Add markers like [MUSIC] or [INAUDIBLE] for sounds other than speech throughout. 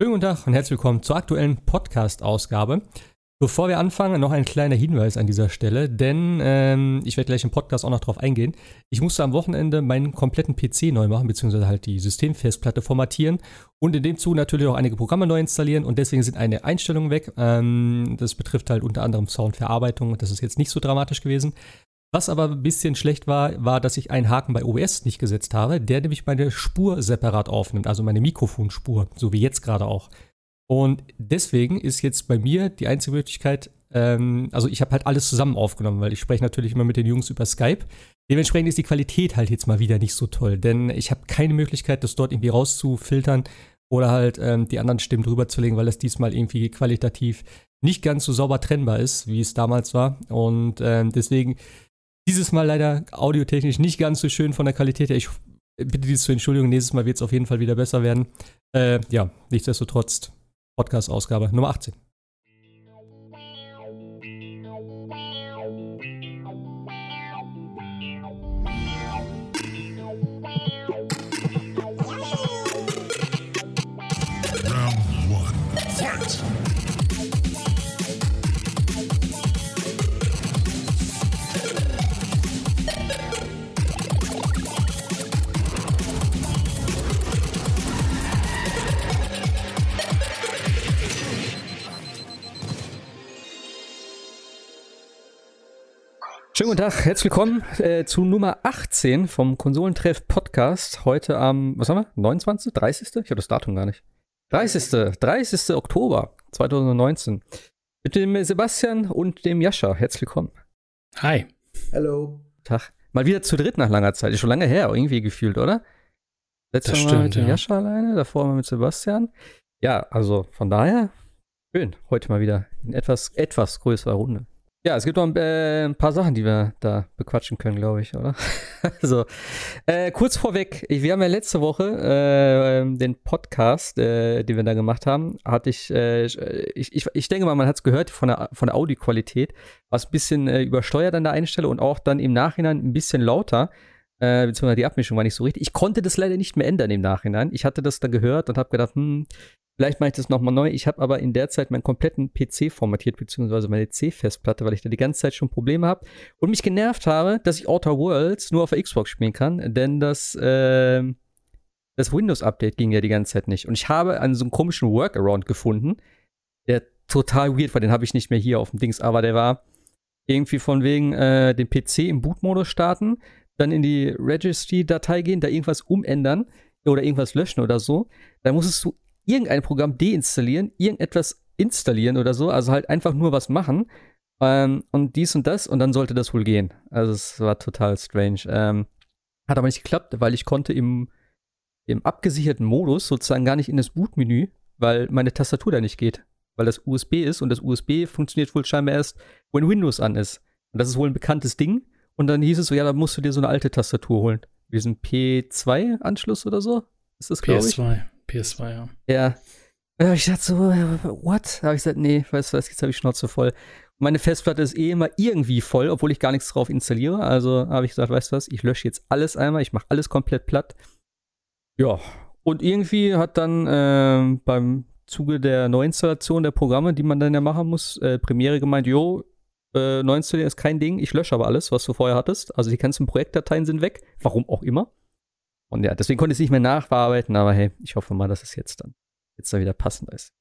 Schönen guten Tag und herzlich willkommen zur aktuellen Podcast-Ausgabe. Bevor wir anfangen, noch ein kleiner Hinweis an dieser Stelle, denn ähm, ich werde gleich im Podcast auch noch drauf eingehen. Ich musste am Wochenende meinen kompletten PC neu machen, beziehungsweise halt die Systemfestplatte formatieren und in dem Zuge natürlich auch einige Programme neu installieren und deswegen sind eine Einstellung weg. Ähm, das betrifft halt unter anderem Soundverarbeitung, das ist jetzt nicht so dramatisch gewesen. Was aber ein bisschen schlecht war, war, dass ich einen Haken bei OBS nicht gesetzt habe, der nämlich meine Spur separat aufnimmt, also meine Mikrofonspur, so wie jetzt gerade auch. Und deswegen ist jetzt bei mir die einzige Möglichkeit, ähm, also ich habe halt alles zusammen aufgenommen, weil ich spreche natürlich immer mit den Jungs über Skype. Dementsprechend ist die Qualität halt jetzt mal wieder nicht so toll, denn ich habe keine Möglichkeit, das dort irgendwie rauszufiltern oder halt ähm, die anderen Stimmen drüber zu legen, weil das diesmal irgendwie qualitativ nicht ganz so sauber trennbar ist, wie es damals war. Und ähm, deswegen dieses Mal leider audiotechnisch nicht ganz so schön von der Qualität her. Ich bitte dies zur Entschuldigung, nächstes Mal wird es auf jeden Fall wieder besser werden. Äh, ja, nichtsdestotrotz Podcast-Ausgabe Nummer 18. Schönen guten Tag, herzlich willkommen äh, zu Nummer 18 vom Konsolentreff Podcast. Heute am, was haben wir? 29. 30. Ich habe das Datum gar nicht. 30. 30. Oktober 2019. Mit dem Sebastian und dem Jascha. Herzlich willkommen. Hi. Hallo. Tag. Mal wieder zu dritt nach langer Zeit. Ist schon lange her, irgendwie gefühlt, oder? Letztes Mal stimmt, mit dem ja. Jascha alleine, davor mal mit Sebastian. Ja, also von daher, schön. Heute mal wieder in etwas, etwas größerer Runde. Ja, es gibt noch ein, äh, ein, paar Sachen, die wir da bequatschen können, glaube ich, oder? [LAUGHS] also, äh, kurz vorweg, ich, wir haben ja letzte Woche äh, den Podcast, äh, den wir da gemacht haben, hatte ich, äh, ich, ich, ich denke mal, man hat es gehört von der, von der Audioqualität, was ein bisschen äh, übersteuert an der einen Stelle und auch dann im Nachhinein ein bisschen lauter, beziehungsweise die Abmischung war nicht so richtig. Ich konnte das leider nicht mehr ändern im Nachhinein. Ich hatte das dann gehört und habe gedacht, hm, Vielleicht mache ich das nochmal neu. Ich habe aber in der Zeit meinen kompletten PC formatiert, beziehungsweise meine C-Festplatte, weil ich da die ganze Zeit schon Probleme habe und mich genervt habe, dass ich Outer Worlds nur auf der Xbox spielen kann, denn das, äh, das Windows-Update ging ja die ganze Zeit nicht. Und ich habe einen so einen komischen Workaround gefunden, der total weird war. Den habe ich nicht mehr hier auf dem Dings, aber der war irgendwie von wegen äh, den PC im Bootmodus starten, dann in die Registry-Datei gehen, da irgendwas umändern oder irgendwas löschen oder so. Da musstest du irgendein Programm deinstallieren, irgendetwas installieren oder so, also halt einfach nur was machen ähm, und dies und das und dann sollte das wohl gehen. Also es war total strange. Ähm, hat aber nicht geklappt, weil ich konnte im, im abgesicherten Modus sozusagen gar nicht in das Bootmenü, weil meine Tastatur da nicht geht, weil das USB ist und das USB funktioniert wohl scheinbar erst, wenn Windows an ist. Und das ist wohl ein bekanntes Ding. Und dann hieß es so, ja, da musst du dir so eine alte Tastatur holen. Diesen P2-Anschluss oder so. Ist das, glaube ich? PS2. PS2, ja. Ja. Ja, ich dachte so, what? Da habe ich gesagt, nee, weißt du was, jetzt habe ich Schnauze voll. Meine Festplatte ist eh immer irgendwie voll, obwohl ich gar nichts drauf installiere. Also habe ich gesagt, weißt du was, ich lösche jetzt alles einmal, ich mache alles komplett platt. Ja. Und irgendwie hat dann äh, beim Zuge der Neuinstallation der Programme, die man dann ja machen muss, äh, Premiere gemeint, jo, äh, Neuinstallieren ist kein Ding, ich lösche aber alles, was du vorher hattest. Also die ganzen Projektdateien sind weg, warum auch immer. Und ja, deswegen konnte ich es nicht mehr nachbearbeiten, aber hey, ich hoffe mal, dass es jetzt dann, jetzt dann wieder passend ist.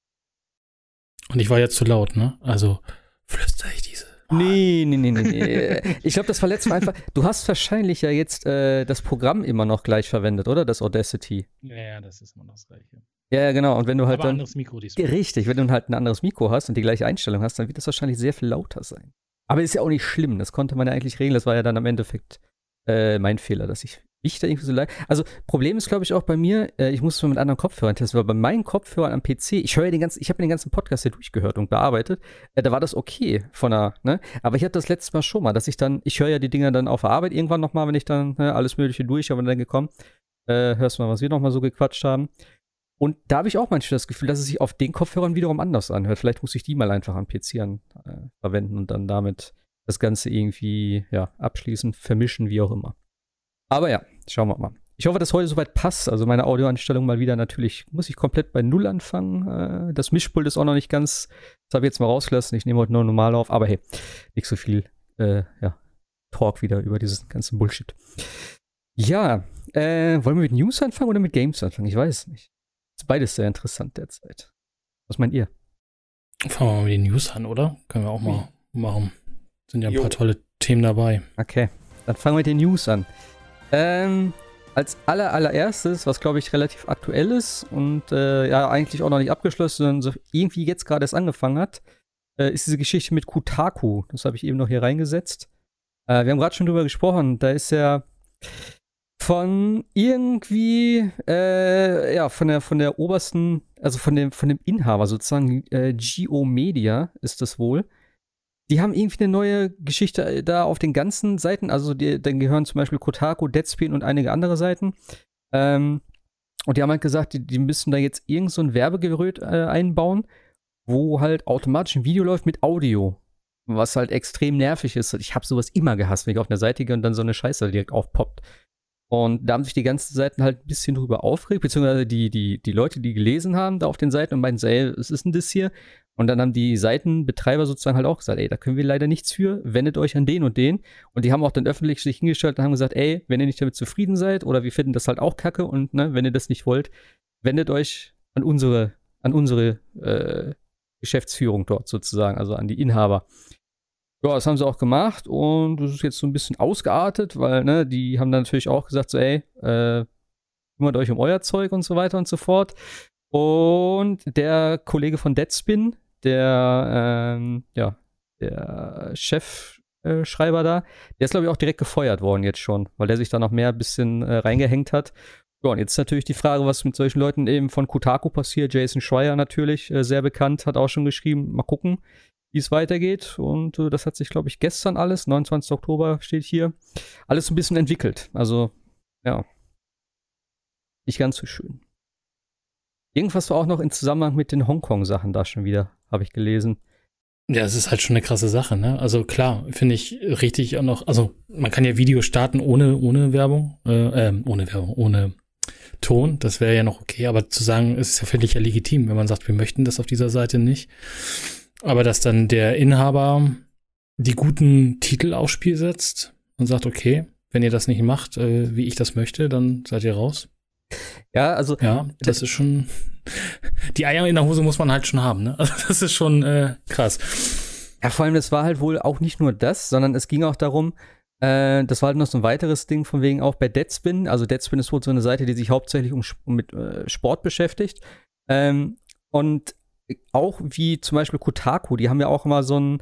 Und ich war jetzt zu laut, ne? Also flüster ich diese. Nee, nee, nee, nee. nee. [LAUGHS] ich glaube, das war letztes Mal einfach. Du hast wahrscheinlich ja jetzt äh, das Programm immer noch gleich verwendet, oder? Das Audacity. Ja, ja, das ist immer noch das gleiche. Ja, genau. Und wenn du halt Aber dann. anderes Mikro diesmal. Richtig, wenn du halt ein anderes Mikro hast und die gleiche Einstellung hast, dann wird das wahrscheinlich sehr viel lauter sein. Aber ist ja auch nicht schlimm. Das konnte man ja eigentlich regeln. Das war ja dann am Endeffekt äh, mein Fehler, dass ich ich da irgendwie so leid. Also, Problem ist, glaube ich, auch bei mir, äh, ich muss es mal mit anderen Kopfhörern testen, weil bei meinen Kopfhörern am PC, ich höre ja den ganzen, ich habe den ganzen Podcast ja durchgehört und bearbeitet, äh, da war das okay von der, ne? Aber ich hatte das letzte Mal schon mal, dass ich dann, ich höre ja die Dinger dann auf der Arbeit irgendwann nochmal, wenn ich dann ne, alles Mögliche durch habe und dann gekommen, äh, hörst du mal, was wir nochmal so gequatscht haben. Und da habe ich auch manchmal das Gefühl, dass es sich auf den Kopfhörern wiederum anders anhört. Vielleicht muss ich die mal einfach am PC an, äh, verwenden und dann damit das Ganze irgendwie, ja, abschließen, vermischen, wie auch immer. Aber ja, schauen wir mal. Ich hoffe, dass heute soweit passt. Also meine Audioanstellung mal wieder natürlich, muss ich komplett bei Null anfangen. Äh, das Mischpult ist auch noch nicht ganz, das habe ich jetzt mal rausgelassen. Ich nehme heute nur normal auf, aber hey, nicht so viel, äh, ja, Talk wieder über diesen ganzen Bullshit. Ja, äh, wollen wir mit News anfangen oder mit Games anfangen? Ich weiß nicht. Beides sehr interessant derzeit. Was meint ihr? Fangen wir mal mit den News an, oder? Können wir auch mal machen. Sind ja ein jo. paar tolle Themen dabei. Okay, dann fangen wir mit den News an. Ähm, als aller, allererstes, was glaube ich relativ aktuell ist und äh, ja eigentlich auch noch nicht abgeschlossen, sondern so irgendwie jetzt gerade erst angefangen hat, äh, ist diese Geschichte mit Kutaku. Das habe ich eben noch hier reingesetzt. Äh, wir haben gerade schon drüber gesprochen. Da ist ja von irgendwie, äh, ja, von der, von der obersten, also von dem, von dem Inhaber sozusagen, äh, Geo Media ist das wohl. Die haben irgendwie eine neue Geschichte äh, da auf den ganzen Seiten, also die, dann gehören zum Beispiel Kotaku, Deadspin und einige andere Seiten. Ähm, und die haben halt gesagt, die, die müssen da jetzt irgend so ein Werbegerät äh, einbauen, wo halt automatisch ein Video läuft mit Audio. Was halt extrem nervig ist. Ich habe sowas immer gehasst, wenn ich auf einer Seite gehe und dann so eine Scheiße direkt aufpoppt. Und da haben sich die ganzen Seiten halt ein bisschen drüber aufgeregt, beziehungsweise die, die, die Leute, die gelesen haben, da auf den Seiten und meinten, so, ey, was ist denn das hier? Und dann haben die Seitenbetreiber sozusagen halt auch gesagt, ey, da können wir leider nichts für, wendet euch an den und den. Und die haben auch dann öffentlich sich hingestellt und haben gesagt, ey, wenn ihr nicht damit zufrieden seid oder wir finden das halt auch kacke und ne, wenn ihr das nicht wollt, wendet euch an unsere, an unsere äh, Geschäftsführung dort sozusagen, also an die Inhaber. Ja, das haben sie auch gemacht und das ist jetzt so ein bisschen ausgeartet, weil, ne, die haben dann natürlich auch gesagt, so, ey, äh, kümmert euch um euer Zeug und so weiter und so fort. Und der Kollege von Deadspin, der, ähm, ja, der Chefschreiber äh, da, der ist, glaube ich, auch direkt gefeuert worden jetzt schon, weil der sich da noch mehr ein bisschen äh, reingehängt hat. Ja, und jetzt ist natürlich die Frage, was mit solchen Leuten eben von Kotaku passiert. Jason Schreier natürlich, äh, sehr bekannt, hat auch schon geschrieben, mal gucken wie es weitergeht. Und äh, das hat sich, glaube ich, gestern alles, 29. Oktober steht hier, alles ein bisschen entwickelt. Also, ja. Nicht ganz so schön. Irgendwas war auch noch in Zusammenhang mit den Hongkong-Sachen da schon wieder, habe ich gelesen. Ja, es ist halt schon eine krasse Sache, ne? Also klar, finde ich richtig auch noch, also man kann ja Videos starten ohne, ohne Werbung, äh, äh, ohne Werbung, ohne Ton, das wäre ja noch okay, aber zu sagen, es ist ja völlig ja legitim, wenn man sagt, wir möchten das auf dieser Seite nicht. Aber dass dann der Inhaber die guten Titel aufs Spiel setzt und sagt, okay, wenn ihr das nicht macht, äh, wie ich das möchte, dann seid ihr raus. Ja, also. Ja, das ist schon. Die Eier in der Hose muss man halt schon haben, ne? [LAUGHS] Also das ist schon äh, krass. Ja, vor allem, das war halt wohl auch nicht nur das, sondern es ging auch darum, äh, das war halt noch so ein weiteres Ding von wegen auch bei Deadspin. Also Deadspin ist wohl so eine Seite, die sich hauptsächlich um, mit äh, Sport beschäftigt. Ähm, und auch wie zum Beispiel Kotaku, die haben ja auch immer so ein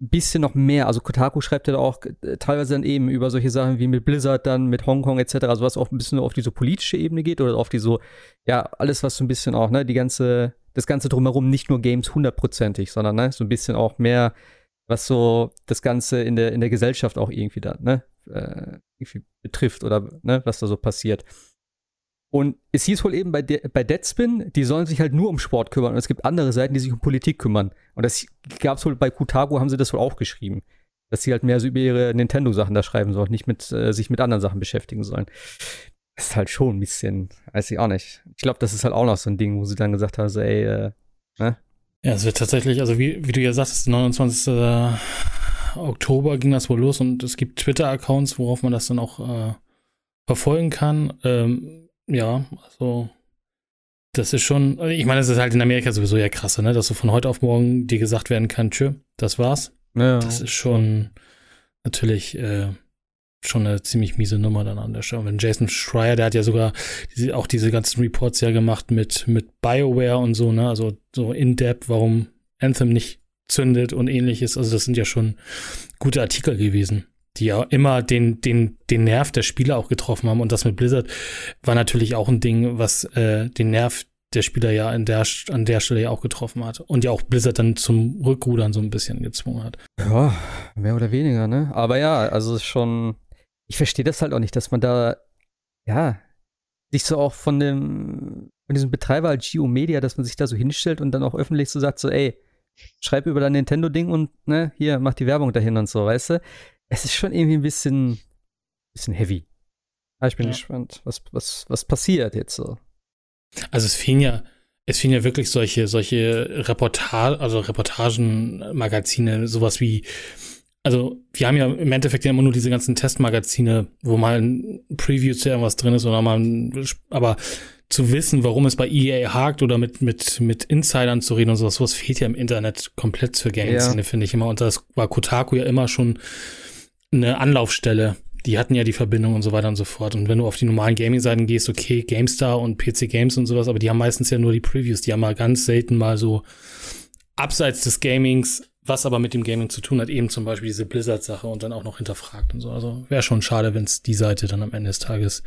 bisschen noch mehr. Also Kotaku schreibt ja auch äh, teilweise dann eben über solche Sachen wie mit Blizzard dann, mit Hongkong etc., also was auch ein bisschen auf diese politische Ebene geht oder auf die so, ja, alles was so ein bisschen auch, ne, die ganze, das Ganze drumherum, nicht nur Games hundertprozentig, sondern ne, so ein bisschen auch mehr, was so das Ganze in der, in der Gesellschaft auch irgendwie dann, ne, äh, irgendwie betrifft oder ne, was da so passiert. Und es hieß wohl eben bei, De bei Deadspin, die sollen sich halt nur um Sport kümmern. Und es gibt andere Seiten, die sich um Politik kümmern. Und das gab es wohl bei Kutago, haben sie das wohl auch geschrieben. Dass sie halt mehr so über ihre Nintendo-Sachen da schreiben sollen, nicht mit, äh, sich mit anderen Sachen beschäftigen sollen. Das ist halt schon ein bisschen, weiß ich auch nicht. Ich glaube, das ist halt auch noch so ein Ding, wo sie dann gesagt haben, so, ey, äh, ne? Ja, es wird tatsächlich, also wie, wie du ja sagst, 29. Oktober ging das wohl los und es gibt Twitter-Accounts, worauf man das dann auch äh, verfolgen kann. Ähm, ja, also das ist schon, ich meine, das ist halt in Amerika sowieso ja krasse, ne? Dass so von heute auf morgen dir gesagt werden kann, tschö, das war's. Ja. Das ist schon natürlich äh, schon eine ziemlich miese Nummer dann an der Stelle. wenn Jason Schreier, der hat ja sogar diese, auch diese ganzen Reports ja gemacht mit, mit BioWare und so, ne? Also so in-depth, warum Anthem nicht zündet und ähnliches. Also das sind ja schon gute Artikel gewesen die ja immer den, den, den Nerv der Spieler auch getroffen haben. Und das mit Blizzard war natürlich auch ein Ding, was äh, den Nerv der Spieler ja in der, an der Stelle ja auch getroffen hat. Und ja auch Blizzard dann zum Rückrudern so ein bisschen gezwungen hat. Ja, mehr oder weniger, ne? Aber ja, also schon. Ich verstehe das halt auch nicht, dass man da, ja, sich so auch von dem, von diesem Betreiber als Geo Media, dass man sich da so hinstellt und dann auch öffentlich so sagt, so, ey, schreib über dein Nintendo-Ding und, ne, hier, mach die Werbung dahin und so, weißt du? Es ist schon irgendwie ein bisschen, bisschen heavy. Ah, ich bin ja. gespannt, was, was, was passiert jetzt so. Also es fehlen ja, es fehlen ja wirklich solche, solche Reportage, also Reportagenmagazine, sowas wie, also wir haben ja im Endeffekt ja immer nur diese ganzen Testmagazine, wo mal ein Preview zu irgendwas drin ist oder mal ein, aber zu wissen, warum es bei EA hakt oder mit, mit, mit Insidern zu reden und sowas, sowas fehlt ja im Internet komplett zur Gaming-Szene, ja. finde ich immer. Und das war Kotaku ja immer schon eine Anlaufstelle. Die hatten ja die Verbindung und so weiter und so fort. Und wenn du auf die normalen Gaming-Seiten gehst, okay, GameStar und PC Games und sowas, aber die haben meistens ja nur die Previews. Die haben mal ganz selten mal so abseits des Gamings, was aber mit dem Gaming zu tun hat, eben zum Beispiel diese Blizzard-Sache und dann auch noch hinterfragt und so. Also wäre schon schade, wenn es die Seite dann am Ende des Tages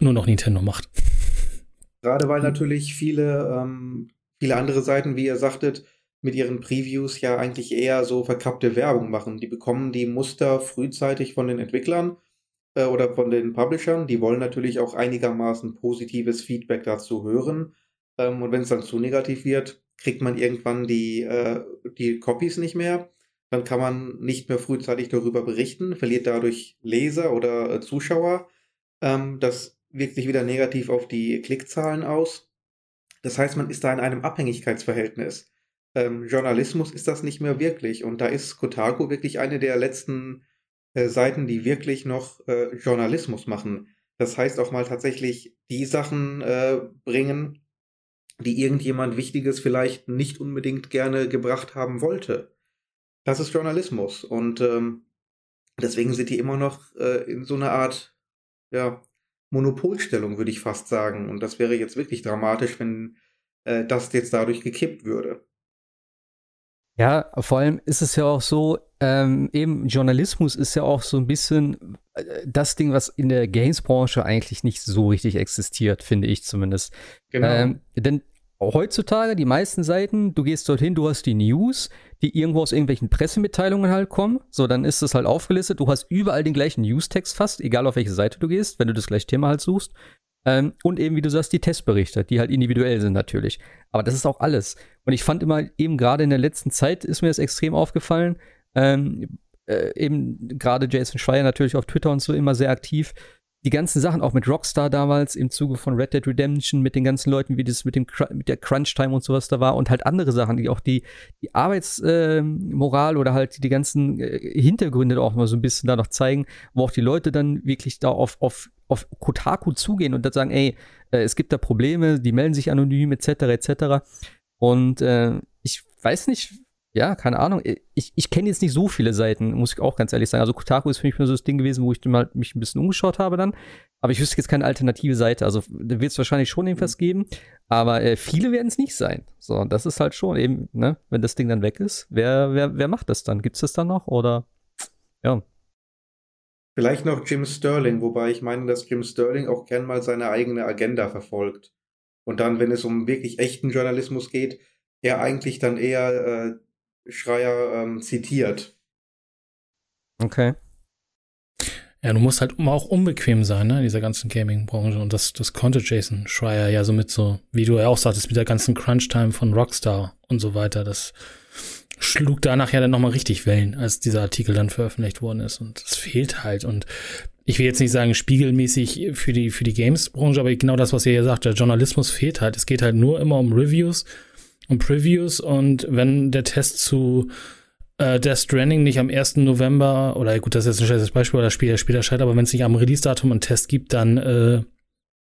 nur noch Nintendo macht. Gerade weil natürlich viele, ähm, viele andere Seiten, wie ihr sagtet, mit ihren Previews ja eigentlich eher so verkappte Werbung machen. Die bekommen die Muster frühzeitig von den Entwicklern äh, oder von den Publishern. Die wollen natürlich auch einigermaßen positives Feedback dazu hören. Ähm, und wenn es dann zu negativ wird, kriegt man irgendwann die, äh, die Copies nicht mehr. Dann kann man nicht mehr frühzeitig darüber berichten, verliert dadurch Leser oder äh, Zuschauer. Ähm, das wirkt sich wieder negativ auf die Klickzahlen aus. Das heißt, man ist da in einem Abhängigkeitsverhältnis. Ähm, Journalismus ist das nicht mehr wirklich. Und da ist Kotaku wirklich eine der letzten äh, Seiten, die wirklich noch äh, Journalismus machen. Das heißt auch mal tatsächlich die Sachen äh, bringen, die irgendjemand Wichtiges vielleicht nicht unbedingt gerne gebracht haben wollte. Das ist Journalismus. Und ähm, deswegen sind die immer noch äh, in so einer Art, ja, Monopolstellung, würde ich fast sagen. Und das wäre jetzt wirklich dramatisch, wenn äh, das jetzt dadurch gekippt würde. Ja, vor allem ist es ja auch so, ähm, eben Journalismus ist ja auch so ein bisschen äh, das Ding, was in der Games-Branche eigentlich nicht so richtig existiert, finde ich zumindest. Genau. Ähm, denn heutzutage, die meisten Seiten, du gehst dorthin, du hast die News, die irgendwo aus irgendwelchen Pressemitteilungen halt kommen. So, dann ist das halt aufgelistet. Du hast überall den gleichen News-Text fast, egal auf welche Seite du gehst, wenn du das gleiche Thema halt suchst. Ähm, und eben, wie du sagst, die Testberichte, die halt individuell sind natürlich. Aber das ist auch alles. Und ich fand immer, eben gerade in der letzten Zeit ist mir das extrem aufgefallen. Ähm, äh, eben gerade Jason Schreier natürlich auf Twitter und so immer sehr aktiv die ganzen Sachen, auch mit Rockstar damals im Zuge von Red Dead Redemption, mit den ganzen Leuten, wie das mit, dem, mit der Crunch-Time und sowas da war und halt andere Sachen, die auch die, die Arbeitsmoral äh, oder halt die ganzen äh, Hintergründe auch mal so ein bisschen da noch zeigen, wo auch die Leute dann wirklich da auf, auf, auf Kotaku zugehen und dann sagen, ey, äh, es gibt da Probleme, die melden sich anonym, etc., etc. Und äh, ich weiß nicht, ja, keine Ahnung. Ich, ich kenne jetzt nicht so viele Seiten, muss ich auch ganz ehrlich sagen. Also Kotaku ist für mich nur so das Ding gewesen, wo ich mal mich ein bisschen umgeschaut habe dann. Aber ich wüsste jetzt keine alternative Seite. Also da wird es wahrscheinlich schon irgendwas geben. Aber äh, viele werden es nicht sein. So, das ist halt schon eben, ne, wenn das Ding dann weg ist, wer, wer, wer macht das dann? Gibt es das dann noch? Oder ja. Vielleicht noch Jim Sterling, wobei ich meine, dass Jim Sterling auch gern mal seine eigene Agenda verfolgt. Und dann, wenn es um wirklich echten Journalismus geht, er eigentlich dann eher äh, Schreier ähm, zitiert. Okay. Ja, du musst halt auch unbequem sein, ne, in dieser ganzen Gaming-Branche. Und das, das konnte Jason Schreier ja so mit so, wie du ja auch sagtest, mit der ganzen Crunch-Time von Rockstar und so weiter. Das schlug da nachher dann nochmal richtig Wellen, als dieser Artikel dann veröffentlicht worden ist. Und das fehlt halt. Und ich will jetzt nicht sagen spiegelmäßig für die, für die Games-Branche, aber genau das, was ihr ja sagt, der Journalismus fehlt halt. Es geht halt nur immer um Reviews und Previews und wenn der Test zu äh, Death Stranding nicht am 1. November, oder gut, das ist jetzt ein schlechtes Beispiel, oder das Spiel ja später scheitert, aber wenn es nicht am Release-Datum einen Test gibt, dann äh,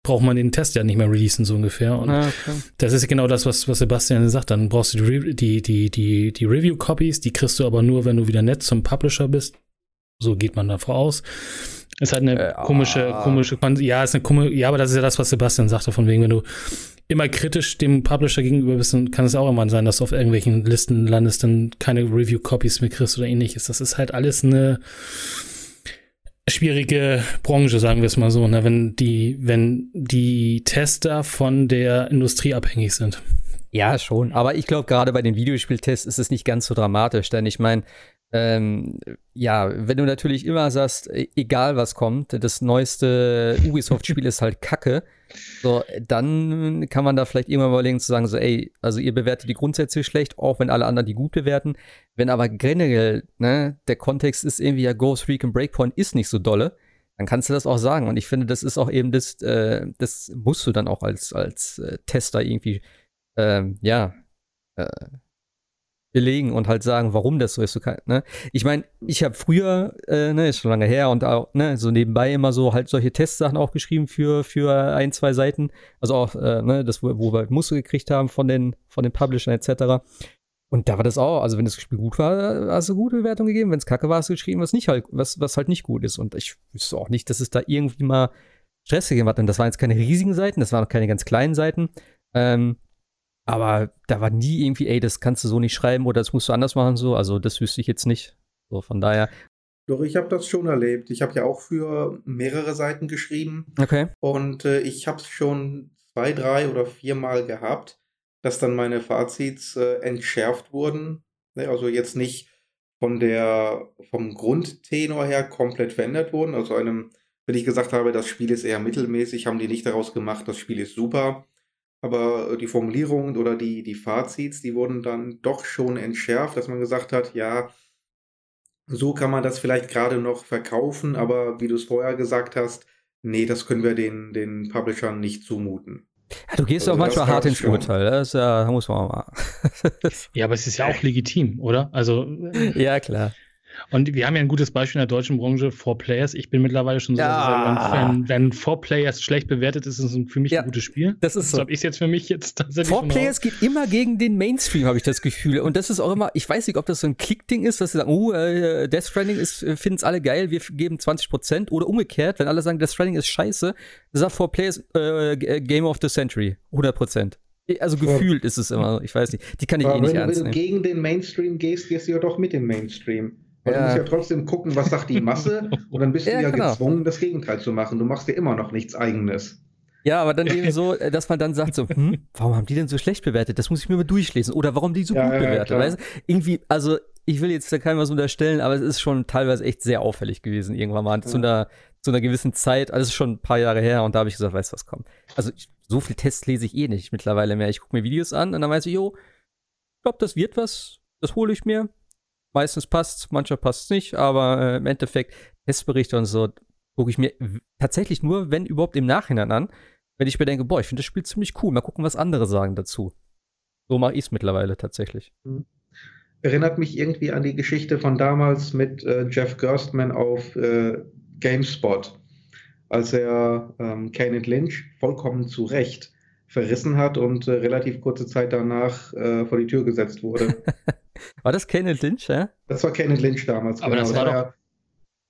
braucht man den Test ja nicht mehr releasen, so ungefähr. Und ah, okay. das ist genau das, was, was Sebastian sagt. Dann brauchst du die, die, die, die, die Review-Copies, die kriegst du aber nur, wenn du wieder nett zum Publisher bist. So geht man davor aus. Ist halt eine äh, komische, ah. komische, ja, ist eine komische, ja, aber das ist ja das, was Sebastian sagte, von wegen, wenn du immer kritisch dem Publisher gegenüber bist, dann kann es auch immer sein, dass du auf irgendwelchen Listen landest, dann keine Review-Copies mehr kriegst oder ähnliches. Das ist halt alles eine schwierige Branche, sagen wir es mal so, ne? wenn die, wenn die Tester von der Industrie abhängig sind. Ja, schon. Aber ich glaube, gerade bei den Videospieltests ist es nicht ganz so dramatisch, denn ich meine, ähm, ja, wenn du natürlich immer sagst, e-, egal was kommt, das neueste Ubisoft-Spiel ist halt Kacke, so, dann kann man da vielleicht irgendwann überlegen zu sagen, so, ey, also ihr bewertet die grundsätzlich schlecht, auch wenn alle anderen die gut bewerten. Wenn aber generell, ne, der Kontext ist irgendwie ja Ghost Recon Breakpoint ist nicht so dolle, dann kannst du das auch sagen. Und ich finde, das ist auch eben das, äh, das musst du dann auch als, als äh, Tester irgendwie, ähm, ja, äh, belegen und halt sagen, warum das so ist. Ne? Ich meine, ich habe früher, äh, ne, ist schon lange her und auch, ne, so nebenbei immer so halt solche Testsachen auch geschrieben für, für ein, zwei Seiten. Also auch, äh, ne, das, wo, wo wir halt Muster gekriegt haben von den, von den Publishern etc. Und da war das auch, also wenn das Spiel gut war, hast du gute Bewertung gegeben. Wenn es kacke war, hast du geschrieben, was nicht halt, was, was halt nicht gut ist. Und ich wüsste auch nicht, dass es da irgendwie mal Stress gegeben hat. Und das waren jetzt keine riesigen Seiten, das waren auch keine ganz kleinen Seiten. Ähm, aber da war nie irgendwie, ey, das kannst du so nicht schreiben oder das musst du anders machen, so. Also das wüsste ich jetzt nicht. So, von daher. Doch, ich habe das schon erlebt. Ich habe ja auch für mehrere Seiten geschrieben. Okay. Und äh, ich habe es schon zwei, drei oder viermal gehabt dass dann meine Fazits äh, entschärft wurden. Ne, also jetzt nicht von der, vom Grundtenor her komplett verändert wurden. Also einem, wenn ich gesagt habe, das Spiel ist eher mittelmäßig, haben die nicht daraus gemacht, das Spiel ist super. Aber die Formulierungen oder die, die Fazits, die wurden dann doch schon entschärft, dass man gesagt hat, ja, so kann man das vielleicht gerade noch verkaufen, aber wie du es vorher gesagt hast, nee, das können wir den, den Publishern nicht zumuten. Ja, du gehst also auch manchmal hart ins Urteil, das ja, muss man mal. ja, aber es ist ja auch legitim, oder? Also. [LAUGHS] ja, klar. Und wir haben ja ein gutes Beispiel in der deutschen Branche, Four Players. Ich bin mittlerweile schon so, ja. wenn, wenn Four Players schlecht bewertet ist, ist es für mich ja, ein gutes Spiel. Das ist so. So habe ich es jetzt für mich jetzt tatsächlich. Four Players geht immer gegen den Mainstream, habe ich das Gefühl. Und das ist auch immer, ich weiß nicht, ob das so ein Klickding ist, dass sie sagen, oh, äh, Death Stranding äh, finden es alle geil, wir geben 20% oder umgekehrt, wenn alle sagen, Death Stranding ist scheiße, sagt Four Players äh, Game of the Century, 100%. Also gefühlt ja. ist es immer, ich weiß nicht. Die kann ich Aber eh nicht wenn, ernst nehmen. Wenn du gegen den Mainstream gehst, gehst du ja doch mit dem Mainstream. Aber ja. du musst ja trotzdem gucken, was sagt die Masse [LAUGHS] und dann bist du ja, ja genau. gezwungen, das Gegenteil zu machen. Du machst dir immer noch nichts Eigenes. Ja, aber dann eben [LAUGHS] so, äh, dass man dann sagt so, hm, warum haben die denn so schlecht bewertet? Das muss ich mir mal durchlesen. Oder warum die so ja, gut ja, bewertet? Weißt? Irgendwie, also ich will jetzt da keinem was unterstellen, aber es ist schon teilweise echt sehr auffällig gewesen irgendwann mal zu einer zu einer gewissen Zeit. Also es ist schon ein paar Jahre her und da habe ich gesagt, weißt du was, komm. Also ich, so viel Tests lese ich eh nicht mittlerweile mehr. Ich gucke mir Videos an und dann weiß ich, jo, ich glaube, das wird was. Das hole ich mir. Meistens passt manchmal passt es nicht, aber äh, im Endeffekt Testberichte und so gucke ich mir tatsächlich nur, wenn überhaupt im Nachhinein an, wenn ich mir denke, boah, ich finde das Spiel ziemlich cool, mal gucken, was andere sagen dazu. So mache ich es mittlerweile tatsächlich. Mhm. Erinnert mich irgendwie an die Geschichte von damals mit äh, Jeff Gerstmann auf äh, GameSpot, als er ähm, Kenneth Lynch vollkommen zu Recht verrissen hat und äh, relativ kurze Zeit danach äh, vor die Tür gesetzt wurde. [LAUGHS] war das Kenneth Lynch, ja? Das war Kenneth Lynch damals. Aber genau. das war, doch,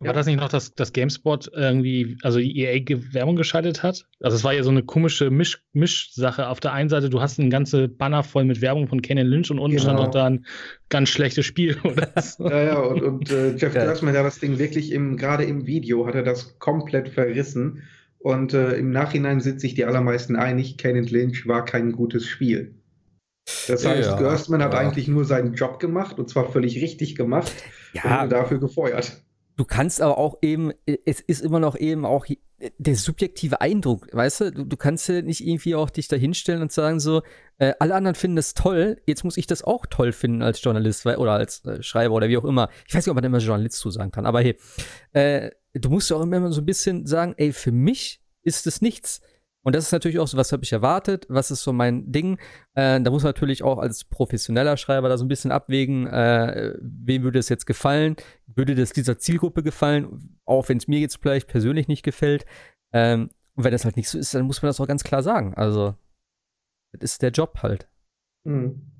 war das nicht noch, dass das GameSpot irgendwie, also die EA Werbung geschaltet hat? Also es war ja so eine komische Misch Mischsache. Auf der einen Seite, du hast ein ganze Banner voll mit Werbung von Kenan Lynch und unten genau. stand noch da ein ganz schlechtes Spiel, [LAUGHS] oder? ja, ja, und, und äh, Jeff ja. Gersman hat das Ding wirklich im, gerade im Video hat er das komplett verrissen. Und äh, im Nachhinein sind sich die allermeisten einig, Kenan Lynch war kein gutes Spiel. Das heißt, ja, Gerstmann hat eigentlich nur seinen Job gemacht und zwar völlig richtig gemacht ja. und dafür gefeuert. Du kannst aber auch eben, es ist immer noch eben auch der subjektive Eindruck, weißt du? Du, du kannst ja nicht irgendwie auch dich da hinstellen und sagen so, äh, alle anderen finden das toll, jetzt muss ich das auch toll finden als Journalist oder als äh, Schreiber oder wie auch immer. Ich weiß nicht, ob man immer Journalist zu sagen kann, aber hey, äh, du musst ja auch immer so ein bisschen sagen, ey, für mich ist es nichts. Und das ist natürlich auch so, was habe ich erwartet, was ist so mein Ding. Äh, da muss man natürlich auch als professioneller Schreiber da so ein bisschen abwägen, äh, wem würde es jetzt gefallen, würde das dieser Zielgruppe gefallen, auch wenn es mir jetzt vielleicht persönlich nicht gefällt. Ähm, und wenn das halt nicht so ist, dann muss man das auch ganz klar sagen. Also, das ist der Job halt. Mhm.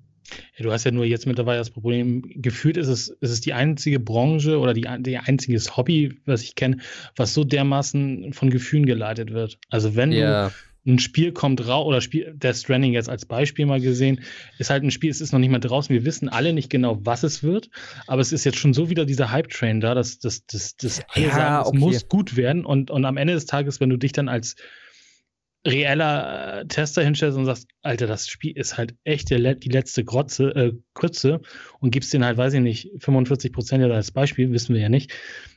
Ja, du hast ja nur jetzt mittlerweile das Problem, gefühlt ist es, ist es die einzige Branche oder die, die einziges Hobby, was ich kenne, was so dermaßen von Gefühlen geleitet wird. Also wenn ja. du ein Spiel kommt raus, oder Spiel, Death Stranding jetzt als Beispiel mal gesehen, ist halt ein Spiel, es ist noch nicht mal draußen, wir wissen alle nicht genau, was es wird, aber es ist jetzt schon so wieder dieser Hype-Train da, dass, alle ja, sagen, es okay. muss gut werden und, und am Ende des Tages, wenn du dich dann als reeller äh, Tester hinstellst und sagst, Alter, das Spiel ist halt echt der, die letzte Grotze, äh, Krütze und gibst den halt, weiß ich nicht, 45 Prozent als Beispiel, wissen wir ja nicht,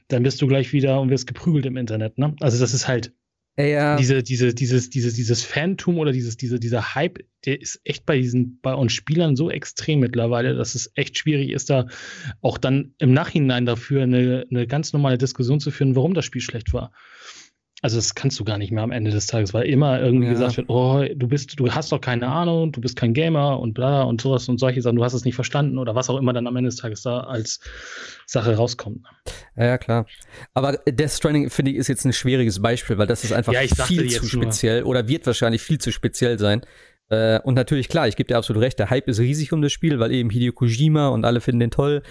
dann bist du gleich wieder und wirst geprügelt im Internet. Ne? Also das ist halt ja. Diese, diese, dieses, dieses, dieses Phantom oder dieses, diese, dieser Hype, der ist echt bei diesen, bei uns Spielern so extrem mittlerweile, dass es echt schwierig ist, da auch dann im Nachhinein dafür eine, eine ganz normale Diskussion zu führen, warum das Spiel schlecht war. Also das kannst du gar nicht mehr am Ende des Tages, weil immer irgendwie ja. gesagt wird, oh, du bist, du hast doch keine Ahnung, du bist kein Gamer und bla und sowas und solche Sachen, du hast es nicht verstanden oder was auch immer dann am Ende des Tages da als Sache rauskommt. Ja, ja klar. Aber Death Stranding, finde ich, ist jetzt ein schwieriges Beispiel, weil das ist einfach ja, viel zu speziell nur. oder wird wahrscheinlich viel zu speziell sein. Äh, und natürlich, klar, ich gebe dir absolut recht, der Hype ist riesig um das Spiel, weil eben Hideo Kojima und alle finden den toll.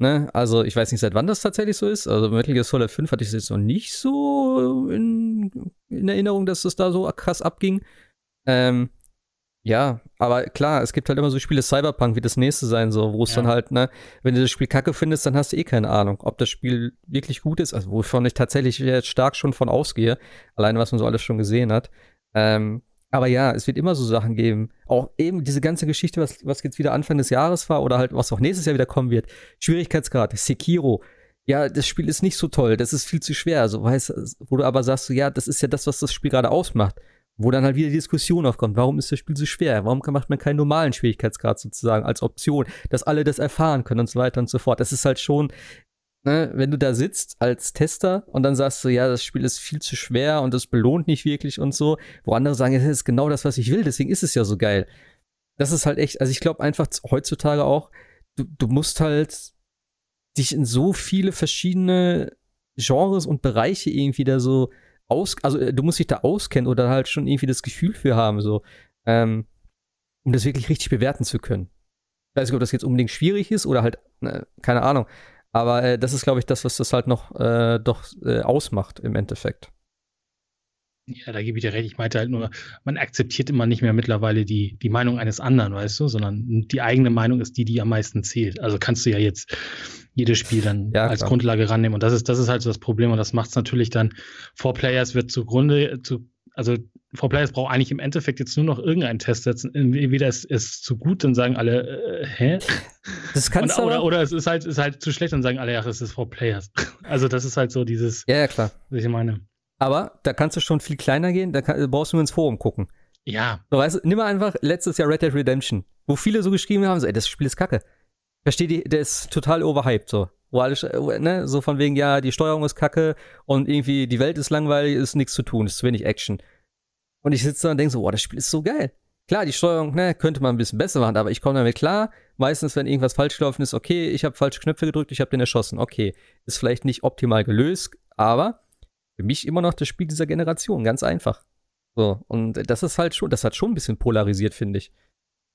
Ne? Also ich weiß nicht, seit wann das tatsächlich so ist. Also Metal Gear Solid 5 hatte ich jetzt noch nicht so in, in Erinnerung, dass es da so krass abging. Ähm, ja, aber klar, es gibt halt immer so Spiele Cyberpunk wie das nächste sein, so, wo es ja. dann halt, ne, wenn du das Spiel kacke findest, dann hast du eh keine Ahnung, ob das Spiel wirklich gut ist, also wovon ich tatsächlich jetzt stark schon von ausgehe, alleine was man so alles schon gesehen hat. Ähm, aber ja, es wird immer so Sachen geben. Auch eben diese ganze Geschichte, was, was jetzt wieder Anfang des Jahres war oder halt was auch nächstes Jahr wieder kommen wird. Schwierigkeitsgrad, Sekiro. Ja, das Spiel ist nicht so toll, das ist viel zu schwer. So, weißt, wo du aber sagst, so, ja, das ist ja das, was das Spiel gerade ausmacht. Wo dann halt wieder die Diskussion aufkommt, warum ist das Spiel so schwer? Warum macht man keinen normalen Schwierigkeitsgrad sozusagen als Option, dass alle das erfahren können und so weiter und so fort. Das ist halt schon ne, wenn du da sitzt als Tester und dann sagst du, ja, das Spiel ist viel zu schwer und das belohnt nicht wirklich und so, wo andere sagen, das ist genau das, was ich will, deswegen ist es ja so geil. Das ist halt echt, also ich glaube einfach heutzutage auch, du, du musst halt dich in so viele verschiedene Genres und Bereiche irgendwie da so aus, also äh, du musst dich da auskennen oder halt schon irgendwie das Gefühl für haben, so, ähm, um das wirklich richtig bewerten zu können. Ich weiß nicht, ob das jetzt unbedingt schwierig ist oder halt, ne, keine Ahnung. Aber äh, das ist, glaube ich, das, was das halt noch äh, doch äh, ausmacht im Endeffekt. Ja, da gebe ich dir recht. Ich meinte halt nur, man akzeptiert immer nicht mehr mittlerweile die, die Meinung eines anderen, weißt du, sondern die eigene Meinung ist die, die am meisten zählt. Also kannst du ja jetzt jedes Spiel dann ja, als Grundlage rannehmen. Und das ist, das ist halt so das Problem. Und das macht es natürlich dann, Four Players wird zugrunde, zu, also Frau Players braucht eigentlich im Endeffekt jetzt nur noch irgendeinen Test setzen. Entweder es ist zu gut, dann sagen alle, äh, hä? [LAUGHS] Das kannst du. Oder, oder es ist halt, ist halt zu schlecht, dann sagen alle, ja, es ist Frau Players. [LAUGHS] Also, das ist halt so dieses. Ja, ja, klar. Was ich meine. Aber da kannst du schon viel kleiner gehen, da kann, brauchst du nur ins Forum gucken. Ja. So, weißt du, nimm mal einfach letztes Jahr Red Dead Redemption, wo viele so geschrieben haben, so, ey, das Spiel ist kacke. Versteht ihr, der ist total overhyped, so. Wo alles, ne, so von wegen, ja, die Steuerung ist kacke und irgendwie die Welt ist langweilig, ist nichts zu tun, ist zu wenig Action. Und ich sitze da und denke so, boah, das Spiel ist so geil. Klar, die Steuerung, ne, könnte man ein bisschen besser machen, aber ich komme damit klar. Meistens, wenn irgendwas falsch gelaufen ist, okay, ich habe falsche Knöpfe gedrückt, ich habe den erschossen. Okay, ist vielleicht nicht optimal gelöst, aber für mich immer noch das Spiel dieser Generation, ganz einfach. So, und das ist halt schon, das hat schon ein bisschen polarisiert, finde ich.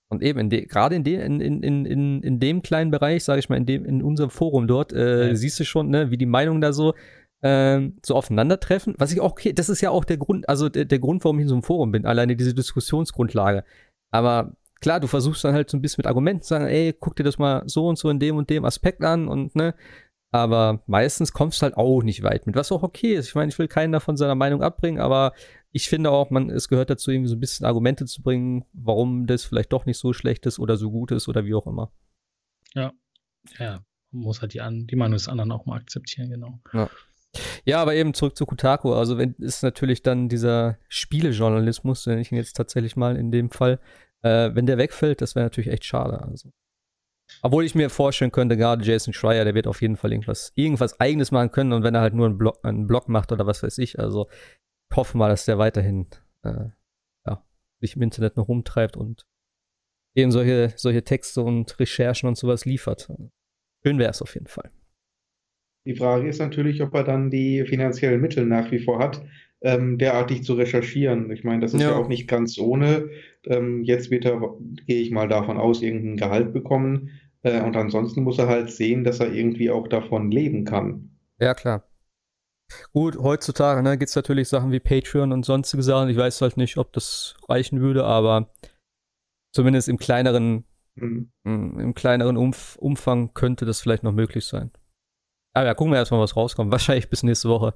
Und eben, gerade in, de, in, in, in, in dem kleinen Bereich, sage ich mal, in, dem, in unserem Forum dort, äh, ja. siehst du schon, ne, wie die Meinungen da so ähm, so aufeinandertreffen. Was ich auch, okay, das ist ja auch der Grund, also der, der Grund, warum ich in so einem Forum bin, alleine diese Diskussionsgrundlage. Aber klar, du versuchst dann halt so ein bisschen mit Argumenten zu sagen, ey, guck dir das mal so und so in dem und dem Aspekt an und ne. Aber meistens kommst du halt auch nicht weit mit, was auch okay ist. Ich meine, ich will keinen davon seiner Meinung abbringen, aber ich finde auch, man, es gehört dazu, irgendwie so ein bisschen Argumente zu bringen, warum das vielleicht doch nicht so schlecht ist oder so gut ist oder wie auch immer. Ja, ja, man muss halt die, an, die Meinung des anderen auch mal akzeptieren, genau. Ja. Ja, aber eben zurück zu Kotaku. Also wenn ist natürlich dann dieser Spielejournalismus, wenn ich ihn jetzt tatsächlich mal in dem Fall, äh, wenn der wegfällt, das wäre natürlich echt schade. Also. Obwohl ich mir vorstellen könnte, gerade Jason Schreier, der wird auf jeden Fall irgendwas, irgendwas eigenes machen können und wenn er halt nur einen Blog, einen Blog macht oder was weiß ich, also hoffe mal, dass der weiterhin äh, ja, sich im Internet noch rumtreibt und eben solche, solche Texte und Recherchen und sowas liefert. Schön wäre es auf jeden Fall. Die Frage ist natürlich, ob er dann die finanziellen Mittel nach wie vor hat, ähm, derartig zu recherchieren. Ich meine, das ist ja, ja auch nicht ganz ohne. Ähm, jetzt wird er, gehe ich mal davon aus, irgendein Gehalt bekommen. Äh, und ansonsten muss er halt sehen, dass er irgendwie auch davon leben kann. Ja, klar. Gut, heutzutage ne, gibt es natürlich Sachen wie Patreon und sonstige Sachen. Ich weiß halt nicht, ob das reichen würde, aber zumindest im kleineren, mhm. im kleineren Umf Umfang könnte das vielleicht noch möglich sein. Aber ja, gucken wir erstmal, was rauskommt. [LAUGHS] Wahrscheinlich bis nächste Woche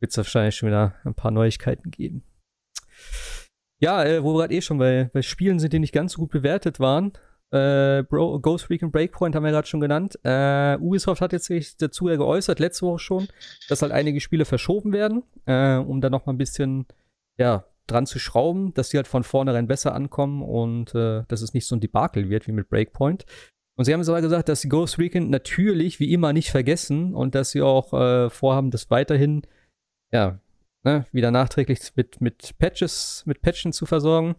wird es wahrscheinlich schon wieder ein paar Neuigkeiten geben. Ja, äh, wo wir gerade eh schon bei, bei Spielen sind, die nicht ganz so gut bewertet waren. Äh, Bro, Ghost Recon Breakpoint haben wir gerade schon genannt. Äh, Ubisoft hat jetzt sich dazu ja geäußert, letzte Woche schon, dass halt einige Spiele verschoben werden, äh, um da noch mal ein bisschen ja, dran zu schrauben, dass die halt von vornherein besser ankommen und äh, dass es nicht so ein Debakel wird wie mit Breakpoint. Und sie haben aber gesagt, dass sie Ghost Recon natürlich wie immer nicht vergessen und dass sie auch äh, vorhaben, das weiterhin ja, ne, wieder nachträglich mit, mit Patches, mit Patchen zu versorgen,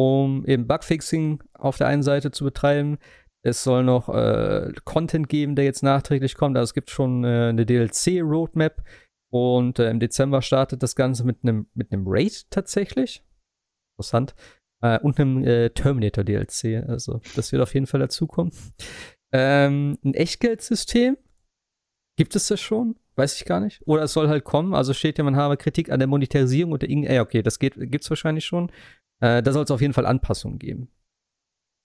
um eben Bugfixing auf der einen Seite zu betreiben. Es soll noch äh, Content geben, der jetzt nachträglich kommt. Also es gibt schon äh, eine DLC-Roadmap, und äh, im Dezember startet das Ganze mit einem mit Raid tatsächlich. Interessant. Äh, und einem äh, Terminator DLC. Also, das wird auf jeden Fall dazukommen. Ähm, ein Echtgeldsystem. Gibt es das schon? Weiß ich gar nicht. Oder es soll halt kommen. Also steht ja, man habe Kritik an der Monetarisierung und der Ey, okay, das geht, gibt's wahrscheinlich schon. Äh, da soll es auf jeden Fall Anpassungen geben.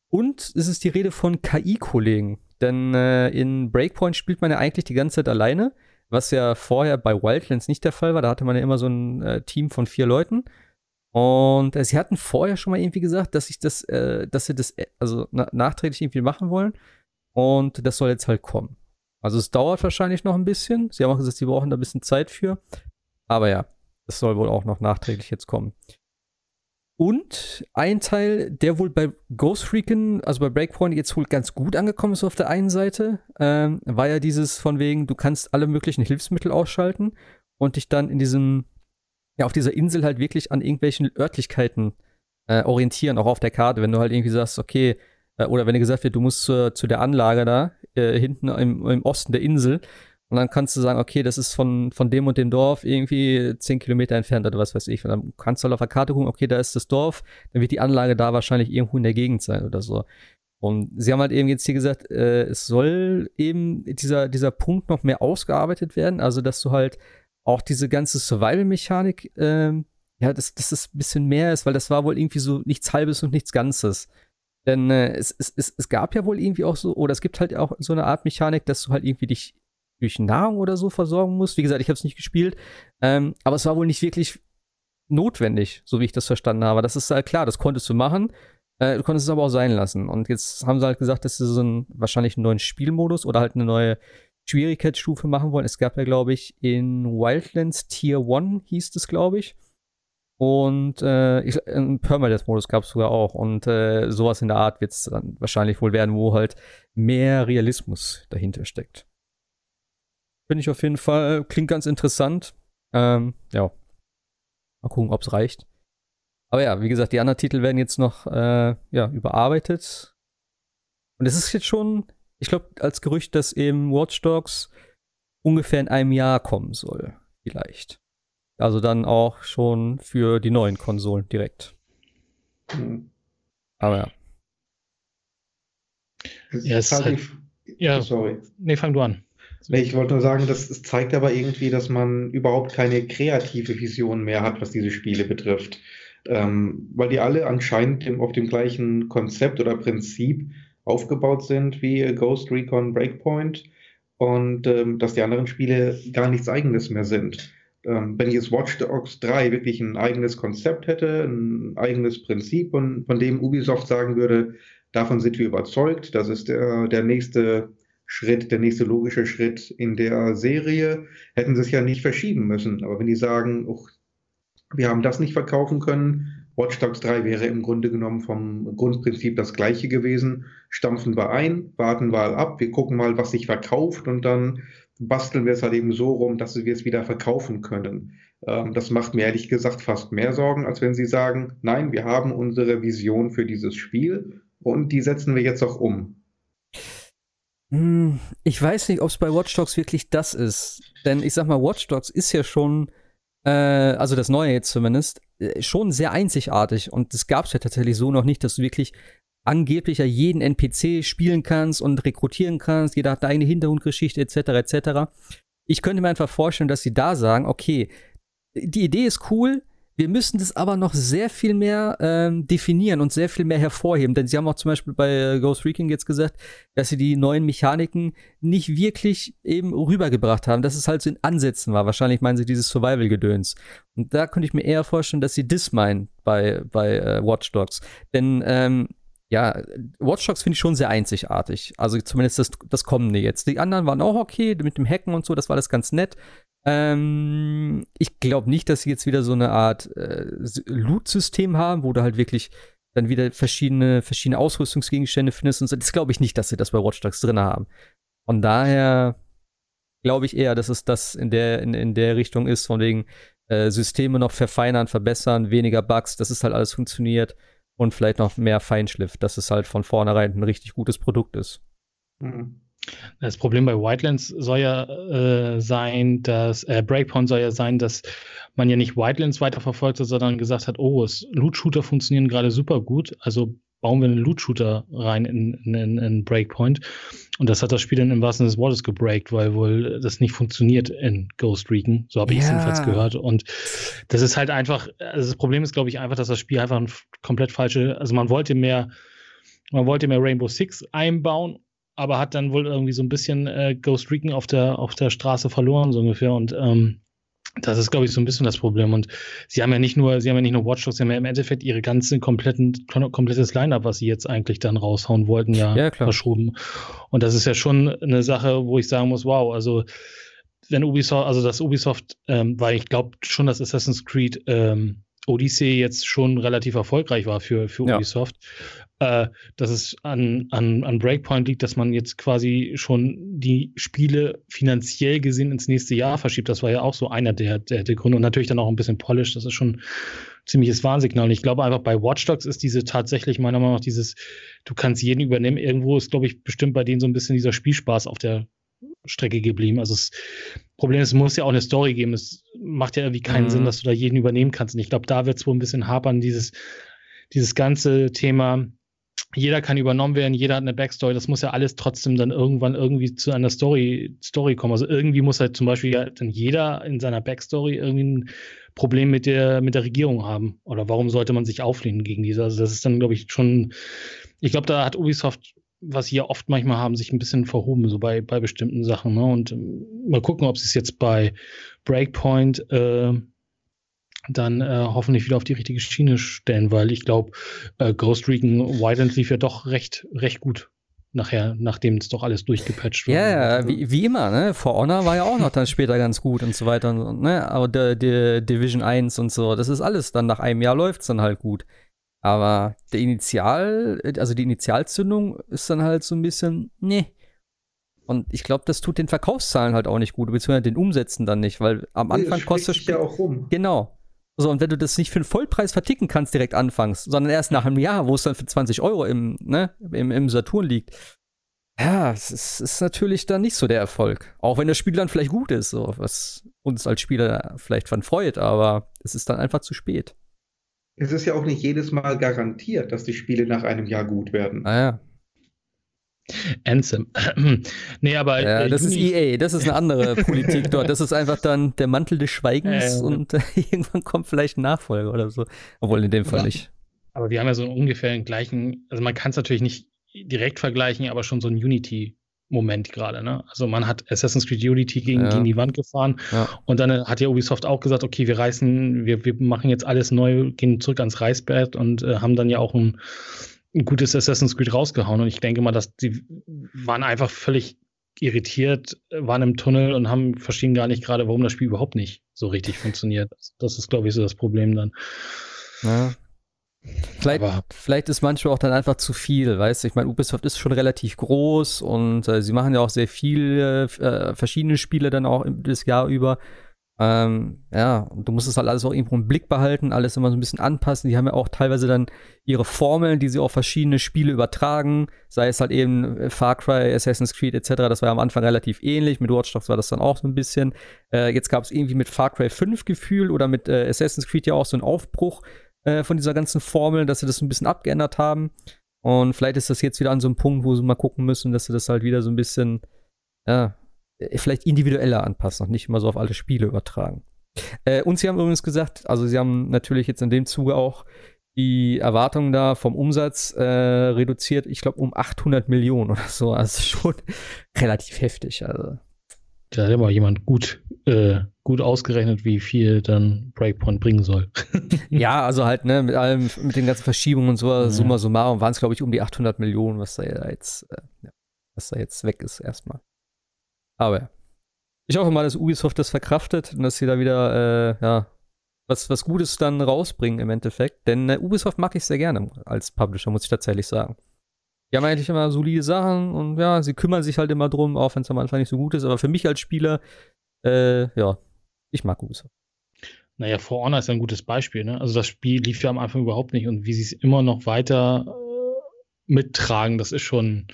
Und es ist die Rede von KI-Kollegen. Denn äh, in Breakpoint spielt man ja eigentlich die ganze Zeit alleine was ja vorher bei Wildlands nicht der Fall war. Da hatte man ja immer so ein äh, Team von vier Leuten. Und äh, sie hatten vorher schon mal irgendwie gesagt, dass ich das, äh, dass sie das äh, also na nachträglich irgendwie machen wollen. Und das soll jetzt halt kommen. Also es dauert wahrscheinlich noch ein bisschen. Sie haben auch gesagt, sie brauchen da ein bisschen Zeit für. Aber ja, es soll wohl auch noch nachträglich jetzt kommen. Und ein Teil, der wohl bei Ghost Recon, also bei Breakpoint, jetzt wohl ganz gut angekommen ist auf der einen Seite, ähm, war ja dieses von wegen, du kannst alle möglichen Hilfsmittel ausschalten und dich dann in diesem, ja, auf dieser Insel halt wirklich an irgendwelchen Örtlichkeiten äh, orientieren, auch auf der Karte, wenn du halt irgendwie sagst, okay, äh, oder wenn dir gesagt wird, du musst zu, zu der Anlage da, äh, hinten im, im Osten der Insel und dann kannst du sagen, okay, das ist von, von dem und dem Dorf irgendwie 10 Kilometer entfernt oder was weiß ich. Und dann kannst du halt auf der Karte gucken, okay, da ist das Dorf, dann wird die Anlage da wahrscheinlich irgendwo in der Gegend sein oder so. Und sie haben halt eben jetzt hier gesagt, äh, es soll eben dieser, dieser Punkt noch mehr ausgearbeitet werden. Also, dass du halt auch diese ganze Survival-Mechanik, äh, ja, dass, dass das ein bisschen mehr ist, weil das war wohl irgendwie so nichts Halbes und nichts Ganzes. Denn äh, es, es, es, es gab ja wohl irgendwie auch so, oder es gibt halt auch so eine Art Mechanik, dass du halt irgendwie dich durch Nahrung oder so versorgen musst. Wie gesagt, ich habe es nicht gespielt, ähm, aber es war wohl nicht wirklich notwendig, so wie ich das verstanden habe. Das ist halt klar, das konntest du machen. Äh, du konntest es aber auch sein lassen. Und jetzt haben sie halt gesagt, dass sie so einen, wahrscheinlich einen neuen Spielmodus oder halt eine neue Schwierigkeitsstufe machen wollen. Es gab ja, glaube ich, in Wildlands Tier 1 hieß es, glaube ich. Und äh, ich, einen Permadeath-Modus gab es sogar auch. Und äh, sowas in der Art wird es dann wahrscheinlich wohl werden, wo halt mehr Realismus dahinter steckt. Finde ich auf jeden Fall, klingt ganz interessant. Ähm, ja. Mal gucken, ob es reicht. Aber ja, wie gesagt, die anderen Titel werden jetzt noch äh, ja, überarbeitet. Und es ist jetzt schon, ich glaube, als Gerücht, dass eben Watch Dogs ungefähr in einem Jahr kommen soll. Vielleicht. Also dann auch schon für die neuen Konsolen direkt. Mhm. Aber ja. Ja, es ist halt, ja, sorry. Nee, fang du an. Ich wollte nur sagen, das, das zeigt aber irgendwie, dass man überhaupt keine kreative Vision mehr hat, was diese Spiele betrifft. Ähm, weil die alle anscheinend auf dem gleichen Konzept oder Prinzip aufgebaut sind wie Ghost Recon Breakpoint und ähm, dass die anderen Spiele gar nichts eigenes mehr sind. Ähm, wenn jetzt Watch Dogs 3 wirklich ein eigenes Konzept hätte, ein eigenes Prinzip und von dem Ubisoft sagen würde, davon sind wir überzeugt, das ist der, der nächste Schritt, der nächste logische Schritt in der Serie, hätten sie es ja nicht verschieben müssen. Aber wenn die sagen, oh, wir haben das nicht verkaufen können, Watch Dogs 3 wäre im Grunde genommen vom Grundprinzip das gleiche gewesen. Stampfen wir ein, warten wir ab, wir gucken mal, was sich verkauft und dann basteln wir es halt eben so rum, dass wir es wieder verkaufen können. Ähm, das macht mir ehrlich gesagt fast mehr Sorgen, als wenn sie sagen, nein, wir haben unsere Vision für dieses Spiel und die setzen wir jetzt auch um. Hm, ich weiß nicht, ob es bei Watch Dogs wirklich das ist. Denn ich sag mal, Watch Dogs ist ja schon, äh, also das Neue jetzt zumindest, äh, schon sehr einzigartig. Und das gab es ja tatsächlich so noch nicht, dass du wirklich angeblich ja jeden NPC spielen kannst und rekrutieren kannst. Jeder hat eine eigene Hintergrundgeschichte etc. etc. Ich könnte mir einfach vorstellen, dass sie da sagen, okay, die Idee ist cool, wir müssen das aber noch sehr viel mehr ähm, definieren und sehr viel mehr hervorheben. Denn sie haben auch zum Beispiel bei äh, Ghost Recon jetzt gesagt, dass sie die neuen Mechaniken nicht wirklich eben rübergebracht haben, dass es halt so in Ansätzen war. Wahrscheinlich meinen sie dieses Survival-Gedöns. Und da könnte ich mir eher vorstellen, dass sie das meinen bei, bei äh, Watch Dogs. Denn ähm, ja, Watch Dogs finde ich schon sehr einzigartig. Also zumindest das, das kommende jetzt. Die anderen waren auch okay mit dem Hacken und so, das war alles ganz nett. Ähm, ich glaube nicht, dass sie jetzt wieder so eine Art äh, Loot-System haben, wo du halt wirklich dann wieder verschiedene, verschiedene Ausrüstungsgegenstände findest und so. Das glaube ich nicht, dass sie das bei Watch Dogs drin haben. Von daher glaube ich eher, dass es das in der, in, in der Richtung ist, von wegen äh, Systeme noch verfeinern, verbessern, weniger Bugs, dass es halt alles funktioniert und vielleicht noch mehr Feinschliff, dass es halt von vornherein ein richtig gutes Produkt ist. Mhm. Das Problem bei Wildlands soll ja äh, sein, dass äh, Breakpoint soll ja sein, dass man ja nicht Wildlands weiterverfolgt hat, sondern gesagt hat, oh, Loot-Shooter funktionieren gerade super gut, also bauen wir einen Loot-Shooter rein in, in, in, Breakpoint. Und das hat das Spiel dann im wahrsten Sinne des Wortes gebreakt, weil wohl das nicht funktioniert in Ghost Recon. So habe ich es jedenfalls gehört. Und das ist halt einfach, also das Problem ist, glaube ich, einfach, dass das Spiel einfach ein komplett falsche, also man wollte mehr, man wollte mehr Rainbow Six einbauen aber hat dann wohl irgendwie so ein bisschen äh, Ghost Recon auf der, auf der Straße verloren, so ungefähr. Und ähm, das ist, glaube ich, so ein bisschen das Problem. Und sie haben ja nicht nur, sie haben ja nicht nur Watch Dogs, sie haben ja im Endeffekt ihre ganze kompletten, komplettes Line-Up, was sie jetzt eigentlich dann raushauen wollten, ja, ja verschoben. Und das ist ja schon eine Sache, wo ich sagen muss, wow, also wenn Ubisoft, also das Ubisoft, ähm, weil ich glaube schon, dass Assassin's Creed ähm, Odyssey jetzt schon relativ erfolgreich war für, für ja. Ubisoft äh, dass es an, an, an Breakpoint liegt, dass man jetzt quasi schon die Spiele finanziell gesehen ins nächste Jahr verschiebt. Das war ja auch so einer der, der, der Gründe und natürlich dann auch ein bisschen Polish. Das ist schon ziemliches Warnsignal. Und ich glaube einfach bei Watch Dogs ist diese tatsächlich meiner Meinung nach dieses, du kannst jeden übernehmen. Irgendwo ist, glaube ich, bestimmt bei denen so ein bisschen dieser Spielspaß auf der Strecke geblieben. Also das Problem ist, es muss ja auch eine Story geben. Es macht ja irgendwie keinen mhm. Sinn, dass du da jeden übernehmen kannst. Und ich glaube, da wird es wohl ein bisschen hapern, dieses, dieses ganze Thema, jeder kann übernommen werden, jeder hat eine Backstory. Das muss ja alles trotzdem dann irgendwann irgendwie zu einer Story, Story kommen. Also irgendwie muss halt zum Beispiel ja dann jeder in seiner Backstory irgendwie ein Problem mit der, mit der Regierung haben. Oder warum sollte man sich auflehnen gegen diese? Also das ist dann, glaube ich, schon, ich glaube, da hat Ubisoft, was sie ja oft manchmal haben, sich ein bisschen verhoben, so bei, bei bestimmten Sachen. Ne? Und ähm, mal gucken, ob sie es jetzt bei Breakpoint äh, dann äh, hoffentlich wieder auf die richtige Schiene stellen, weil ich glaube, äh, Ghost Recon Wildlands lief ja doch recht, recht gut nachher, nachdem es doch alles durchgepatcht war. Ja, ja, wie, wie immer, ne? For Honor war ja auch noch dann später ganz gut und so weiter und ne? Aber der Division 1 und so, das ist alles dann nach einem Jahr läuft es dann halt gut. Aber der Initial, also die Initialzündung ist dann halt so ein bisschen, ne. Und ich glaube, das tut den Verkaufszahlen halt auch nicht gut, beziehungsweise den Umsätzen dann nicht, weil am Anfang nee, kostet es. ja auch rum. Genau. So, und wenn du das nicht für einen Vollpreis verticken kannst, direkt anfangs, sondern erst nach einem Jahr, wo es dann für 20 Euro im, ne, im, im Saturn liegt, ja, es ist, ist, natürlich dann nicht so der Erfolg. Auch wenn das Spiel dann vielleicht gut ist, so, was uns als Spieler vielleicht von freut, aber es ist dann einfach zu spät. Es ist ja auch nicht jedes Mal garantiert, dass die Spiele nach einem Jahr gut werden. Ah ja. Anthem. [CLEARS THROAT] nee, aber. Ja, äh, das Juni ist EA, das ist eine andere [LAUGHS] Politik dort. Das ist einfach dann der Mantel des Schweigens äh, und äh, [LAUGHS] irgendwann kommt vielleicht ein Nachfolger oder so. Obwohl in dem Fall ja. nicht. Aber wir haben ja so einen ungefähren gleichen, also man kann es natürlich nicht direkt vergleichen, aber schon so ein Unity. Moment gerade, ne? Also man hat Assassin's Creed Unity gegen, ja. gegen die Wand gefahren ja. und dann hat ja Ubisoft auch gesagt, okay, wir reißen, wir, wir machen jetzt alles neu, gehen zurück ans Reißbrett und äh, haben dann ja auch ein ein gutes Assassin's Creed rausgehauen. Und ich denke mal, dass die waren einfach völlig irritiert, waren im Tunnel und haben verstehen gar nicht gerade, warum das Spiel überhaupt nicht so richtig funktioniert. Das ist, glaube ich, so das Problem dann. Ja. Vielleicht, vielleicht ist manchmal auch dann einfach zu viel, weißt du? Ich meine, Ubisoft ist schon relativ groß und äh, sie machen ja auch sehr viele äh, verschiedene Spiele dann auch das Jahr über. Ähm, ja, und du musst es halt alles auch irgendwo im Blick behalten, alles immer so ein bisschen anpassen. Die haben ja auch teilweise dann ihre Formeln, die sie auf verschiedene Spiele übertragen, sei es halt eben äh, Far Cry, Assassin's Creed etc. Das war ja am Anfang relativ ähnlich. Mit Watch Dogs war das dann auch so ein bisschen. Äh, jetzt gab es irgendwie mit Far Cry 5 Gefühl oder mit äh, Assassin's Creed ja auch so einen Aufbruch äh, von dieser ganzen Formel, dass sie das ein bisschen abgeändert haben. Und vielleicht ist das jetzt wieder an so einem Punkt, wo sie mal gucken müssen, dass sie das halt wieder so ein bisschen, ja, äh, vielleicht individueller anpassen und nicht immer so auf alle Spiele übertragen. Äh, und sie haben übrigens gesagt, also sie haben natürlich jetzt in dem Zuge auch die Erwartungen da vom Umsatz äh, reduziert, ich glaube um 800 Millionen oder so, also schon [LAUGHS] relativ heftig. Also. Da hat immer jemand gut, äh, gut ausgerechnet, wie viel dann Breakpoint bringen soll. [LAUGHS] ja, also halt, ne, mit allem, mit den ganzen Verschiebungen und so, ja. summa summarum waren es, glaube ich, um die 800 Millionen, was da jetzt, äh, was da jetzt weg ist erstmal. Aber ich hoffe mal, dass Ubisoft das verkraftet und dass sie da wieder, äh, ja, was, was Gutes dann rausbringen im Endeffekt. Denn äh, Ubisoft mag ich sehr gerne als Publisher, muss ich tatsächlich sagen. Die haben eigentlich immer solide Sachen und ja, sie kümmern sich halt immer drum, auch wenn es am Anfang nicht so gut ist. Aber für mich als Spieler, äh, ja, ich mag Ubisoft. Naja, For Honor ist ein gutes Beispiel. Ne? Also das Spiel lief ja am Anfang überhaupt nicht und wie sie es immer noch weiter äh, mittragen, das ist schon,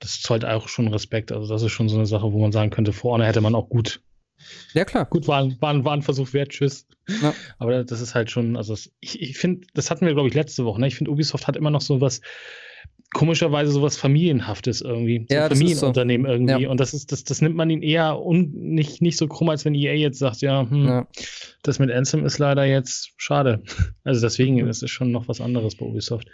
das zollt auch schon Respekt. Also das ist schon so eine Sache, wo man sagen könnte, For Honor hätte man auch gut ja, klar. Gut, war, war, war ein Versuch wert, tschüss. Ja. Aber das ist halt schon, also ich, ich finde, das hatten wir, glaube ich, letzte Woche. Ne? Ich finde, Ubisoft hat immer noch so was, komischerweise sowas Familienhaftes irgendwie. So ja, Familienunternehmen so. irgendwie. Ja. Und das ist, das, das nimmt man ihnen eher un, nicht, nicht so krumm, als wenn EA jetzt sagt, ja, hm, ja. das mit Anthem ist leider jetzt schade. Also deswegen mhm. ist es schon noch was anderes bei Ubisoft.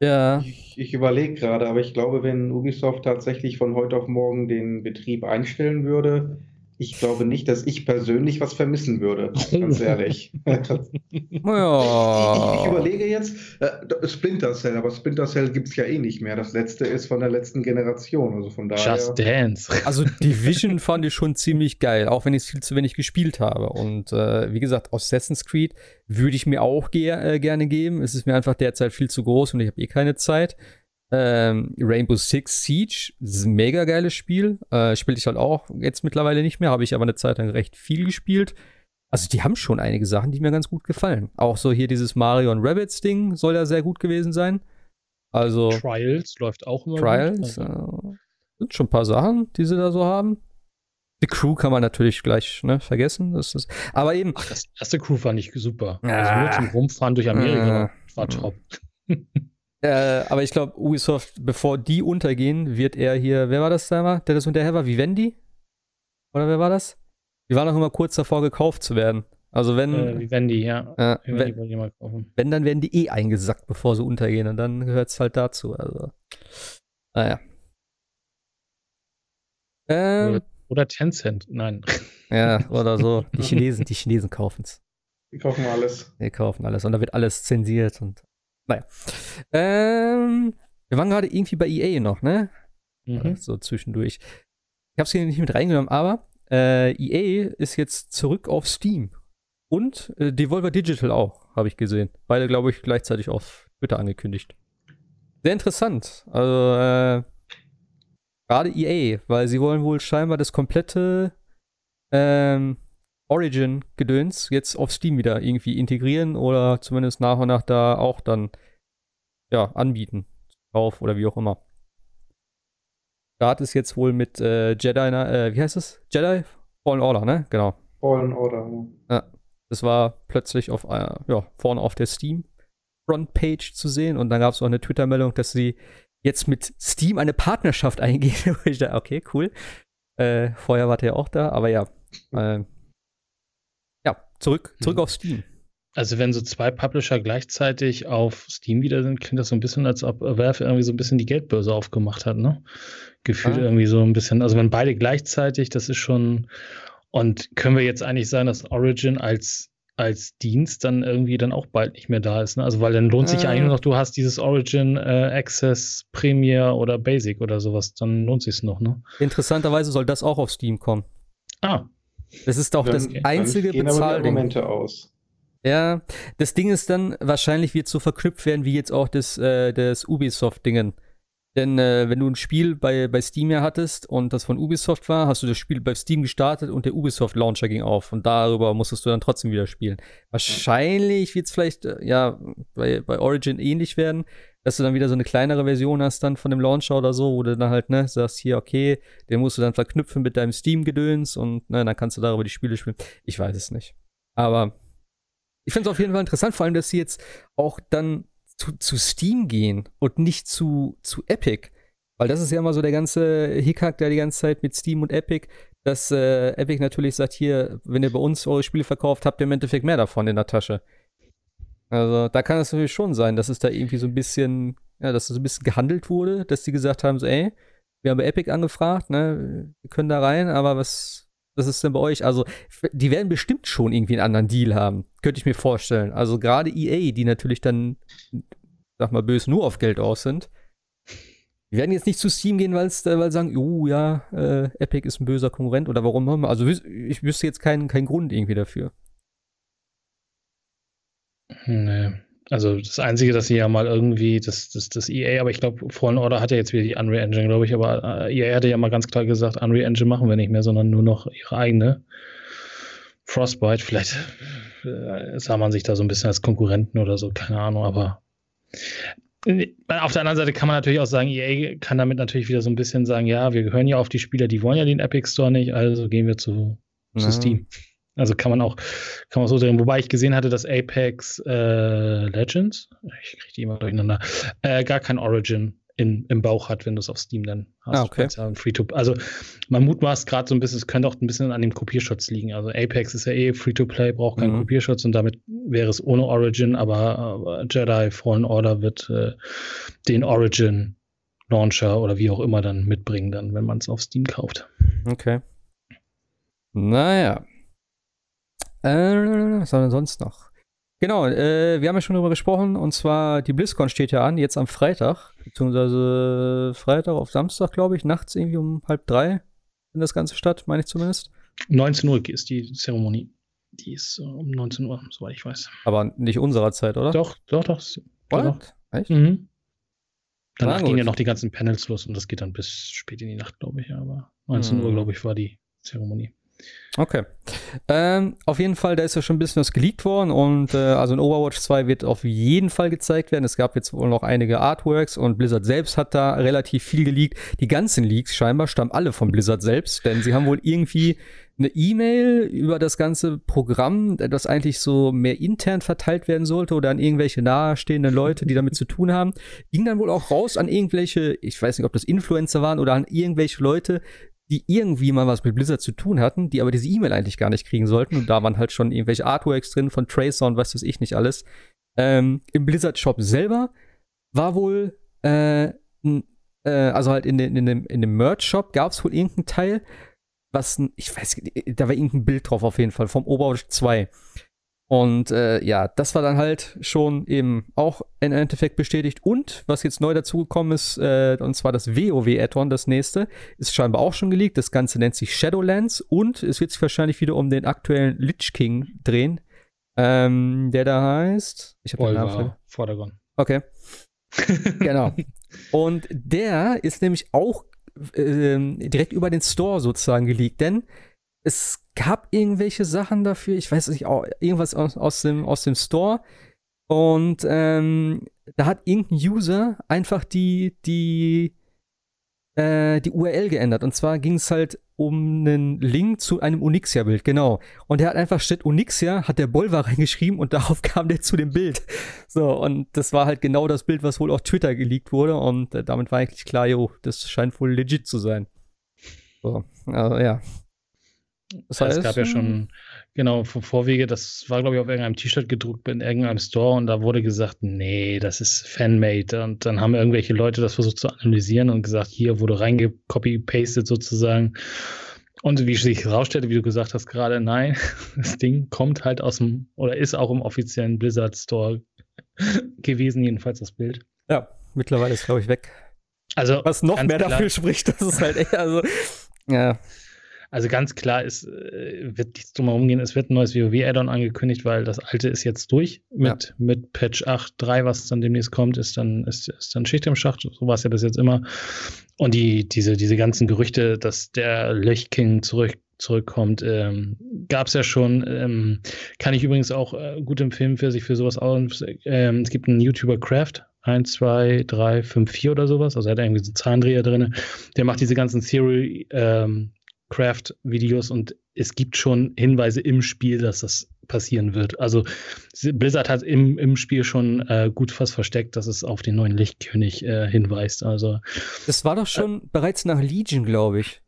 Ja. Ich, ich überlege gerade, aber ich glaube, wenn Ubisoft tatsächlich von heute auf morgen den Betrieb einstellen würde, ich glaube nicht, dass ich persönlich was vermissen würde, ganz ehrlich. [LAUGHS] ja. ich, ich, ich, überlege jetzt, äh, Splinter Cell, aber Splinter Cell gibt es ja eh nicht mehr. Das letzte ist von der letzten Generation, also von daher. Just Dance. Also Division [LAUGHS] fand ich schon ziemlich geil, auch wenn ich es viel zu wenig gespielt habe. Und äh, wie gesagt, Assassin's Creed würde ich mir auch ge äh, gerne geben. Es ist mir einfach derzeit viel zu groß und ich habe eh keine Zeit. Ähm, Rainbow Six Siege, das ist ein mega geiles Spiel. Äh, Spiele ich halt auch jetzt mittlerweile nicht mehr, habe ich aber eine Zeit lang recht viel gespielt. Also die haben schon einige Sachen, die mir ganz gut gefallen. Auch so hier dieses Mario und Rabbits Ding soll ja sehr gut gewesen sein. Also Trials läuft auch immer. Trials gut, also. äh, sind schon ein paar Sachen, die sie da so haben. Die Crew kann man natürlich gleich ne, vergessen. Das ist, aber eben. Ach, das erste Crew fand ich super. Ah, also nur zum Rumfahren durch Amerika ah, war top. [LAUGHS] Äh, aber ich glaube, Ubisoft, bevor die untergehen, wird er hier, wer war das da mal, der das hinterher war? Vivendi? Oder wer war das? Die waren noch immer kurz davor, gekauft zu werden. Also wenn. Äh, Vivendi, ja. Äh, Vivendi wenn, wenn, dann werden die eh eingesackt, bevor sie untergehen. Und dann gehört es halt dazu. Also. Naja. Ähm, oder, oder Tencent, nein. [LAUGHS] Ja, oder so. Die [LAUGHS] Chinesen, die Chinesen kaufen es. Die kaufen alles. Die kaufen alles. Und da wird alles zensiert und naja. Ähm, wir waren gerade irgendwie bei EA noch, ne? Mhm. So zwischendurch. Ich habe es hier nicht mit reingenommen, aber äh, EA ist jetzt zurück auf Steam. Und äh, Devolver Digital auch, habe ich gesehen. Beide, glaube ich, gleichzeitig auf Twitter angekündigt. Sehr interessant. Also, äh, gerade EA, weil sie wollen wohl scheinbar das komplette ähm, Origin-Gedöns jetzt auf Steam wieder irgendwie integrieren oder zumindest nach und nach da auch dann ja, anbieten. Kauf oder wie auch immer. Start ist jetzt wohl mit äh, Jedi, äh, wie heißt es? Jedi Fallen Order, ne? Genau. Fallen Order, ja. Das war plötzlich auf, äh, ja, vorne auf der Steam Frontpage zu sehen und dann gab es auch eine Twitter-Meldung, dass sie jetzt mit Steam eine Partnerschaft [LAUGHS] eingehen. okay, cool. Äh, vorher war der ja auch da, aber ja. Äh, Zurück, zurück mhm. auf Steam. Also wenn so zwei Publisher gleichzeitig auf Steam wieder sind, klingt das so ein bisschen, als ob Valve irgendwie so ein bisschen die Geldbörse aufgemacht hat, ne? Gefühlt ah. irgendwie so ein bisschen. Also wenn beide gleichzeitig, das ist schon. Und können wir jetzt eigentlich sagen, dass Origin als als Dienst dann irgendwie dann auch bald nicht mehr da ist. Ne? Also weil dann lohnt sich äh. eigentlich nur noch, du hast dieses Origin äh, Access Premier oder Basic oder sowas, dann lohnt sich noch, ne? Interessanterweise soll das auch auf Steam kommen. Ah, das ist doch das einzige Bezahlding. aus. Ja, das Ding ist dann, wahrscheinlich wird so verknüpft werden wie jetzt auch das, äh, das Ubisoft-Dingen. Denn äh, wenn du ein Spiel bei, bei Steam ja hattest und das von Ubisoft war, hast du das Spiel bei Steam gestartet und der Ubisoft-Launcher ging auf. Und darüber musstest du dann trotzdem wieder spielen. Wahrscheinlich wird es vielleicht, äh, ja, bei, bei Origin ähnlich werden, dass du dann wieder so eine kleinere Version hast dann von dem Launcher oder so, wo du dann halt, ne, sagst, hier, okay, den musst du dann verknüpfen mit deinem Steam-Gedöns und ne, dann kannst du darüber die Spiele spielen. Ich weiß es nicht. Aber ich finde es auf jeden Fall interessant, vor allem, dass sie jetzt auch dann zu, zu Steam gehen und nicht zu, zu Epic. Weil das ist ja immer so der ganze Hickhack, der die ganze Zeit mit Steam und Epic, dass äh, Epic natürlich sagt, hier, wenn ihr bei uns eure Spiele verkauft, habt ihr im Endeffekt mehr davon in der Tasche. Also da kann es natürlich schon sein, dass es da irgendwie so ein bisschen, ja, dass so ein bisschen gehandelt wurde, dass die gesagt haben, so, ey, wir haben bei Epic angefragt, ne, wir können da rein, aber was, was ist denn bei euch? Also, die werden bestimmt schon irgendwie einen anderen Deal haben, könnte ich mir vorstellen. Also gerade EA, die natürlich dann, sag mal böse, nur auf Geld aus sind, Wir werden jetzt nicht zu Steam gehen, weil sie sagen, oh ja, äh, Epic ist ein böser Konkurrent oder warum immer. Also ich wüsste jetzt keinen, keinen Grund irgendwie dafür. Nee. Also das Einzige, dass sie ja mal irgendwie, das, das, das EA, aber ich glaube, Fallen Order hat ja jetzt wieder die Unreal Engine, glaube ich, aber äh, EA hatte ja mal ganz klar gesagt, Unreal Engine machen wir nicht mehr, sondern nur noch ihre eigene. Frostbite, vielleicht äh, sah man sich da so ein bisschen als Konkurrenten oder so, keine Ahnung, aber äh, auf der anderen Seite kann man natürlich auch sagen, EA kann damit natürlich wieder so ein bisschen sagen, ja, wir gehören ja auf die Spieler, die wollen ja den Epic Store nicht, also gehen wir zu, zu Steam. Also kann man auch, kann man so drehen. Wobei ich gesehen hatte, dass Apex äh, Legends, ich kriege die immer durcheinander, äh, gar kein Origin in, im Bauch hat, wenn du es auf Steam dann hast. Ah, okay. Also man mutmaßt gerade so ein bisschen, es könnte auch ein bisschen an dem Kopierschutz liegen. Also Apex ist ja eh Free-to-Play, braucht keinen mhm. Kopierschutz und damit wäre es ohne Origin, aber, aber Jedi Fallen Order wird äh, den Origin Launcher oder wie auch immer dann mitbringen, dann, wenn man es auf Steam kauft. Okay. Naja, äh, was haben wir sonst noch? Genau, äh, wir haben ja schon darüber gesprochen, und zwar die BlizzCon steht ja an, jetzt am Freitag, beziehungsweise Freitag auf Samstag, glaube ich, nachts irgendwie um halb drei in das Ganze statt, meine ich zumindest. 19 Uhr ist die Zeremonie. Die ist uh, um 19 Uhr, soweit ich weiß. Aber nicht unserer Zeit, oder? Doch, doch, doch. What? Echt? Mhm. Danach gehen ja noch die ganzen Panels los und das geht dann bis spät in die Nacht, glaube ich. Aber 19 mhm. Uhr, glaube ich, war die Zeremonie. Okay. Ähm, auf jeden Fall, da ist ja schon ein bisschen was geleakt worden und äh, also in Overwatch 2 wird auf jeden Fall gezeigt werden. Es gab jetzt wohl noch einige Artworks und Blizzard selbst hat da relativ viel geleakt. Die ganzen Leaks scheinbar stammen alle von Blizzard selbst, denn sie haben wohl irgendwie eine E-Mail über das ganze Programm, das eigentlich so mehr intern verteilt werden sollte oder an irgendwelche nahestehenden Leute, die damit zu tun haben, ging dann wohl auch raus an irgendwelche, ich weiß nicht, ob das Influencer waren oder an irgendwelche Leute, die irgendwie mal was mit Blizzard zu tun hatten, die aber diese E-Mail eigentlich gar nicht kriegen sollten. Und da waren halt schon irgendwelche Artworks drin von Tracer und was weiß ich nicht alles. Ähm, Im Blizzard-Shop selber war wohl, äh, äh, also halt in, den, in dem, in dem Merch-Shop gab es wohl irgendeinen Teil, was, ich weiß, da war irgendein Bild drauf auf jeden Fall, vom Overwatch 2. Und äh, ja, das war dann halt schon eben auch im Endeffekt bestätigt. Und was jetzt neu dazugekommen ist, äh, und zwar das WoW-Add-on, das nächste, ist scheinbar auch schon geleakt. Das Ganze nennt sich Shadowlands und es wird sich wahrscheinlich wieder um den aktuellen Lich King drehen, ähm, der da heißt. Ich habe den Namen Vordergrund. Okay. [LAUGHS] genau. Und der ist nämlich auch äh, direkt über den Store sozusagen geleakt, denn es gab irgendwelche Sachen dafür, ich weiß nicht, irgendwas aus, aus, dem, aus dem Store. Und ähm, da hat irgendein User einfach die, die, äh, die URL geändert. Und zwar ging es halt um einen Link zu einem Onyxia-Bild, genau. Und er hat einfach statt Onyxia, hat der Bolvar [LAUGHS] reingeschrieben und darauf kam der zu dem Bild. So, und das war halt genau das Bild, was wohl auf Twitter geleakt wurde. Und äh, damit war eigentlich klar, jo, das scheint wohl legit zu sein. So, also ja. Das heißt, es gab ja schon, genau, Vorwege, das war, glaube ich, auf irgendeinem T-Shirt gedruckt in irgendeinem Store und da wurde gesagt, nee, das ist Fanmade. Und dann haben irgendwelche Leute das versucht zu analysieren und gesagt, hier wurde reingecopy-pasted sozusagen. Und wie sich herausstellte, wie du gesagt hast gerade, nein, [LAUGHS] das Ding kommt halt aus dem, oder ist auch im offiziellen Blizzard Store gewesen, jedenfalls das Bild. Ja, mittlerweile ist, glaube ich, weg. Also, was noch mehr klar. dafür spricht, dass es halt echt, also, ja. Also ganz klar, es äh, wird nichts drum herum gehen. Es wird ein neues WoW-Add-on angekündigt, weil das alte ist jetzt durch. Mit, ja. mit Patch 8.3, was dann demnächst kommt, ist dann, ist, ist dann Schicht im Schacht. So war es ja bis jetzt immer. Und die, diese, diese ganzen Gerüchte, dass der Löchking zurück, zurückkommt, ähm, gab es ja schon. Ähm, kann ich übrigens auch äh, gut empfehlen, für sich für sowas aus. Ähm, es gibt einen YouTuber Craft, 1, 2, 3, 5, 4 oder sowas. Also er hat irgendwie so einen Zahndreher drin. Der macht diese ganzen Theory, ähm, Craft-Videos und es gibt schon Hinweise im Spiel, dass das passieren wird. Also Blizzard hat im, im Spiel schon äh, gut fast versteckt, dass es auf den neuen Lichtkönig äh, hinweist. Also das war doch schon äh, bereits nach Legion, glaube ich.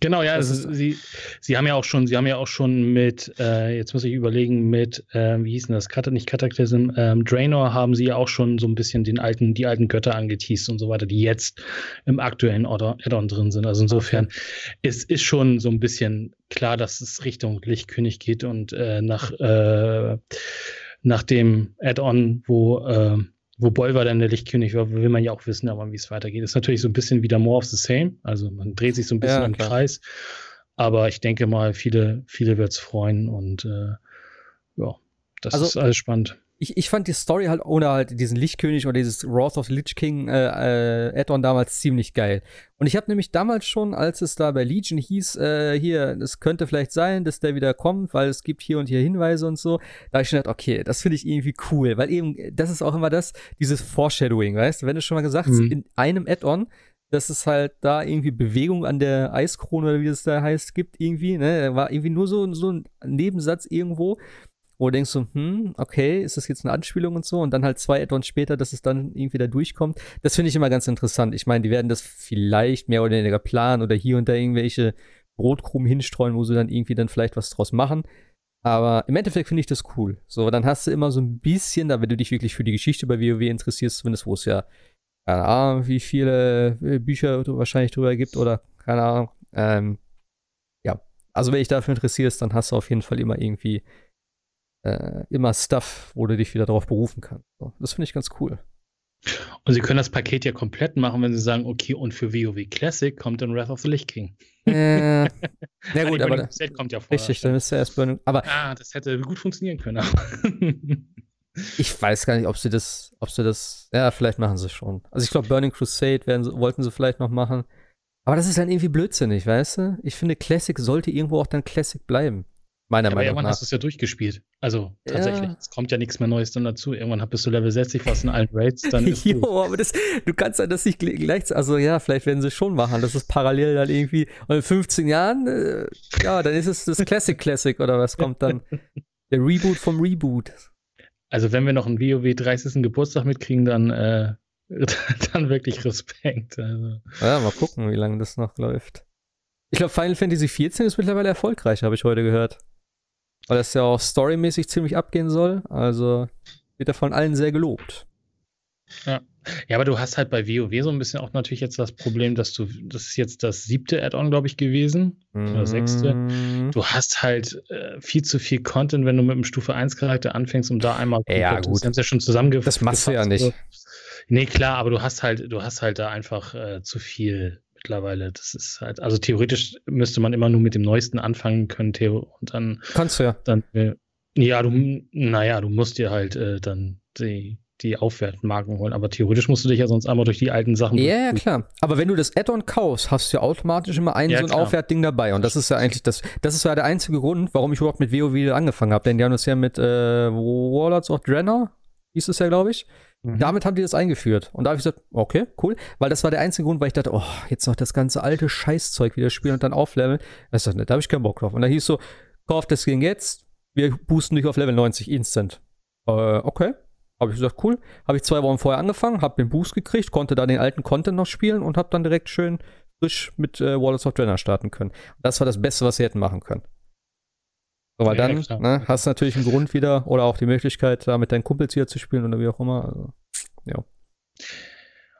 Genau, ja, ist, sie, sie haben ja auch schon, sie haben ja auch schon mit, äh, jetzt muss ich überlegen, mit, äh, wie hieß denn das, Kat nicht Cataclysm, ähm, Draenor haben sie ja auch schon so ein bisschen den alten, die alten Götter angeteased und so weiter, die jetzt im aktuellen Add-on drin sind. Also insofern okay. ist, ist schon so ein bisschen klar, dass es Richtung Lichtkönig geht und äh, nach, äh, nach dem Add-on, wo äh, wo Bolver dann der Lichtkönig war, will man ja auch wissen, aber wie es weitergeht. Ist natürlich so ein bisschen wieder more of the same. Also man dreht sich so ein bisschen ja, im Kreis. Aber ich denke mal, viele, viele wird es freuen und äh, ja, das also, ist alles spannend ich, ich fand die Story halt ohne halt diesen Lichtkönig oder dieses Wrath of the Lich King äh, äh, Add-on damals ziemlich geil. Und ich habe nämlich damals schon, als es da bei Legion hieß, äh, hier, es könnte vielleicht sein, dass der wieder kommt, weil es gibt hier und hier Hinweise und so, da habe ich schon gedacht, okay, das finde ich irgendwie cool, weil eben, das ist auch immer das, dieses Foreshadowing, weißt du, wenn du schon mal gesagt hast, mhm. in einem Add-on, dass es halt da irgendwie Bewegung an der Eiskrone oder wie das da heißt, gibt irgendwie, ne, war irgendwie nur so, so ein Nebensatz irgendwo wo du denkst so, hm, okay, ist das jetzt eine Anspielung und so? Und dann halt zwei Add-ons später, dass es dann irgendwie da durchkommt. Das finde ich immer ganz interessant. Ich meine, die werden das vielleicht mehr oder weniger planen oder hier und da irgendwelche Brotkrumen hinstreuen, wo sie dann irgendwie dann vielleicht was draus machen. Aber im Endeffekt finde ich das cool. So, dann hast du immer so ein bisschen, da wenn du dich wirklich für die Geschichte bei WoW interessierst, zumindest wo es ja, keine Ahnung, wie viele äh, Bücher wahrscheinlich drüber gibt oder keine Ahnung. Ähm, ja, also wenn dich dafür interessierst, dann hast du auf jeden Fall immer irgendwie äh, immer Stuff, wo du dich wieder darauf berufen kannst. So, das finde ich ganz cool. Und sie können das Paket ja komplett machen, wenn sie sagen, okay, und für WoW Classic kommt dann Wrath of the Lich King. Äh, [LAUGHS] ja gut, aber das kommt ja vor. Richtig, dann ist ja erst Burning. Aber ah, das hätte gut funktionieren können. [LAUGHS] ich weiß gar nicht, ob sie das, ob sie das, ja, vielleicht machen sie schon. Also ich glaube, Burning Crusade werden, wollten sie vielleicht noch machen. Aber das ist dann irgendwie blödsinnig, weißt du? Ich finde, Classic sollte irgendwo auch dann Classic bleiben. Meiner ja, Meinung irgendwann nach. hast du es ja durchgespielt. Also tatsächlich. Ja. Es kommt ja nichts mehr Neues dann dazu. Irgendwann bist du Level 60 fast in allen Raids. Dann [LAUGHS] jo, aber das, du kannst ja das nicht gleich. Also ja, vielleicht werden sie schon machen. Das ist parallel dann irgendwie. Und in 15 Jahren, äh, ja, dann ist es das Classic Classic oder was kommt dann? [LAUGHS] Der Reboot vom Reboot. Also wenn wir noch einen WoW 30. Geburtstag mitkriegen, dann, äh, [LAUGHS] dann wirklich Respekt. Also. Ja, mal gucken, wie lange das noch läuft. Ich glaube, Final Fantasy XIV ist mittlerweile erfolgreich, habe ich heute gehört. Weil das ja auch storymäßig ziemlich abgehen soll. Also wird er von allen sehr gelobt. Ja. Ja, aber du hast halt bei WoW so ein bisschen auch natürlich jetzt das Problem, dass du, das ist jetzt das siebte Add-on, glaube ich, gewesen. Mhm. Oder sechste. Du hast halt äh, viel zu viel Content, wenn du mit einem Stufe 1 Charakter anfängst, um da einmal. Ja, gut. Das haben ja schon zusammengefasst. Das machst du ja nicht. Nee, klar, aber du hast halt, du hast halt da einfach äh, zu viel mittlerweile. Das ist halt, also theoretisch müsste man immer nur mit dem Neuesten anfangen können, Theo. Und dann. Kannst du ja. Dann, äh, ja, du, naja, du musst dir halt äh, dann die, die Aufwertmarken holen. Aber theoretisch musst du dich ja sonst einmal durch die alten Sachen. Ja, ja, klar. Aber wenn du das Add-on kaufst, hast du ja automatisch immer ein ja, so ein klar. Aufwertding dabei. Und das ist ja eigentlich das, das ist ja der einzige Grund, warum ich überhaupt mit WoW angefangen habe. Denn die haben das ja mit äh, Warlords of Draenor, hieß es ja, glaube ich. Mhm. Damit haben die das eingeführt. Und da habe ich gesagt, okay, cool. Weil das war der einzige Grund, weil ich dachte, oh, jetzt noch das ganze alte Scheißzeug wieder spielen und dann aufleveln. Das ist, da habe ich keinen Bock drauf. Und da hieß so, kauf das Ding jetzt, wir boosten dich auf Level 90 instant. Äh, okay. Habe ich gesagt, cool. Habe ich zwei Wochen vorher angefangen, habe den Boost gekriegt, konnte da den alten Content noch spielen und habe dann direkt schön frisch mit äh, Wallace of Draenor starten können. Das war das Beste, was sie hätten machen können. So, weil ja, dann ne, hast du natürlich einen Grund wieder oder auch die Möglichkeit, da mit deinen Kumpels hier zu spielen oder wie auch immer. Also, ja.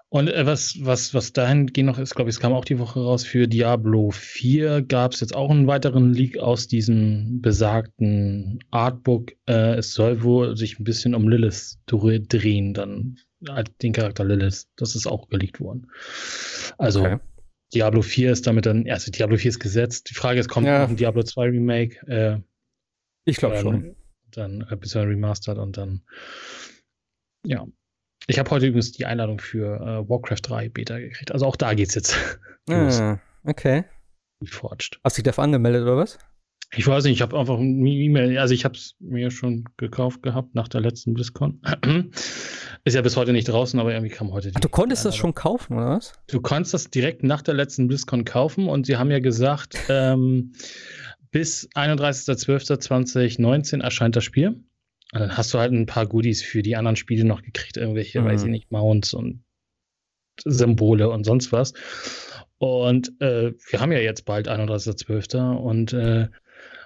Und äh, was, was, was dahingehend noch ist, glaube ich, es kam auch die Woche raus, für Diablo 4 gab es jetzt auch einen weiteren Leak aus diesem besagten Artbook. Äh, es soll wohl sich ein bisschen um Lilith drehen, dann den Charakter Lilith. Das ist auch geleakt worden. Also okay. Diablo 4 ist damit dann, also Diablo 4 ist gesetzt. Die Frage ist, kommt ja. noch ein Diablo 2 Remake? Äh, ich glaube ähm, schon. Dann ein bisschen remastered und dann, ja. Ich habe heute übrigens die Einladung für äh, Warcraft 3 Beta gekriegt. Also auch da geht's jetzt. [LAUGHS] ah, okay. Forged. Hast du dich dafür angemeldet oder was? Ich weiß nicht, ich habe einfach eine E-Mail, also ich habe es mir schon gekauft gehabt nach der letzten BlizzCon. [CLEARS THROAT] Ist ja bis heute nicht draußen, aber irgendwie kam heute die. Ach, du konntest das schon kaufen, oder was? Du konntest das direkt nach der letzten BlizzCon kaufen und sie haben ja gesagt, ähm, bis 31.12.2019 erscheint das Spiel. Und dann hast du halt ein paar Goodies für die anderen Spiele noch gekriegt, irgendwelche, mhm. weiß ich nicht, Mounts und Symbole und sonst was. Und äh, wir haben ja jetzt bald 31.12. und äh,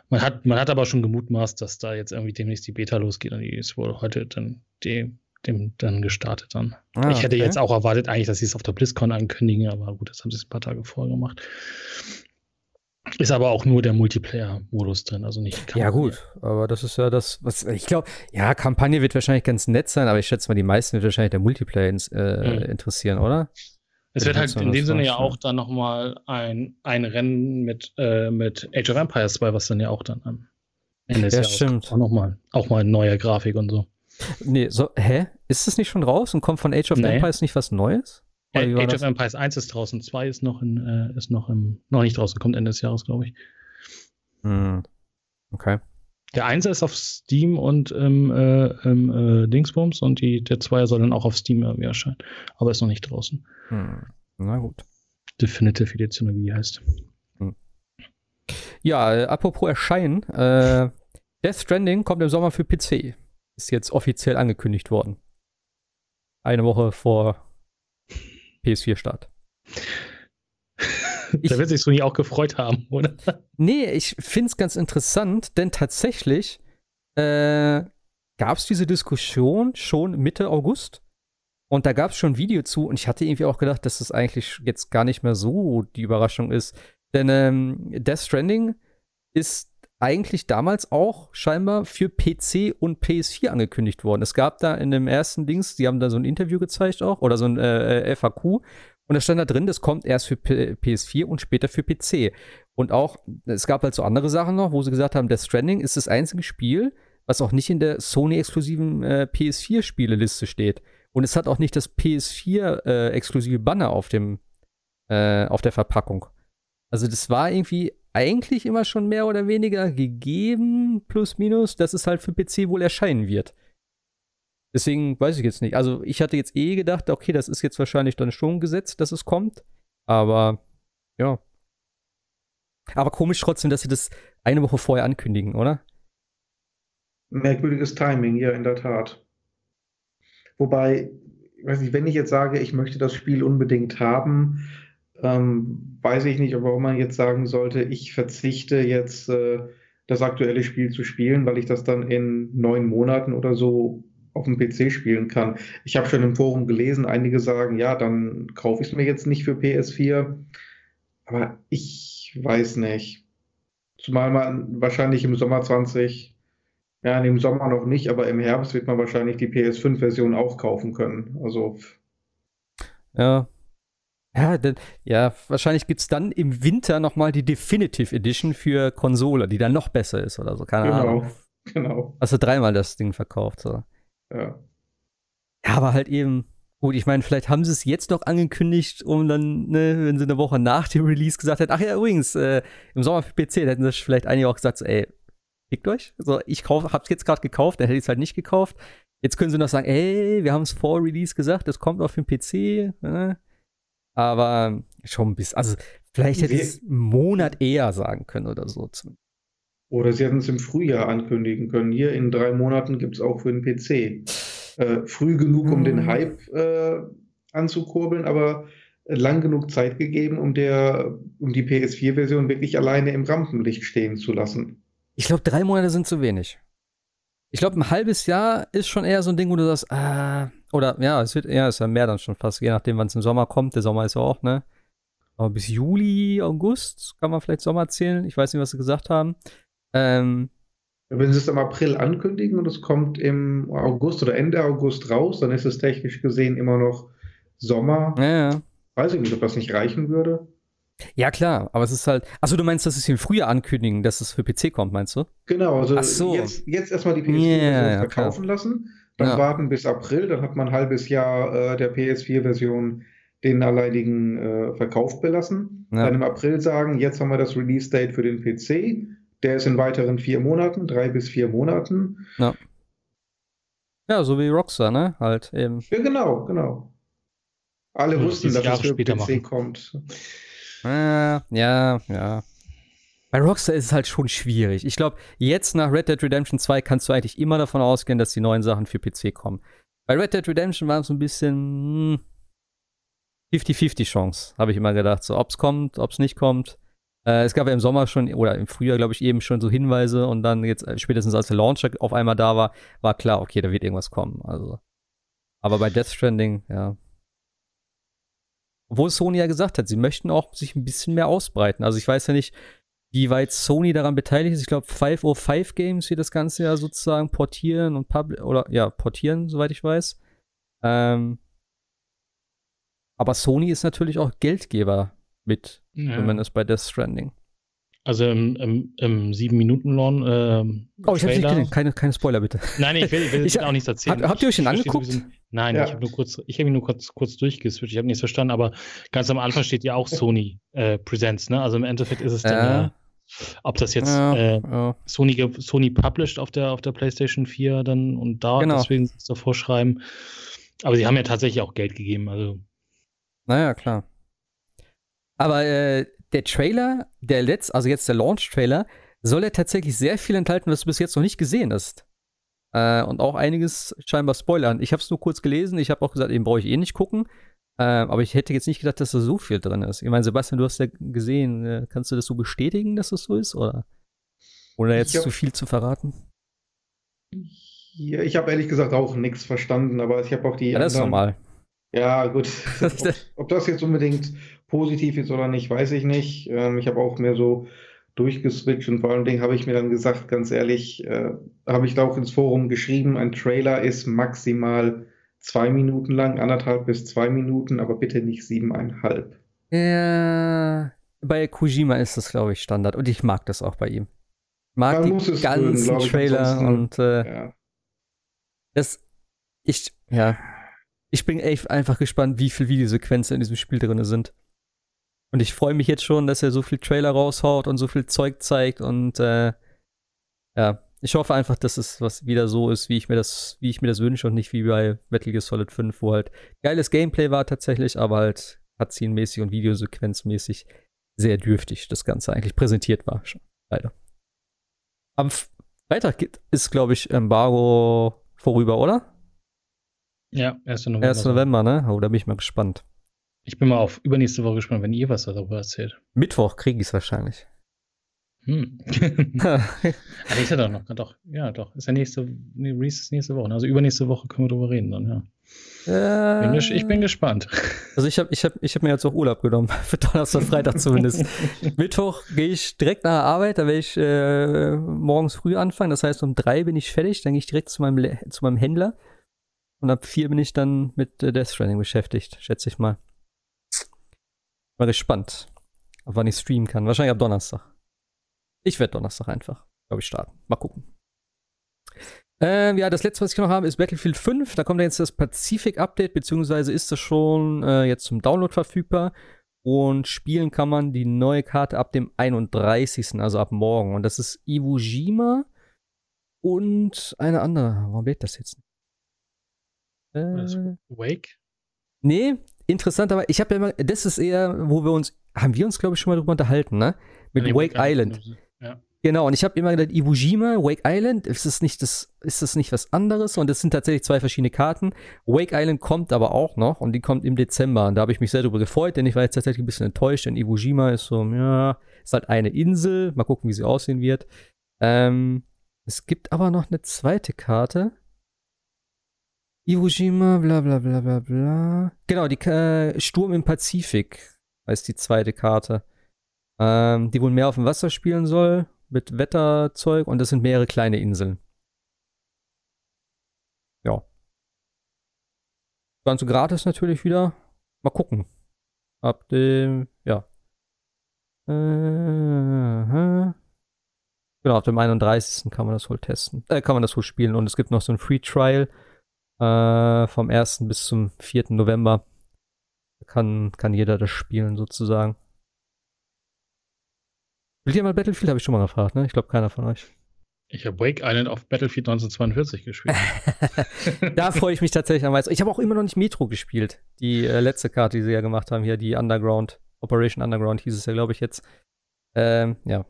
man hat, man hat aber schon gemutmaßt, dass da jetzt irgendwie demnächst die Beta losgeht und die ist wohl heute dann die, dem dann gestartet dann. Ah, ich hätte okay. jetzt auch erwartet eigentlich, dass sie es auf der BlizzCon ankündigen, aber gut, das haben sie es ein paar Tage vorher gemacht. Ist aber auch nur der Multiplayer-Modus drin, also nicht Kampagne. Ja, gut, aber das ist ja das, was ich glaube, ja, Kampagne wird wahrscheinlich ganz nett sein, aber ich schätze mal, die meisten wird wahrscheinlich der Multiplayer ins, äh, mhm. interessieren, oder? Es wird halt in dem Sinne ja auch dann nochmal ein, ein Rennen mit, äh, mit Age of Empires 2, was dann ja auch dann am Ende des ja, Jahres stimmt. auch nochmal, auch mal neue Grafik und so. Nee, so, hä? Ist das nicht schon raus und kommt von Age of nee. Empires nicht was Neues? Age of? Empires 1 ist draußen, 2 ist noch in, äh, ist noch im, noch nicht draußen, kommt Ende des Jahres, glaube ich. Hm. Okay. Der 1 ist auf Steam und im, äh, im äh, Dingsbums und die, der 2 soll dann auch auf Steam irgendwie erscheinen. Aber ist noch nicht draußen. Hm. Na gut. Definitive Edition, wie die heißt. Hm. Ja, äh, apropos erscheinen, äh, Death Stranding kommt im Sommer für PC. Ist jetzt offiziell angekündigt worden. Eine Woche vor PS4-Start. [LAUGHS] da wird sich Sony auch gefreut haben, oder? Nee, ich finde es ganz interessant, denn tatsächlich äh, gab es diese Diskussion schon Mitte August. Und da gab es schon ein Video zu und ich hatte irgendwie auch gedacht, dass das eigentlich jetzt gar nicht mehr so die Überraschung ist. Denn ähm, Death Stranding ist eigentlich damals auch scheinbar für PC und PS4 angekündigt worden. Es gab da in dem ersten Dings, die haben da so ein Interview gezeigt auch, oder so ein äh, äh FAQ. Und da stand da drin, das kommt erst für P PS4 und später für PC. Und auch, es gab halt so andere Sachen noch, wo sie gesagt haben, Death Stranding ist das einzige Spiel, was auch nicht in der Sony-exklusiven äh, PS4-Spieleliste steht. Und es hat auch nicht das PS4-exklusive äh, Banner auf dem, äh, auf der Verpackung. Also das war irgendwie eigentlich immer schon mehr oder weniger gegeben, plus minus, dass es halt für PC wohl erscheinen wird. Deswegen weiß ich jetzt nicht. Also ich hatte jetzt eh gedacht, okay, das ist jetzt wahrscheinlich dann schon gesetzt, dass es kommt. Aber ja. Aber komisch trotzdem, dass sie das eine Woche vorher ankündigen, oder? Merkwürdiges Timing, ja, in der Tat. Wobei, weiß nicht, wenn ich jetzt sage, ich möchte das Spiel unbedingt haben, ähm, weiß ich nicht, warum man jetzt sagen sollte, ich verzichte jetzt äh, das aktuelle Spiel zu spielen, weil ich das dann in neun Monaten oder so auf dem PC spielen kann. Ich habe schon im Forum gelesen, einige sagen, ja, dann kaufe ich es mir jetzt nicht für PS4. Aber ich weiß nicht. Zumal man wahrscheinlich im Sommer 20, ja, im Sommer noch nicht, aber im Herbst wird man wahrscheinlich die PS5-Version auch kaufen können. Also. Ja, ja, denn, ja wahrscheinlich gibt es dann im Winter nochmal die Definitive Edition für Konsole, die dann noch besser ist oder so. Keine genau, Ahnung. Genau. Also dreimal das Ding verkauft. So. Ja. Ja, aber halt eben, gut, ich meine, vielleicht haben sie es jetzt noch angekündigt, um dann, ne, wenn sie eine Woche nach dem Release gesagt hätten, ach ja, übrigens, äh, im Sommer für PC, dann hätten sie vielleicht einige auch gesagt, so, ey, fickt euch. So, ich kauf, hab's jetzt gerade gekauft, dann hätte ich es halt nicht gekauft. Jetzt können sie noch sagen, ey, wir haben es vor Release gesagt, es kommt auf den PC. Ne? Aber schon ein bisschen, also vielleicht hätte es einen Monat eher sagen können oder so. Oder sie hätten es im Frühjahr ankündigen können. Hier in drei Monaten gibt es auch für den PC. Äh, früh genug, um hm. den Hype äh, anzukurbeln, aber lang genug Zeit gegeben, um, der, um die PS4-Version wirklich alleine im Rampenlicht stehen zu lassen. Ich glaube, drei Monate sind zu wenig. Ich glaube, ein halbes Jahr ist schon eher so ein Ding, wo du sagst, ah, oder ja, es wird eher, ist ja mehr dann schon fast, je nachdem, wann es im Sommer kommt. Der Sommer ist ja auch, ne? Aber bis Juli, August kann man vielleicht Sommer zählen. Ich weiß nicht, was sie gesagt haben. Ähm, wenn sie es im April ankündigen und es kommt im August oder Ende August raus, dann ist es technisch gesehen immer noch Sommer. Ja, ja. Weiß ich nicht, ob das nicht reichen würde. Ja, klar, aber es ist halt. Achso, du meinst, dass es im Frühjahr ankündigen, dass es für PC kommt, meinst du? Genau, also so. jetzt, jetzt erstmal die PS4 yeah, verkaufen klar. lassen dann ja. warten bis April, dann hat man ein halbes Jahr äh, der PS4-Version den alleinigen äh, Verkauf belassen. Ja. Dann im April sagen, jetzt haben wir das Release-Date für den PC. Der ist in weiteren vier Monaten, drei bis vier Monaten. Ja. Ja, so wie Rockstar, ne? Halt eben. Ja, genau, genau. Alle wussten, dass es für PC machen. kommt. Äh, ja, ja. Bei Rockstar ist es halt schon schwierig. Ich glaube, jetzt nach Red Dead Redemption 2 kannst du eigentlich immer davon ausgehen, dass die neuen Sachen für PC kommen. Bei Red Dead Redemption war es ein bisschen 50-50 hm, Chance, habe ich immer gedacht. So, ob es kommt, ob es nicht kommt. Äh, es gab ja im Sommer schon, oder im Frühjahr, glaube ich, eben schon so Hinweise und dann jetzt, äh, spätestens als der Launcher auf einmal da war, war klar, okay, da wird irgendwas kommen. Also. Aber bei Death Stranding, ja. Obwohl Sony ja gesagt hat, sie möchten auch sich ein bisschen mehr ausbreiten. Also ich weiß ja nicht, wie weit Sony daran beteiligt ist. Ich glaube, 505 Games wird das Ganze ja sozusagen portieren und publi oder ja, portieren, soweit ich weiß. Ähm, aber Sony ist natürlich auch Geldgeber mit, ja. wenn man es bei Death Stranding. Also im, im, im 7-Minuten-Lawn. Ähm, oh, ich habe nicht gesehen. Keine, keine Spoiler, bitte. Nein, ich will, ich will [LAUGHS] ich, auch nichts erzählen. Hab, habt ihr euch den angeguckt? Bisschen, nein, ja. ich habe nur kurz, ich habe ihn nur kurz, kurz durchgeswitcht. Ich habe nichts verstanden, aber ganz am Anfang steht ja auch [LAUGHS] Sony äh, Presents, ne? Also im Endeffekt ist es dann ja. Äh, ob das jetzt ja, äh, ja. Sony, Sony published auf der, auf der PlayStation 4 dann und da genau. deswegen davor schreiben. Aber sie haben ja tatsächlich auch Geld gegeben, also. Naja, klar. Aber äh, der Trailer, der letzt, also jetzt der Launch-Trailer, soll ja tatsächlich sehr viel enthalten, was du bis jetzt noch nicht gesehen hast. Äh, und auch einiges scheinbar spoilern. Ich habe es nur kurz gelesen, ich habe auch gesagt, eben brauche ich eh nicht gucken. Äh, aber ich hätte jetzt nicht gedacht, dass da so viel drin ist. Ich meine, Sebastian, du hast ja gesehen, äh, kannst du das so bestätigen, dass das so ist? Oder, oder jetzt hab, zu viel zu verraten? Ja, ich habe ehrlich gesagt auch nichts verstanden, aber ich habe auch die. Ja, das anderen, ist normal. Ja, gut. [LAUGHS] ob, ob, das jetzt unbedingt positiv ist oder nicht, weiß ich nicht. Ähm, ich habe auch mehr so durchgeswitcht und vor allen Dingen habe ich mir dann gesagt, ganz ehrlich, äh, habe ich da auch ins Forum geschrieben, ein Trailer ist maximal zwei Minuten lang, anderthalb bis zwei Minuten, aber bitte nicht siebeneinhalb. Ja, bei Kojima ist das, glaube ich, Standard und ich mag das auch bei ihm. Ich mag Man die ganzen mögen, Trailer und äh, ja. das, ich, ja, ich bin echt einfach gespannt, wie viele Videosequenzen in diesem Spiel drin sind. Und ich freue mich jetzt schon, dass er so viel Trailer raushaut und so viel Zeug zeigt und äh, ja, ich hoffe einfach, dass es was wieder so ist, wie ich mir das, wie ich mir das wünsche und nicht wie bei Metal Gear Solid 5, wo halt geiles Gameplay war tatsächlich, aber halt Cutscene-mäßig und Videosequenzmäßig sehr dürftig das Ganze eigentlich präsentiert war. Schon, leider. Am Freitag ist, glaube ich, Embargo vorüber, oder? Ja, 1. November. 1. November, ne? Oh, da bin ich mal gespannt. Ich bin mal auf übernächste Woche gespannt, wenn ihr was darüber erzählt. Mittwoch kriege ich es wahrscheinlich. Hm. [LAUGHS] ah, ist ja doch noch, doch, ja, doch. Ist ja nächste, nee, Reese ist nächste Woche. Also übernächste Woche können wir drüber reden dann, ja. Äh, bin ich bin gespannt. Also ich habe ich hab, ich hab mir jetzt auch Urlaub genommen, [LAUGHS] für Donnerstag, Freitag zumindest. [LAUGHS] Mittwoch gehe ich direkt nach der Arbeit, da werde ich äh, morgens früh anfangen. Das heißt, um drei bin ich fertig, dann gehe ich direkt zu meinem, zu meinem Händler. Und ab vier bin ich dann mit äh, Death Stranding beschäftigt, schätze ich mal. Mal gespannt, ab wann ich streamen kann. Wahrscheinlich ab Donnerstag. Ich werde Donnerstag einfach, glaube ich, starten. Mal gucken. Ähm, ja, das letzte, was ich noch habe, ist Battlefield 5. Da kommt jetzt das Pazifik-Update, beziehungsweise ist das schon äh, jetzt zum Download verfügbar. Und spielen kann man die neue Karte ab dem 31., also ab morgen. Und das ist Iwo Jima und eine andere. Warum lädt das jetzt? Äh, Wake? Nee, interessant, aber ich habe ja immer, das ist eher, wo wir uns, haben wir uns, glaube ich, schon mal drüber unterhalten, ne? Mit Wake, Wake Island. Genau, und ich habe immer gedacht, Iwo Jima, Wake Island, ist das nicht das, ist das nicht was anderes? Und das sind tatsächlich zwei verschiedene Karten. Wake Island kommt aber auch noch und die kommt im Dezember. Und da habe ich mich sehr darüber gefreut, denn ich war jetzt tatsächlich ein bisschen enttäuscht, denn Iwo Jima ist so, ja, ist halt eine Insel. Mal gucken, wie sie aussehen wird. Ähm, es gibt aber noch eine zweite Karte. Iwo Jima, bla bla bla bla bla. Genau, die äh, Sturm im Pazifik heißt die zweite Karte ähm, die wohl mehr auf dem Wasser spielen soll, mit Wetterzeug und das sind mehrere kleine Inseln. Ja. Ganze gratis natürlich wieder. Mal gucken. Ab dem, ja. Äh, genau, ab dem 31. kann man das wohl testen. Äh, kann man das wohl spielen. Und es gibt noch so ein Free Trial äh, vom 1. bis zum 4. November. Kann, kann jeder das spielen sozusagen. Will ihr mal Battlefield? Habe ich schon mal gefragt, ne? Ich glaube, keiner von euch. Ich habe Wake Island auf Battlefield 1942 gespielt. [LAUGHS] da freue ich mich tatsächlich am meisten. Ich habe auch immer noch nicht Metro gespielt. Die äh, letzte Karte, die sie ja gemacht haben, hier, die Underground, Operation Underground hieß es ja, glaube ich, jetzt. Ähm, ja,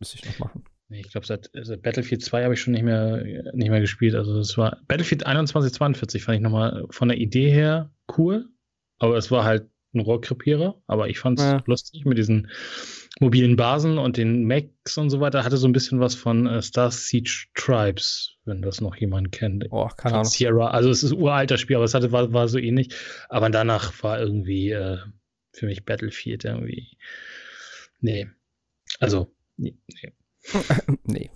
müsste ich noch machen. Nee, ich glaube, seit, seit, Battlefield 2 habe ich schon nicht mehr, nicht mehr gespielt. Also, das war Battlefield 2142 fand ich nochmal von der Idee her cool. Aber es war halt ein Rohrkrepierer. Aber ich fand es ja. lustig mit diesen mobilen Basen und den Macs und so weiter hatte so ein bisschen was von äh, Star Siege Tribes, wenn das noch jemand kennt. Oh, keine Ahnung. Sierra. Also es ist ein uralter Spiel, aber es hatte, war, war so ähnlich. Aber danach war irgendwie äh, für mich Battlefield irgendwie. Nee. Also Nee. [LAUGHS] nee. nee,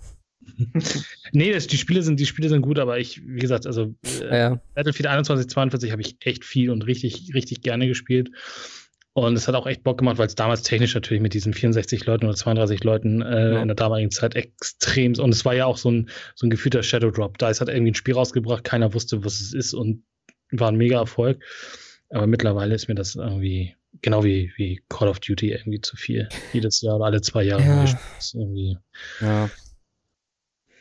[LAUGHS] das, die Spiele sind, die Spiele sind gut, aber ich, wie gesagt, also äh, ja. Battlefield 21, 42 habe ich echt viel und richtig, richtig gerne gespielt. Und es hat auch echt Bock gemacht, weil es damals technisch natürlich mit diesen 64 Leuten oder 32 Leuten äh, ja. in der damaligen Zeit extrem und es war ja auch so ein, so ein gefühlter Shadow Drop. Da ist halt irgendwie ein Spiel rausgebracht, keiner wusste, was es ist und war ein mega Erfolg. Aber mittlerweile ist mir das irgendwie genau wie, wie Call of Duty irgendwie zu viel. Jedes Jahr oder alle zwei Jahre. Ja. Irgendwie. ja.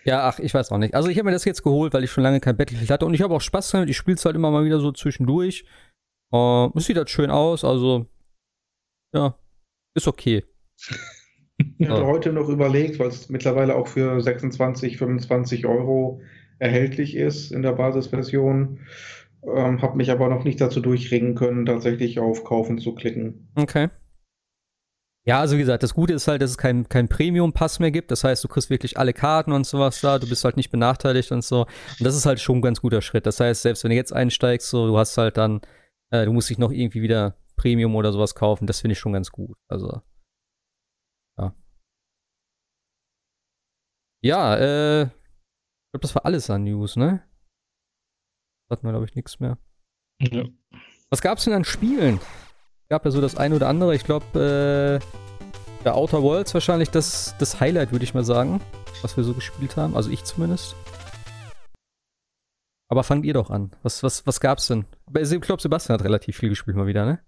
Ja, ach, ich weiß auch nicht. Also ich habe mir das jetzt geholt, weil ich schon lange kein Battlefield hatte und ich habe auch Spaß damit. Ich spiele es halt immer mal wieder so zwischendurch. Uh, es sieht halt schön aus, also ja, ist okay. [LAUGHS] Ich habe heute noch überlegt, weil es mittlerweile auch für 26, 25 Euro erhältlich ist in der Basisversion. Ähm, habe mich aber noch nicht dazu durchringen können, tatsächlich auf Kaufen zu klicken. Okay. Ja, also wie gesagt, das Gute ist halt, dass es kein, kein Premium-Pass mehr gibt. Das heißt, du kriegst wirklich alle Karten und sowas da. Du bist halt nicht benachteiligt und so. Und das ist halt schon ein ganz guter Schritt. Das heißt, selbst wenn du jetzt einsteigst, so, du hast halt dann, äh, du musst dich noch irgendwie wieder Premium oder sowas kaufen. Das finde ich schon ganz gut. Also, ja. Ja, äh, ich glaube, das war alles an News, ne? Hatten wir, glaube ich, nichts mehr. Ja. Was gab es denn an Spielen? Gab ja so das eine oder andere. Ich glaube, äh, der Outer Worlds wahrscheinlich das, das Highlight, würde ich mal sagen, was wir so gespielt haben. Also ich zumindest. Aber fangt ihr doch an. Was, was, was gab's denn? Ich glaube, Sebastian hat relativ viel gespielt mal wieder, ne?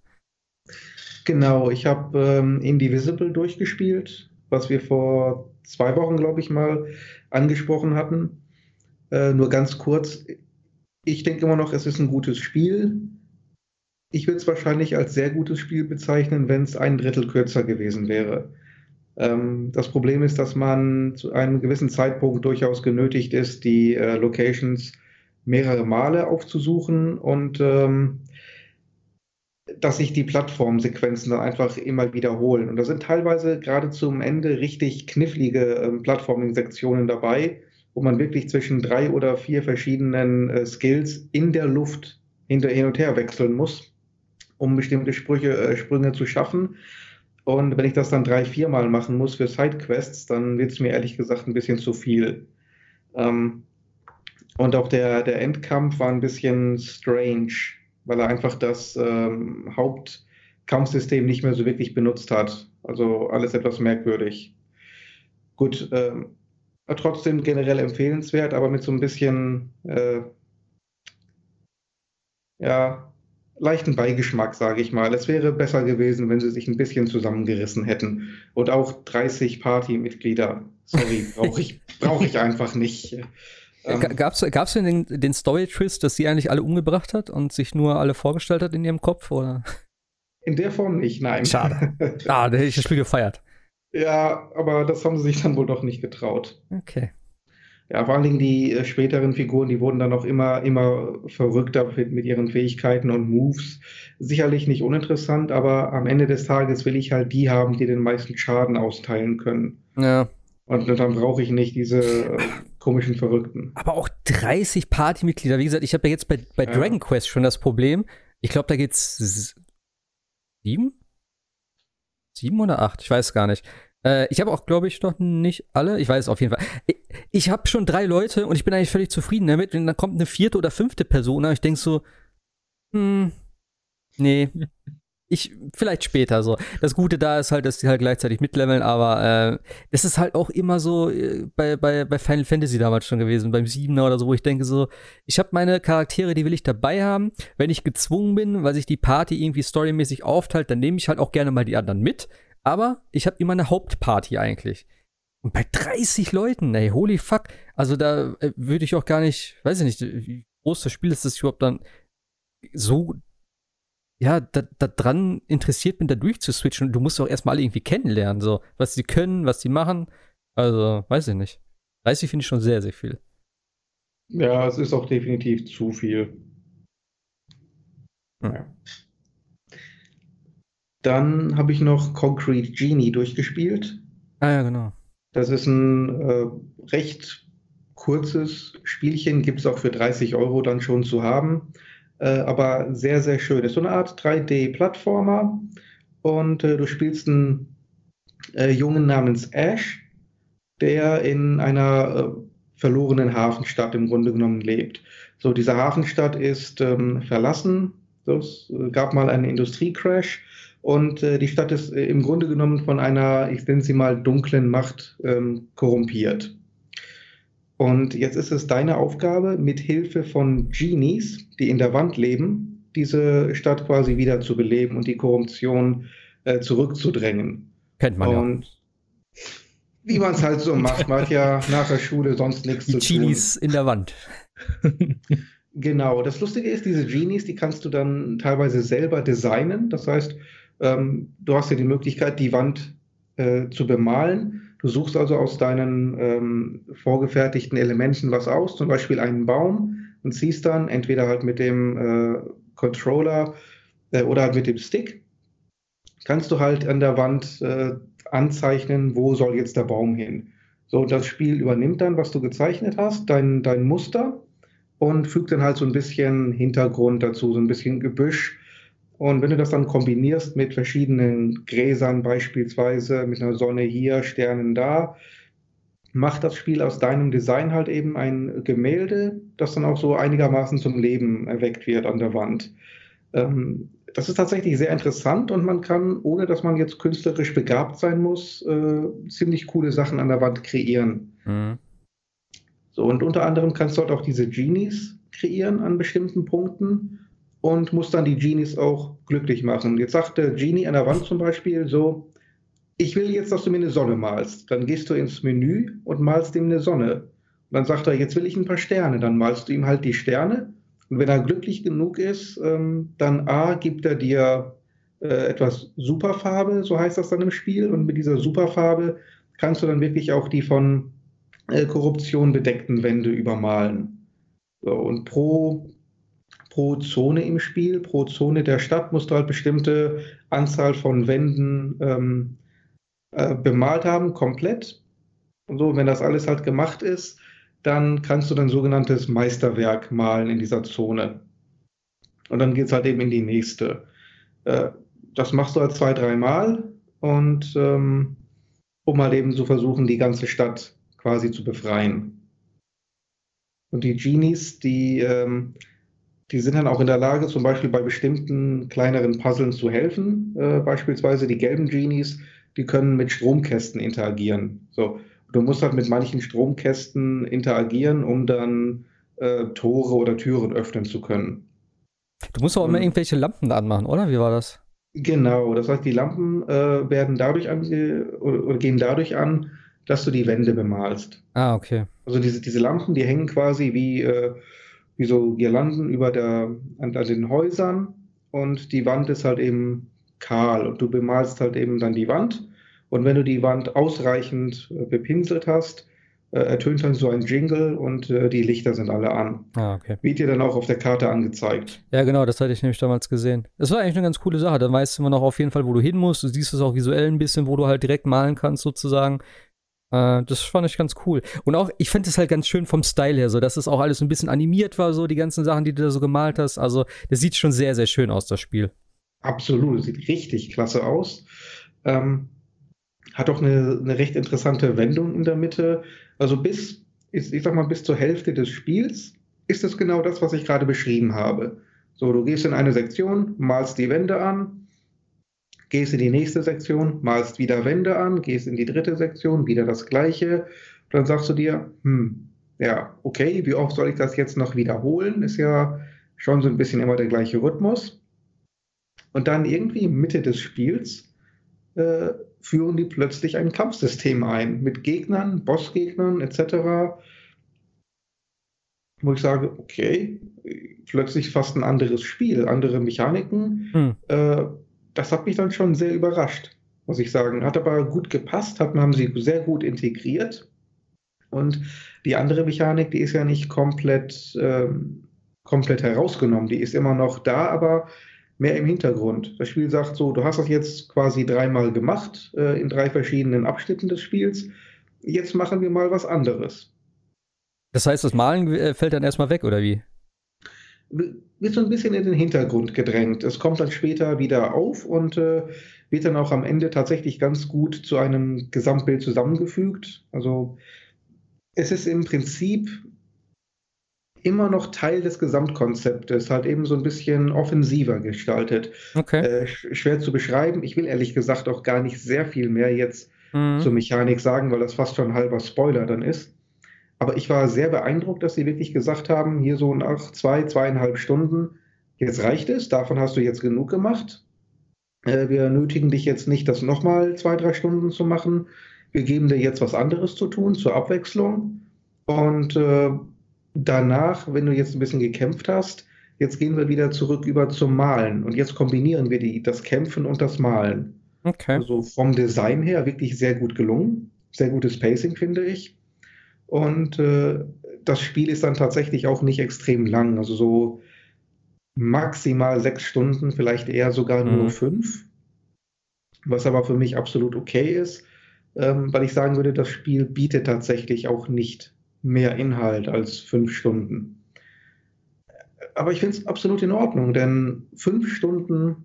Genau, ich habe ähm, Indivisible durchgespielt, was wir vor zwei Wochen, glaube ich, mal angesprochen hatten. Äh, nur ganz kurz, ich denke immer noch, es ist ein gutes Spiel. Ich würde es wahrscheinlich als sehr gutes Spiel bezeichnen, wenn es ein Drittel kürzer gewesen wäre. Ähm, das Problem ist, dass man zu einem gewissen Zeitpunkt durchaus genötigt ist, die äh, Locations mehrere Male aufzusuchen und ähm, dass sich die Plattformsequenzen dann einfach immer wiederholen. Und da sind teilweise gerade zum Ende richtig knifflige ähm, Plattforming-Sektionen dabei, wo man wirklich zwischen drei oder vier verschiedenen äh, Skills in der Luft hinter hin und her wechseln muss, um bestimmte Sprüche, äh, Sprünge zu schaffen. Und wenn ich das dann drei, viermal machen muss für Sidequests, dann wird es mir ehrlich gesagt ein bisschen zu viel. Ähm, und auch der, der Endkampf war ein bisschen strange weil er einfach das ähm, Hauptkampfsystem nicht mehr so wirklich benutzt hat. Also alles etwas merkwürdig. Gut, ähm, trotzdem generell empfehlenswert, aber mit so ein bisschen äh, ja, leichten Beigeschmack, sage ich mal. Es wäre besser gewesen, wenn sie sich ein bisschen zusammengerissen hätten. Und auch 30 Partymitglieder. Sorry, [LAUGHS] brauche ich, brauch ich einfach nicht. Ähm, Gab es denn den, den Story-Twist, dass sie eigentlich alle umgebracht hat und sich nur alle vorgestellt hat in ihrem Kopf? Oder? In der Form nicht, nein. Schade. [LAUGHS] Ah, da hätte ich das Spiel gefeiert. Ja, aber das haben sie sich dann wohl doch nicht getraut. Okay. Ja, vor allen Dingen die äh, späteren Figuren, die wurden dann auch immer, immer verrückter mit, ihren Fähigkeiten und Moves. Sicherlich nicht uninteressant, aber am Ende des Tages will ich halt die haben, die den meisten Schaden austeilen können. Ja. Und dann brauche ich nicht diese äh, komischen Verrückten. Aber auch 30 Partymitglieder. Wie gesagt, ich habe ja jetzt bei, bei ja. Dragon Quest schon das Problem. Ich glaube, da geht's sieben? Sieben oder acht? Ich weiß gar nicht. Äh, ich habe auch, glaube ich, noch nicht alle. Ich weiß es auf jeden Fall. Ich, ich habe schon drei Leute und ich bin eigentlich völlig zufrieden damit. Und dann kommt eine vierte oder fünfte Person und ich denke so, hm, nee. [LAUGHS] ich, vielleicht später so. Das Gute da ist halt, dass die halt gleichzeitig mitleveln, aber äh, das ist halt auch immer so äh, bei, bei, bei Final Fantasy damals schon gewesen, beim Siebener oder so, wo ich denke so, ich habe meine Charaktere, die will ich dabei haben. Wenn ich gezwungen bin, weil sich die Party irgendwie storymäßig aufteilt, dann nehme ich halt auch gerne mal die anderen mit. Aber ich habe immer eine Hauptparty eigentlich. Und bei 30 Leuten, ey, holy fuck. Also da äh, würde ich auch gar nicht, weiß ich nicht, wie groß das Spiel ist, dass ich überhaupt dann so ja, da, da dran interessiert bin, da durchzuswitchen. Und du musst auch erstmal alle irgendwie kennenlernen, so, was sie können, was sie machen. Also, weiß ich nicht. 30 finde ich schon sehr, sehr viel. Ja, es ist auch definitiv zu viel. Hm. Ja. Dann habe ich noch Concrete Genie durchgespielt. Ah ja, genau. Das ist ein äh, recht kurzes Spielchen, gibt es auch für 30 Euro dann schon zu haben äh, aber sehr, sehr schön. Ist so eine Art 3D-Plattformer und äh, du spielst einen äh, Jungen namens Ash der in einer äh, verlorenen Hafenstadt im Grunde genommen lebt. So, diese Hafenstadt ist ähm, verlassen. Es gab mal einen Industriecrash und äh, die Stadt ist äh, im Grunde genommen von einer, ich nenne sie mal, dunklen Macht ähm, korrumpiert. Und jetzt ist es deine Aufgabe, mit Hilfe von Genies, die in der Wand leben, diese Stadt quasi wieder zu beleben und die Korruption äh, zurückzudrängen. Kennt man und ja. Wie man es halt so macht, man hat ja [LAUGHS] nach der Schule sonst nichts die zu tun. Die Genies in der Wand. [LAUGHS] genau. Das Lustige ist, diese Genies, die kannst du dann teilweise selber designen. Das heißt, ähm, du hast ja die Möglichkeit, die Wand äh, zu bemalen. Du suchst also aus deinen ähm, vorgefertigten Elementen was aus, zum Beispiel einen Baum, und ziehst dann entweder halt mit dem äh, Controller äh, oder halt mit dem Stick, kannst du halt an der Wand äh, anzeichnen, wo soll jetzt der Baum hin. So, das Spiel übernimmt dann, was du gezeichnet hast, dein, dein Muster und fügt dann halt so ein bisschen Hintergrund dazu, so ein bisschen Gebüsch. Und wenn du das dann kombinierst mit verschiedenen Gräsern beispielsweise, mit einer Sonne hier, Sternen da, macht das Spiel aus deinem Design halt eben ein Gemälde, das dann auch so einigermaßen zum Leben erweckt wird an der Wand. Ähm, das ist tatsächlich sehr interessant und man kann, ohne dass man jetzt künstlerisch begabt sein muss, äh, ziemlich coole Sachen an der Wand kreieren. Mhm. So, und unter anderem kannst du halt auch diese Genies kreieren an bestimmten Punkten und musst dann die Genies auch glücklich machen. Jetzt sagt der Genie an der Wand zum Beispiel so, ich will jetzt, dass du mir eine Sonne malst. Dann gehst du ins Menü und malst ihm eine Sonne. Und dann sagt er, jetzt will ich ein paar Sterne. Dann malst du ihm halt die Sterne und wenn er glücklich genug ist, ähm, dann A, gibt er dir äh, etwas Superfarbe, so heißt das dann im Spiel. Und mit dieser Superfarbe kannst du dann wirklich auch die von äh, Korruption bedeckten Wände übermalen. So, und pro, pro Zone im Spiel, pro Zone der Stadt musst du halt bestimmte Anzahl von Wänden ähm, äh, bemalt haben, komplett. Und so, wenn das alles halt gemacht ist, dann kannst du dein sogenanntes Meisterwerk malen in dieser Zone. Und dann geht es halt eben in die nächste. Äh, das machst du halt zwei, dreimal und ähm, um halt eben zu versuchen, die ganze Stadt quasi zu befreien. Und die Genies, die, ähm, die sind dann auch in der Lage, zum Beispiel bei bestimmten kleineren Puzzles zu helfen. Äh, beispielsweise die gelben Genies, die können mit Stromkästen interagieren. So, Du musst halt mit manchen Stromkästen interagieren, um dann äh, Tore oder Türen öffnen zu können. Du musst auch immer irgendwelche Lampen anmachen, oder? Wie war das? Genau, das heißt, die Lampen äh, werden dadurch ange oder, oder, gehen dadurch an, dass du die Wände bemalst. Ah, okay. Also diese, diese Lampen, die hängen quasi wie, äh, wie so Girlanden über der, an, an den Häusern und die Wand ist halt eben kahl und du bemalst halt eben dann die Wand und wenn du die Wand ausreichend äh, bepinselt hast, äh, ertönt dann so ein Jingle und äh, die Lichter sind alle an. Ah, okay. Wird dir dann auch auf der Karte angezeigt. Ja, genau, das hatte ich nämlich damals gesehen. Das war eigentlich eine ganz coole Sache. Dann weißt du immer noch auf jeden Fall, wo du hin musst. Du siehst es auch visuell ein bisschen, wo du halt direkt malen kannst, sozusagen. Äh, das fand ich ganz cool. Und auch, ich finde es halt ganz schön vom Style her, so, dass es auch alles ein bisschen animiert war, so die ganzen Sachen, die du da so gemalt hast. Also, das sieht schon sehr, sehr schön aus, das Spiel. Absolut, sieht richtig klasse aus. Ähm, hat auch eine, eine recht interessante Wendung in der Mitte. Also bis, ich, ich sag mal, bis zur Hälfte des Spiels ist es genau das, was ich gerade beschrieben habe. So, du gehst in eine Sektion, malst die Wände an, gehst in die nächste Sektion, malst wieder Wände an, gehst in die dritte Sektion, wieder das gleiche. Dann sagst du dir, hm, ja, okay, wie oft soll ich das jetzt noch wiederholen? Ist ja schon so ein bisschen immer der gleiche Rhythmus. Und dann irgendwie Mitte des Spiels äh, führen die plötzlich ein Kampfsystem ein mit Gegnern, Bossgegnern etc. Wo ich sage, okay, plötzlich fast ein anderes Spiel, andere Mechaniken. Hm. Äh, das hat mich dann schon sehr überrascht, muss ich sagen. Hat aber gut gepasst, hat, haben sie sehr gut integriert. Und die andere Mechanik, die ist ja nicht komplett, ähm, komplett herausgenommen. Die ist immer noch da, aber mehr im Hintergrund. Das Spiel sagt so, du hast das jetzt quasi dreimal gemacht, äh, in drei verschiedenen Abschnitten des Spiels. Jetzt machen wir mal was anderes. Das heißt, das Malen äh, fällt dann erstmal weg, oder wie? Wird so ein bisschen in den Hintergrund gedrängt. Es kommt dann später wieder auf und äh, wird dann auch am Ende tatsächlich ganz gut zu einem Gesamtbild zusammengefügt. Also es ist im Prinzip immer noch Teil des Gesamtkonzeptes, halt eben so ein bisschen offensiver gestaltet. Okay. Äh, schwer zu beschreiben. Ich will ehrlich gesagt auch gar nicht sehr viel mehr jetzt mhm. zur Mechanik sagen, weil das fast schon ein halber Spoiler dann ist. Aber ich war sehr beeindruckt, dass sie wirklich gesagt haben, hier so nach zwei, zweieinhalb Stunden, jetzt reicht es, davon hast du jetzt genug gemacht. Äh, wir nötigen dich jetzt nicht, das nochmal zwei, drei Stunden zu machen. Wir geben dir jetzt was anderes zu tun, zur Abwechslung. Und äh, danach, wenn du jetzt ein bisschen gekämpft hast, jetzt gehen wir wieder zurück über zum Malen. Und jetzt kombinieren wir die, das Kämpfen und das Malen. Okay. Also vom Design her wirklich sehr gut gelungen. Sehr gutes Pacing, finde ich. Und äh, das Spiel ist dann tatsächlich auch nicht extrem lang. Also so maximal sechs Stunden, vielleicht eher sogar nur mhm. fünf. Was aber für mich absolut okay ist, ähm, weil ich sagen würde, das Spiel bietet tatsächlich auch nicht mehr Inhalt als fünf Stunden. Aber ich finde es absolut in Ordnung, denn fünf Stunden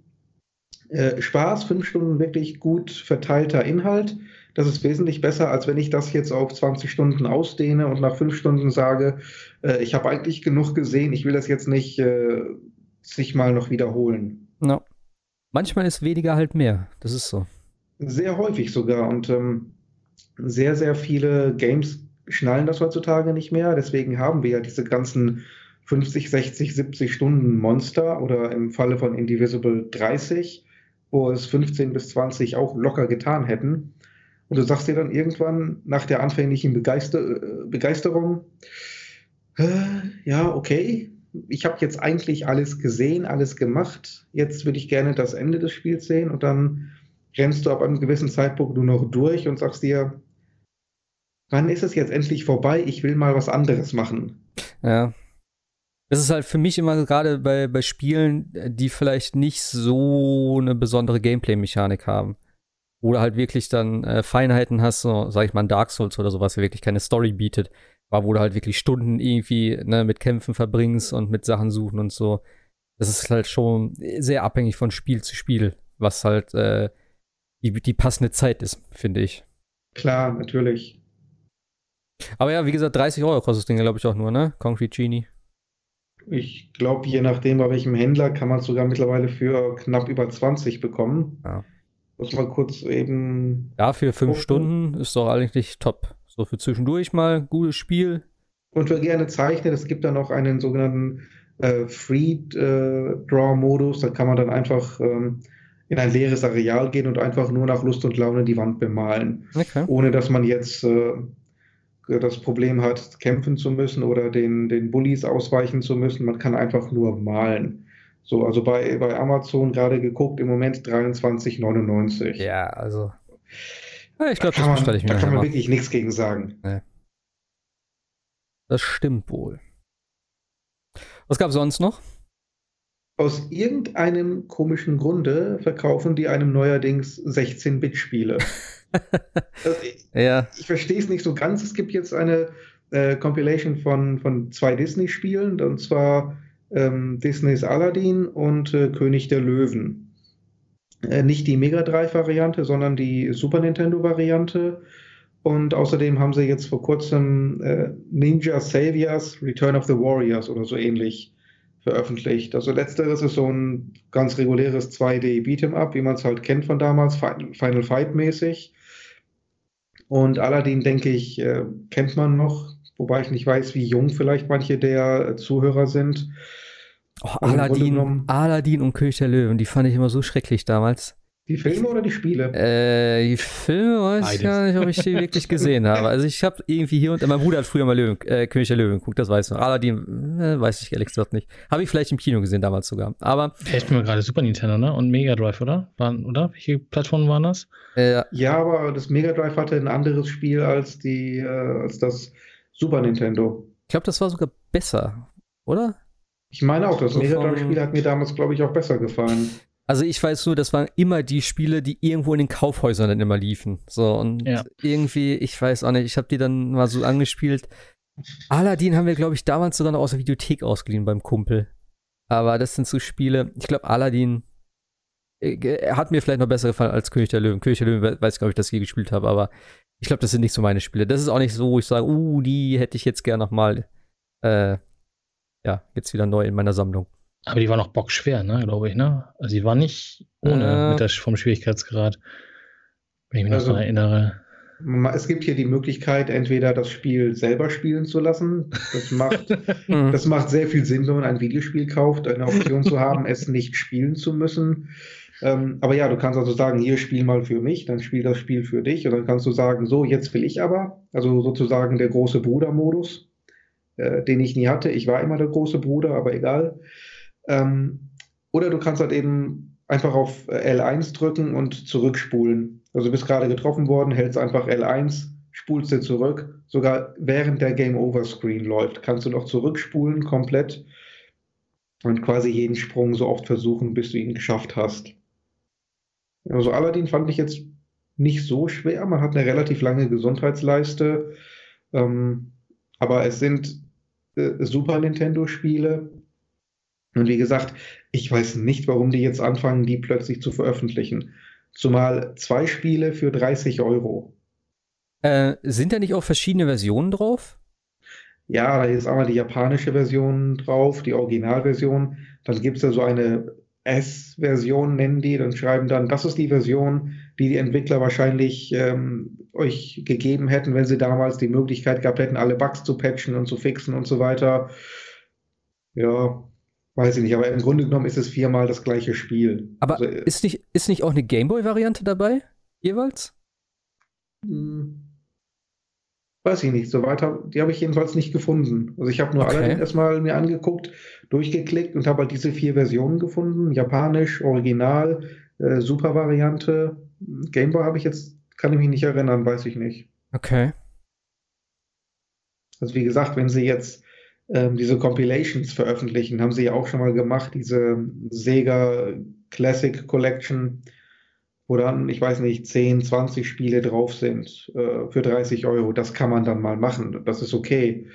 äh, Spaß, fünf Stunden wirklich gut verteilter Inhalt das ist wesentlich besser, als wenn ich das jetzt auf 20 Stunden ausdehne und nach fünf Stunden sage, äh, ich habe eigentlich genug gesehen, ich will das jetzt nicht äh, sich mal noch wiederholen. No. Manchmal ist weniger halt mehr, das ist so. Sehr häufig sogar und ähm, sehr, sehr viele Games schnallen das heutzutage nicht mehr, deswegen haben wir ja diese ganzen 50, 60, 70 Stunden Monster oder im Falle von Indivisible 30, wo es 15 bis 20 auch locker getan hätten. Und du sagst dir dann irgendwann nach der anfänglichen Begeister Begeisterung, ja, okay, ich habe jetzt eigentlich alles gesehen, alles gemacht. Jetzt würde ich gerne das Ende des Spiels sehen und dann rennst du ab einem gewissen Zeitpunkt nur noch durch und sagst dir, wann ist es jetzt endlich vorbei? Ich will mal was anderes machen. Ja. Das ist halt für mich immer gerade bei, bei Spielen, die vielleicht nicht so eine besondere Gameplay-Mechanik haben wo du halt wirklich dann äh, Feinheiten hast, so, sag ich mal, ein Dark Souls oder sowas, der wirklich keine Story bietet, war, wo du halt wirklich Stunden irgendwie ne, mit Kämpfen verbringst und mit Sachen suchen und so. Das ist halt schon sehr abhängig von Spiel zu Spiel, was halt äh, die, die passende Zeit ist, finde ich. Klar, natürlich. Aber ja, wie gesagt, 30 Euro kostet das Ding, glaube ich, auch nur, ne? Concrete Genie. Ich glaube, je nachdem, bei welchem Händler, kann man es sogar mittlerweile für knapp über 20 bekommen. Ja. Muss mal kurz eben. Ja, für fünf gucken. Stunden ist doch eigentlich top. So für zwischendurch mal gutes Spiel. Und wer gerne zeichnet, es gibt dann auch einen sogenannten äh, Free-Draw-Modus. Äh, da kann man dann einfach ähm, in ein leeres Areal gehen und einfach nur nach Lust und Laune die Wand bemalen. Okay. Ohne dass man jetzt äh, das Problem hat, kämpfen zu müssen oder den, den Bullies ausweichen zu müssen. Man kann einfach nur malen. So, also bei, bei Amazon gerade geguckt, im Moment 23,99. Ja, also. Ja, ich glaube, das bestelle ich mir. Da kann man wirklich nichts gegen sagen. Nee. Das stimmt wohl. Was gab es sonst noch? Aus irgendeinem komischen Grunde verkaufen die einem neuerdings 16-Bit-Spiele. [LAUGHS] also ich, ja. ich verstehe es nicht so ganz. Es gibt jetzt eine äh, Compilation von, von zwei Disney-Spielen, und zwar ähm, Disneys Aladdin und äh, König der Löwen. Äh, nicht die Mega Drive-Variante, sondern die Super Nintendo-Variante. Und außerdem haben sie jetzt vor kurzem äh, Ninja Saviors Return of the Warriors oder so ähnlich veröffentlicht. Also letzteres ist so ein ganz reguläres 2D Beat'em Up, wie man es halt kennt von damals, Final Fight mäßig. Und Aladdin, denke ich, äh, kennt man noch, wobei ich nicht weiß, wie jung vielleicht manche der Zuhörer sind. Oh, Aladdin, Aladdin und König der Löwen, die fand ich immer so schrecklich damals. Die Filme oder die Spiele? Äh, die Filme weiß Beides. ich gar nicht, ob ich die wirklich gesehen habe. Also ich habe irgendwie hier und mein Bruder hat früher mal Löwen, äh, König der Löwen geguckt, das weiß ich noch. Aladdin, äh, weiß ich ehrlich gesagt nicht. Habe ich vielleicht im Kino gesehen damals sogar. Aber. Ich bin mal gerade Super Nintendo, ne? Und Mega Drive, oder? Waren, oder? Welche Plattformen waren das? Äh, ja, aber das Mega Drive hatte ein anderes Spiel als die, äh, als das Super Nintendo. Ich glaube, das war sogar besser, oder? Ich meine auch, das so Mega Drive-Spiel hat mir damals, glaube ich, auch besser gefallen. Also ich weiß nur, das waren immer die Spiele, die irgendwo in den Kaufhäusern dann immer liefen. So, und ja. irgendwie, ich weiß auch nicht, ich habe die dann mal so angespielt. Aladdin haben wir, glaube ich, damals sogar noch aus der Videothek ausgeliehen beim Kumpel. Aber das sind so Spiele, ich glaube, Aladdin äh, hat mir vielleicht noch besser gefallen als König der Löwen. König der Löwen weiß, glaube ich, dass ich je gespielt habe, aber ich glaube, das sind nicht so meine Spiele. Das ist auch nicht so, wo ich sage, uh, die hätte ich jetzt gerne nochmal, äh, ja, jetzt wieder neu in meiner Sammlung. Aber die war noch bockschwer, ne, glaube ich, ne? Also die war nicht ohne äh, mit der, vom Schwierigkeitsgrad, wenn ich mich also, noch erinnere. Es gibt hier die Möglichkeit, entweder das Spiel selber spielen zu lassen. Das macht, [LAUGHS] mhm. das macht sehr viel Sinn, wenn man ein Videospiel kauft, eine Option zu haben, [LAUGHS] es nicht spielen zu müssen. Ähm, aber ja, du kannst also sagen, hier spiel mal für mich, dann spiel das Spiel für dich. Und dann kannst du sagen, so, jetzt will ich aber. Also sozusagen der große Bruder-Modus, äh, den ich nie hatte. Ich war immer der große Bruder, aber egal. Ähm, oder du kannst halt eben einfach auf L1 drücken und zurückspulen. Also du bist gerade getroffen worden, hältst einfach L1, spulst dir zurück. Sogar während der Game Over Screen läuft, kannst du noch zurückspulen komplett und quasi jeden Sprung so oft versuchen, bis du ihn geschafft hast. Also Aladdin fand ich jetzt nicht so schwer. Man hat eine relativ lange Gesundheitsleiste. Ähm, aber es sind äh, Super Nintendo-Spiele. Und wie gesagt, ich weiß nicht, warum die jetzt anfangen, die plötzlich zu veröffentlichen. Zumal zwei Spiele für 30 Euro. Äh, sind da nicht auch verschiedene Versionen drauf? Ja, da ist einmal die japanische Version drauf, die Originalversion. Dann gibt es da so eine S-Version nennen die, dann schreiben dann, das ist die Version, die die Entwickler wahrscheinlich ähm, euch gegeben hätten, wenn sie damals die Möglichkeit gehabt hätten, alle Bugs zu patchen und zu fixen und so weiter. Ja, weiß ich nicht, aber im Grunde genommen ist es viermal das gleiche Spiel. Aber also, äh, ist, nicht, ist nicht auch eine Gameboy-Variante dabei, jeweils? Hm. Weiß ich nicht, so weiter, die habe ich jedenfalls nicht gefunden. Also ich habe nur okay. Aladdin erstmal mir angeguckt, durchgeklickt und habe halt diese vier Versionen gefunden. Japanisch, Original, äh, Super-Variante. Gameboy habe ich jetzt, kann ich mich nicht erinnern, weiß ich nicht. Okay. Also wie gesagt, wenn sie jetzt ähm, diese Compilations veröffentlichen, haben sie ja auch schon mal gemacht, diese Sega Classic Collection wo dann, ich weiß nicht, 10, 20 Spiele drauf sind äh, für 30 Euro. Das kann man dann mal machen. Das ist okay.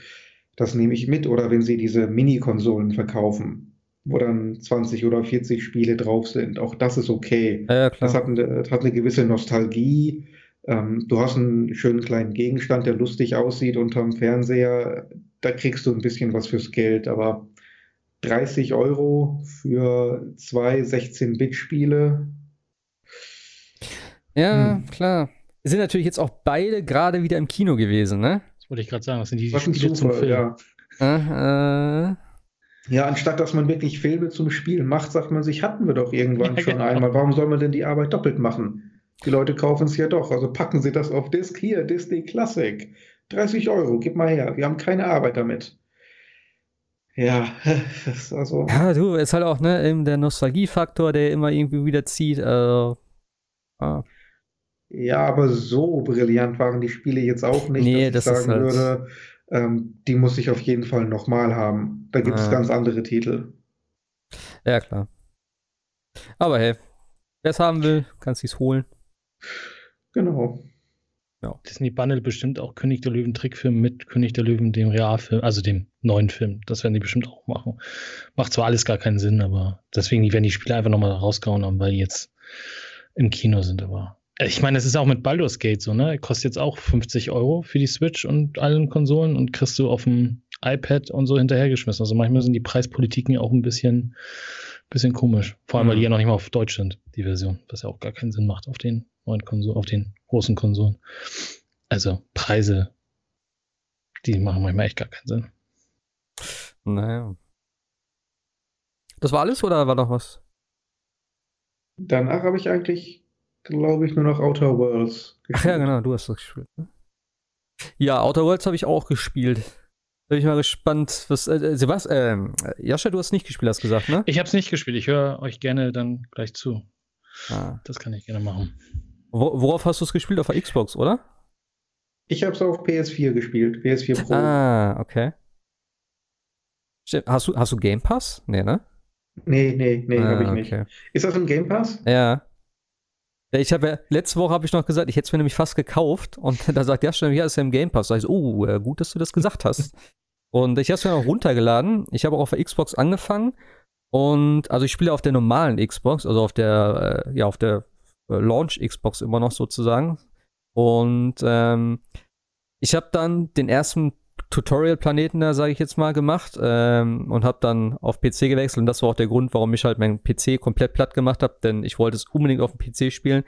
Das nehme ich mit. Oder wenn sie diese Mini-Konsolen verkaufen, wo dann 20 oder 40 Spiele drauf sind. Auch das ist okay. Ja, das, hat eine, hat eine gewisse Nostalgie. Ähm, du hast einen schönen kleinen Gegenstand, der lustig aussieht unterm Fernseher. Da kriegst du ein bisschen was fürs Geld. Aber 30 Euro für zwei 16-Bit-Spiele, ja, hm. klar. Sind natürlich jetzt auch beide gerade wieder im Kino gewesen, ne? Das wollte ich gerade sagen. Das sind die Was Spiele zum Film. Ja. Ja, anstatt dass man wirklich Filme zum Spielen macht, sagt man sich, hatten wir doch irgendwann ja, schon genau. einmal. Warum soll man denn die Arbeit doppelt machen? Die Leute kaufen es ja doch. Also packen sie das auf Disc hier, Disney Classic. 30 Euro, gib mal her. Wir haben keine Arbeit damit. Ja, [LAUGHS] das ist also. Ja, du, ist halt auch, ne, eben der Nostalgiefaktor, der immer irgendwie wieder zieht. Also, ah. Ja, aber so brillant waren die Spiele jetzt auch nicht, nee, dass ich das sagen halt... würde, ähm, die muss ich auf jeden Fall nochmal haben. Da gibt es ah. ganz andere Titel. Ja, klar. Aber hey, wer es haben will, kann es holen. Genau. Ja. Disney Bundle bestimmt auch König der Löwen Trickfilm mit König der Löwen, dem Realfilm, also dem neuen Film. Das werden die bestimmt auch machen. Macht zwar alles gar keinen Sinn, aber deswegen werden die Spiele einfach nochmal rausgehauen haben, weil die jetzt im Kino sind, aber ich meine, es ist auch mit Baldur's Gate so, ne? Kostet jetzt auch 50 Euro für die Switch und allen Konsolen und kriegst du auf dem iPad und so hinterhergeschmissen. Also manchmal sind die Preispolitiken ja auch ein bisschen, bisschen komisch. Vor allem, mhm. weil die ja noch nicht mal auf Deutsch sind, die Version. Was ja auch gar keinen Sinn macht auf den neuen Konsolen, auf den großen Konsolen. Also Preise, die machen manchmal echt gar keinen Sinn. Naja. Das war alles oder war noch was? Danach habe ich eigentlich glaube ich, nur noch Outer Worlds gespielt. Ach ja, genau, du hast das gespielt. Ne? Ja, Outer Worlds habe ich auch gespielt. Bin ich mal gespannt, was. Äh, äh was äh, Jascha, du hast nicht gespielt, hast gesagt, ne? Ich habe es nicht gespielt. Ich höre euch gerne dann gleich zu. Ah. Das kann ich gerne machen. Wo, worauf hast du es gespielt? Auf der Xbox, oder? Ich habe es auf PS4 gespielt. PS4 Pro. Ah, okay. Hast du, hast du Game Pass? Nee, ne? Nee, nee, nee, ah, habe ich nicht. Okay. Ist das im Game Pass? Ja. Ich habe ja, letzte Woche habe ich noch gesagt, ich hätte es mir nämlich fast gekauft und [LAUGHS] da sagt ja schon, ja, ist ja im Game Pass. Da ich so, oh, äh, gut, dass du das gesagt hast. [LAUGHS] und ich habe es mir noch runtergeladen. Ich habe auch auf der Xbox angefangen Und also ich spiele auf der normalen Xbox, also auf der, äh, ja, auf der äh, Launch Xbox immer noch sozusagen. Und ähm, ich habe dann den ersten Tutorial-Planeten da, sage ich jetzt mal, gemacht ähm, und habe dann auf PC gewechselt. Und das war auch der Grund, warum ich halt meinen PC komplett platt gemacht habe, denn ich wollte es unbedingt auf dem PC spielen.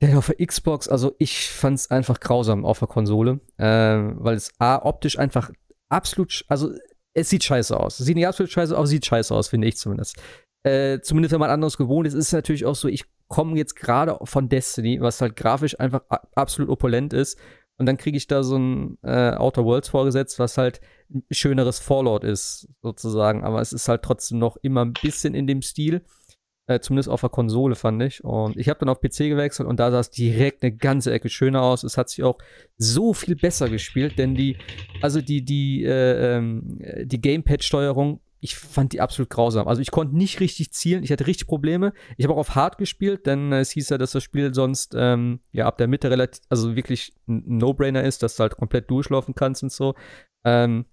Denn auf der Xbox, also ich fand es einfach grausam auf der Konsole, ähm, weil es A, optisch einfach absolut, also es sieht scheiße aus. Es sieht nicht absolut scheiße aus, sieht scheiße aus, finde ich zumindest. Äh, zumindest wenn man anderes gewohnt ist, ist natürlich auch so, ich komme jetzt gerade von Destiny, was halt grafisch einfach absolut opulent ist. Und dann kriege ich da so ein äh, Outer Worlds vorgesetzt, was halt ein schöneres Fallout ist, sozusagen. Aber es ist halt trotzdem noch immer ein bisschen in dem Stil. Äh, zumindest auf der Konsole fand ich. Und ich habe dann auf PC gewechselt und da sah es direkt eine ganze Ecke schöner aus. Es hat sich auch so viel besser gespielt, denn die, also die, die, äh, ähm, die Gamepad-Steuerung, ich fand die absolut grausam. Also ich konnte nicht richtig zielen, ich hatte richtig Probleme. Ich habe auch auf Hard gespielt, denn es hieß ja, dass das Spiel sonst ähm, ja ab der Mitte relativ, also wirklich ein No-Brainer ist, dass du halt komplett durchlaufen kannst und so. Ähm,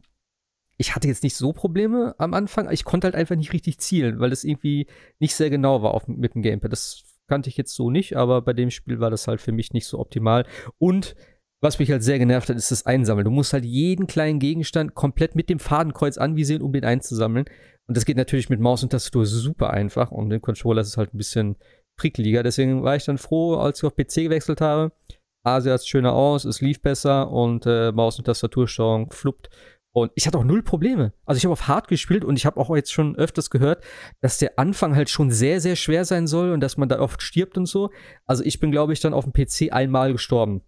ich hatte jetzt nicht so Probleme am Anfang, ich konnte halt einfach nicht richtig zielen, weil es irgendwie nicht sehr genau war auf, mit dem Gamepad. Das kannte ich jetzt so nicht, aber bei dem Spiel war das halt für mich nicht so optimal. Und was mich halt sehr genervt hat, ist das Einsammeln. Du musst halt jeden kleinen Gegenstand komplett mit dem Fadenkreuz anvisieren, um den einzusammeln. Und das geht natürlich mit Maus und Tastatur super einfach. Und den Controller ist es halt ein bisschen prickeliger. Deswegen war ich dann froh, als ich auf PC gewechselt habe. A, sah es schöner aus, es lief besser und äh, Maus- und Tastatursteuerung fluppt. Und ich hatte auch null Probleme. Also ich habe auf Hard gespielt und ich habe auch jetzt schon öfters gehört, dass der Anfang halt schon sehr, sehr schwer sein soll und dass man da oft stirbt und so. Also ich bin, glaube ich, dann auf dem PC einmal gestorben.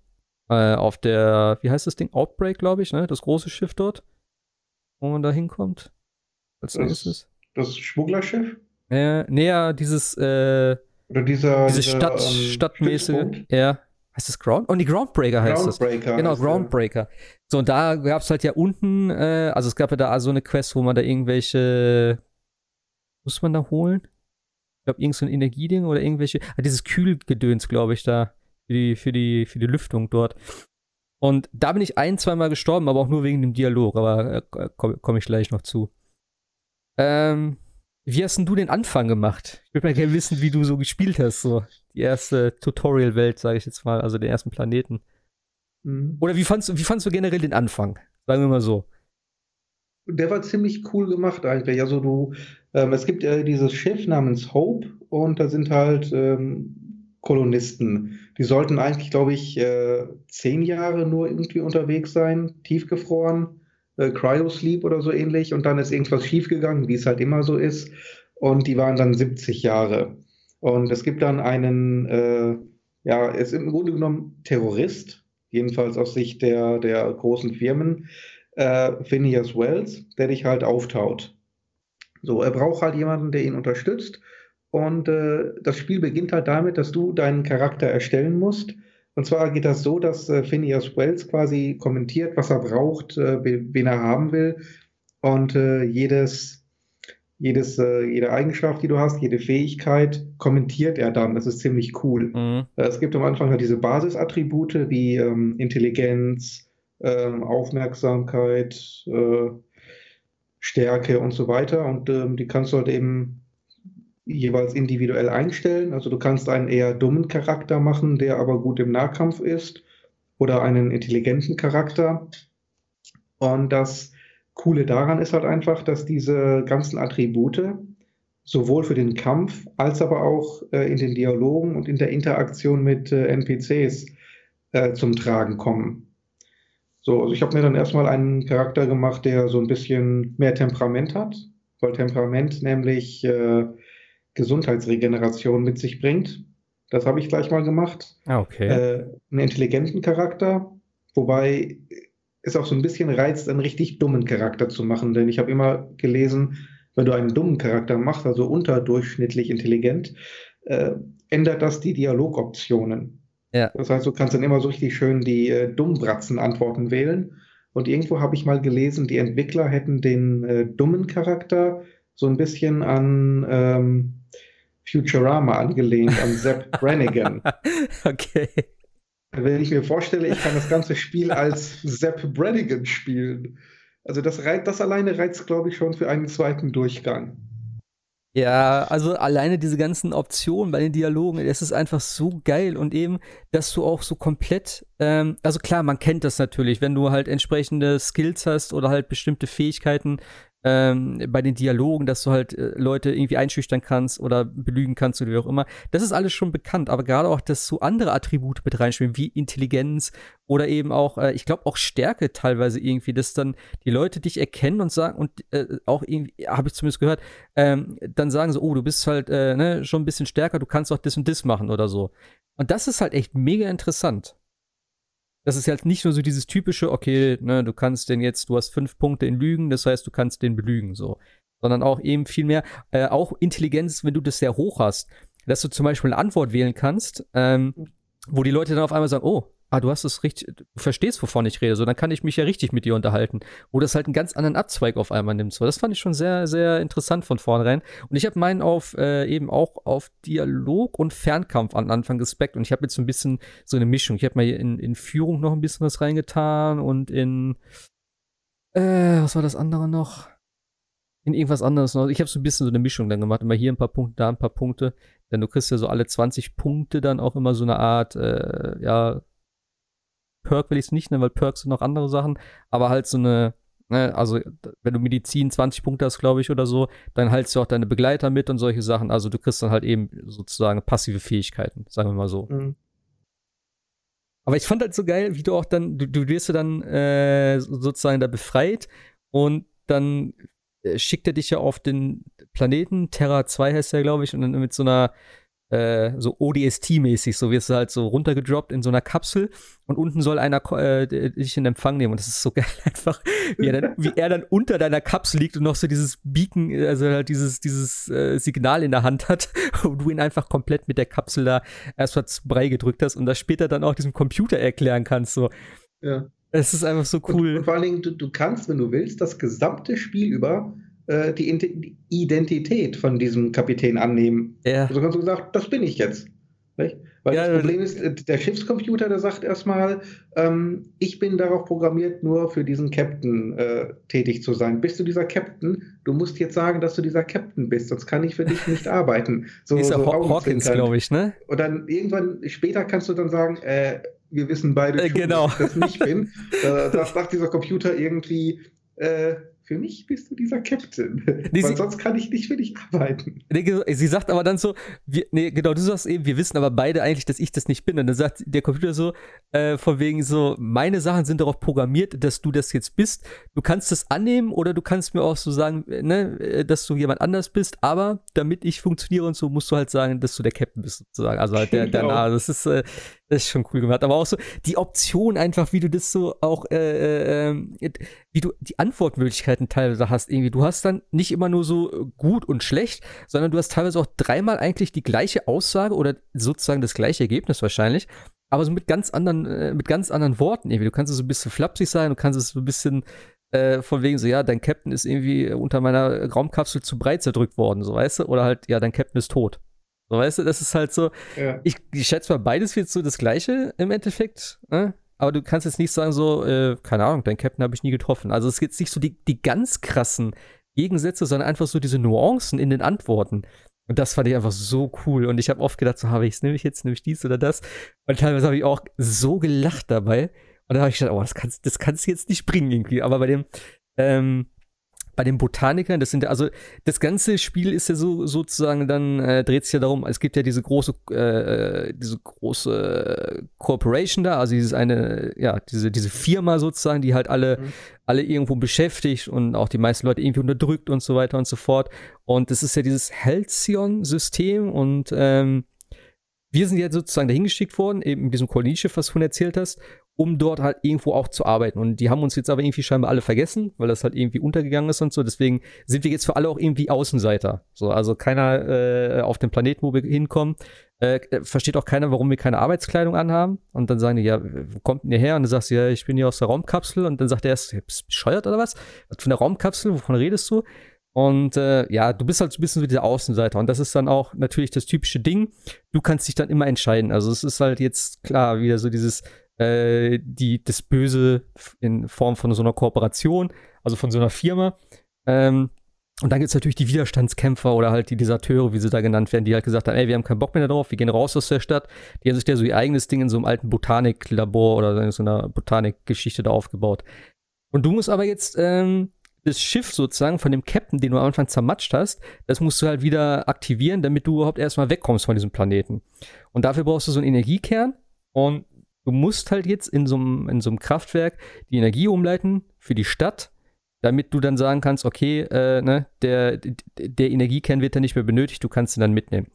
Äh, auf der, wie heißt das Ding? Outbreak, glaube ich, ne? Das große Schiff dort. Wo man da hinkommt. Als nächstes. Das Schmugglerschiff? Äh, näher dieses, äh, Oder dieser, diese dieser, Stadt, ähm, stadtmäßige. Ja. Heißt das Ground? Oh, die Groundbreaker heißt Groundbreaker das. Genau, Groundbreaker. So, und da gab es halt ja unten, äh, also es gab ja da so eine Quest, wo man da irgendwelche, muss man da holen? Ich glaube, irgend so ein Energieding oder irgendwelche, ah, dieses Kühlgedöns, glaube ich, da, für die, für die, für die Lüftung dort. Und da bin ich ein, zweimal gestorben, aber auch nur wegen dem Dialog, aber äh, komme komm ich gleich noch zu. Ähm, wie hast denn du den Anfang gemacht? Ich würde mal gerne wissen, wie du so gespielt hast, so die erste Tutorial-Welt, sage ich jetzt mal, also den ersten Planeten. Mhm. Oder wie fandst, wie fandst du generell den Anfang? Sagen wir mal so. Der war ziemlich cool gemacht eigentlich. Also du, ähm, es gibt ja dieses Schiff namens Hope und da sind halt ähm, Kolonisten. Die sollten eigentlich, glaube ich, äh, zehn Jahre nur irgendwie unterwegs sein, tiefgefroren äh, Cryosleep oder so ähnlich und dann ist irgendwas schiefgegangen, wie es halt immer so ist. Und die waren dann 70 Jahre. Und es gibt dann einen, äh, ja, er ist im Grunde genommen Terrorist, jedenfalls aus Sicht der, der großen Firmen, äh, Phineas Wells, der dich halt auftaut. So, er braucht halt jemanden, der ihn unterstützt. Und äh, das Spiel beginnt halt damit, dass du deinen Charakter erstellen musst und zwar geht das so, dass äh, Phineas Wells quasi kommentiert, was er braucht, äh, wen er haben will. Und äh, jedes, jedes, äh, jede Eigenschaft, die du hast, jede Fähigkeit, kommentiert er dann. Das ist ziemlich cool. Mhm. Äh, es gibt am Anfang halt diese Basisattribute wie ähm, Intelligenz, ähm, Aufmerksamkeit, Stärke und so weiter. Und ähm, die kannst du halt eben jeweils individuell einstellen. Also du kannst einen eher dummen Charakter machen, der aber gut im Nahkampf ist, oder einen intelligenten Charakter. Und das Coole daran ist halt einfach, dass diese ganzen Attribute sowohl für den Kampf als aber auch äh, in den Dialogen und in der Interaktion mit äh, NPCs äh, zum Tragen kommen. So, also ich habe mir dann erstmal einen Charakter gemacht, der so ein bisschen mehr Temperament hat, weil Temperament nämlich äh, Gesundheitsregeneration mit sich bringt. Das habe ich gleich mal gemacht. Ah, okay. Äh, einen intelligenten Charakter, wobei es auch so ein bisschen reizt, einen richtig dummen Charakter zu machen. Denn ich habe immer gelesen, wenn du einen dummen Charakter machst, also unterdurchschnittlich intelligent, äh, ändert das die Dialogoptionen. Ja. Das heißt, du kannst dann immer so richtig schön die äh, Dummbratzen-Antworten wählen. Und irgendwo habe ich mal gelesen, die Entwickler hätten den äh, dummen Charakter so ein bisschen an ähm, Futurama angelehnt, an Sepp [LAUGHS] Brannigan. okay. Wenn ich mir vorstelle, ich kann das ganze Spiel als Sepp Brannigan spielen. Also das, das alleine reizt, glaube ich, schon für einen zweiten Durchgang. Ja, also alleine diese ganzen Optionen bei den Dialogen, es ist einfach so geil und eben, dass du auch so komplett, ähm, also klar, man kennt das natürlich, wenn du halt entsprechende Skills hast oder halt bestimmte Fähigkeiten, ähm, bei den Dialogen, dass du halt äh, Leute irgendwie einschüchtern kannst oder belügen kannst oder wie auch immer. Das ist alles schon bekannt, aber gerade auch, dass so andere Attribute mit reinspielen, wie Intelligenz oder eben auch, äh, ich glaube auch Stärke teilweise irgendwie, dass dann die Leute dich erkennen und sagen und äh, auch irgendwie, habe ich zumindest gehört, ähm, dann sagen so, oh, du bist halt äh, ne, schon ein bisschen stärker, du kannst auch das und das machen oder so. Und das ist halt echt mega interessant das ist halt nicht nur so dieses typische, okay, ne, du kannst den jetzt, du hast fünf Punkte in Lügen, das heißt, du kannst den belügen, so. Sondern auch eben viel mehr, äh, auch Intelligenz, wenn du das sehr hoch hast, dass du zum Beispiel eine Antwort wählen kannst, ähm, wo die Leute dann auf einmal sagen, oh, ah, du hast es richtig, du verstehst, wovon ich rede, so, dann kann ich mich ja richtig mit dir unterhalten. Wo das halt einen ganz anderen Abzweig auf einmal nimmt. So, das fand ich schon sehr, sehr interessant von vornherein. Und ich habe meinen auf äh, eben auch auf Dialog und Fernkampf an Anfang gespeckt. Und ich habe jetzt so ein bisschen so eine Mischung. Ich habe mal in, in Führung noch ein bisschen was reingetan und in äh, was war das andere noch? in irgendwas anderes noch. Ich habe so ein bisschen so eine Mischung dann gemacht. Immer hier ein paar Punkte, da ein paar Punkte. Denn du kriegst ja so alle 20 Punkte dann auch immer so eine Art, äh, ja, Perk will ich es nicht nennen, weil Perks sind noch andere Sachen, aber halt so eine, ne, also wenn du Medizin 20 Punkte hast, glaube ich, oder so, dann haltst du auch deine Begleiter mit und solche Sachen. Also du kriegst dann halt eben sozusagen passive Fähigkeiten, sagen wir mal so. Mhm. Aber ich fand halt so geil, wie du auch dann, du, du wirst ja dann äh, sozusagen da befreit und dann äh, schickt er dich ja auf den Planeten, Terra 2 heißt der, glaube ich, und dann mit so einer äh, so ODST-mäßig, so wirst du halt so runtergedroppt in so einer Kapsel und unten soll einer äh, dich in Empfang nehmen und das ist so [LAUGHS] geil einfach, wie er, dann, wie er dann unter deiner Kapsel liegt und noch so dieses Beacon, also halt dieses, dieses äh, Signal in der Hand hat [LAUGHS] und du ihn einfach komplett mit der Kapsel da erstmal zu Brei gedrückt hast und das später dann auch diesem Computer erklären kannst, so. Ja. Es ist einfach so cool. Und, und vor allen Dingen, du, du kannst, wenn du willst, das gesamte Spiel über äh, die Identität von diesem Kapitän annehmen. Ja. Also kannst du sagen, das bin ich jetzt. Nicht? Weil ja, das Problem ist, äh, der Schiffscomputer, der sagt erstmal, ähm, ich bin darauf programmiert, nur für diesen Captain äh, tätig zu sein. Bist du dieser Captain? Du musst jetzt sagen, dass du dieser Captain bist, sonst kann ich für dich nicht [LAUGHS] arbeiten. So, ist so Hawkins, glaube ich, ne? Und dann irgendwann später kannst du dann sagen, äh, wir wissen beide, äh, genau. dass ich das nicht bin. [LAUGHS] äh, das sagt dieser Computer irgendwie, äh, für mich bist du dieser Captain. Nee, Weil sonst kann ich nicht für dich arbeiten. Nee, sie sagt aber dann so, wir, nee, genau, du sagst eben, wir wissen aber beide eigentlich, dass ich das nicht bin. Und dann sagt der Computer so, äh, von wegen so, meine Sachen sind darauf programmiert, dass du das jetzt bist. Du kannst das annehmen oder du kannst mir auch so sagen, ne, äh, dass du jemand anders bist, aber damit ich funktioniere und so, musst du halt sagen, dass du der Captain bist, sozusagen. Also halt der, genau. der Name. Das ist, äh, das ist schon cool gemacht. Aber auch so die Option einfach, wie du das so auch, äh, äh, ähm, wie du die Antwortmöglichkeiten teilweise hast. Irgendwie, du hast dann nicht immer nur so gut und schlecht, sondern du hast teilweise auch dreimal eigentlich die gleiche Aussage oder sozusagen das gleiche Ergebnis wahrscheinlich. Aber so mit ganz anderen, äh, mit ganz anderen Worten irgendwie. Du kannst so ein bisschen flapsig sein, du kannst es so ein bisschen äh, von wegen so, ja, dein Captain ist irgendwie unter meiner Raumkapsel zu breit zerdrückt worden, so weißt du? Oder halt, ja, dein Captain ist tot. So, weißt du, das ist halt so. Ja. Ich, ich schätze mal, beides wird so das Gleiche im Endeffekt. Ne? Aber du kannst jetzt nicht sagen, so, äh, keine Ahnung, dein Captain habe ich nie getroffen. Also es gibt nicht so die, die ganz krassen Gegensätze, sondern einfach so diese Nuancen in den Antworten. Und das fand ich einfach so cool. Und ich habe oft gedacht, so habe ich es, nehme ich jetzt, nehme ich dies oder das. Und teilweise habe ich auch so gelacht dabei. Und da habe ich gedacht, oh, das kannst, das kannst du jetzt nicht bringen irgendwie. Aber bei dem, ähm, bei den Botanikern, das sind also das ganze Spiel ist ja so sozusagen dann äh, dreht sich ja darum, es gibt ja diese große äh, diese große Corporation da, also dieses eine ja diese diese Firma sozusagen, die halt alle mhm. alle irgendwo beschäftigt und auch die meisten Leute irgendwie unterdrückt und so weiter und so fort. Und das ist ja dieses Halcyon-System und ähm, wir sind jetzt sozusagen dahin geschickt worden, eben mit diesem Kolonieschiff, was du von erzählt hast, um dort halt irgendwo auch zu arbeiten. Und die haben uns jetzt aber irgendwie scheinbar alle vergessen, weil das halt irgendwie untergegangen ist und so. Deswegen sind wir jetzt für alle auch irgendwie Außenseiter. So, also keiner äh, auf dem Planeten, wo wir hinkommen, äh, versteht auch keiner, warum wir keine Arbeitskleidung anhaben. Und dann sagen die, ja, wo kommt denn ihr her? Und dann sagst du, ja, ich bin hier aus der Raumkapsel. Und dann sagt er erst, bist du bescheuert oder was? Von der Raumkapsel, wovon redest du? Und äh, ja, du bist halt so ein bisschen so dieser Außenseiter. Und das ist dann auch natürlich das typische Ding. Du kannst dich dann immer entscheiden. Also es ist halt jetzt klar wieder so dieses, äh, die, das Böse in Form von so einer Kooperation, also von so einer Firma. Ähm, und dann gibt es natürlich die Widerstandskämpfer oder halt die Deserteure, wie sie da genannt werden, die halt gesagt haben, ey, wir haben keinen Bock mehr darauf, wir gehen raus aus der Stadt. Die haben sich da so ihr eigenes Ding in so einem alten Botaniklabor oder in so einer Botanikgeschichte da aufgebaut. Und du musst aber jetzt ähm, das Schiff sozusagen von dem Captain, den du am Anfang zermatscht hast, das musst du halt wieder aktivieren, damit du überhaupt erstmal wegkommst von diesem Planeten. Und dafür brauchst du so einen Energiekern und du musst halt jetzt in so einem, in Kraftwerk die Energie umleiten für die Stadt damit du dann sagen kannst, okay, äh, ne, der, der Energiekern wird dann nicht mehr benötigt, du kannst ihn dann mitnehmen.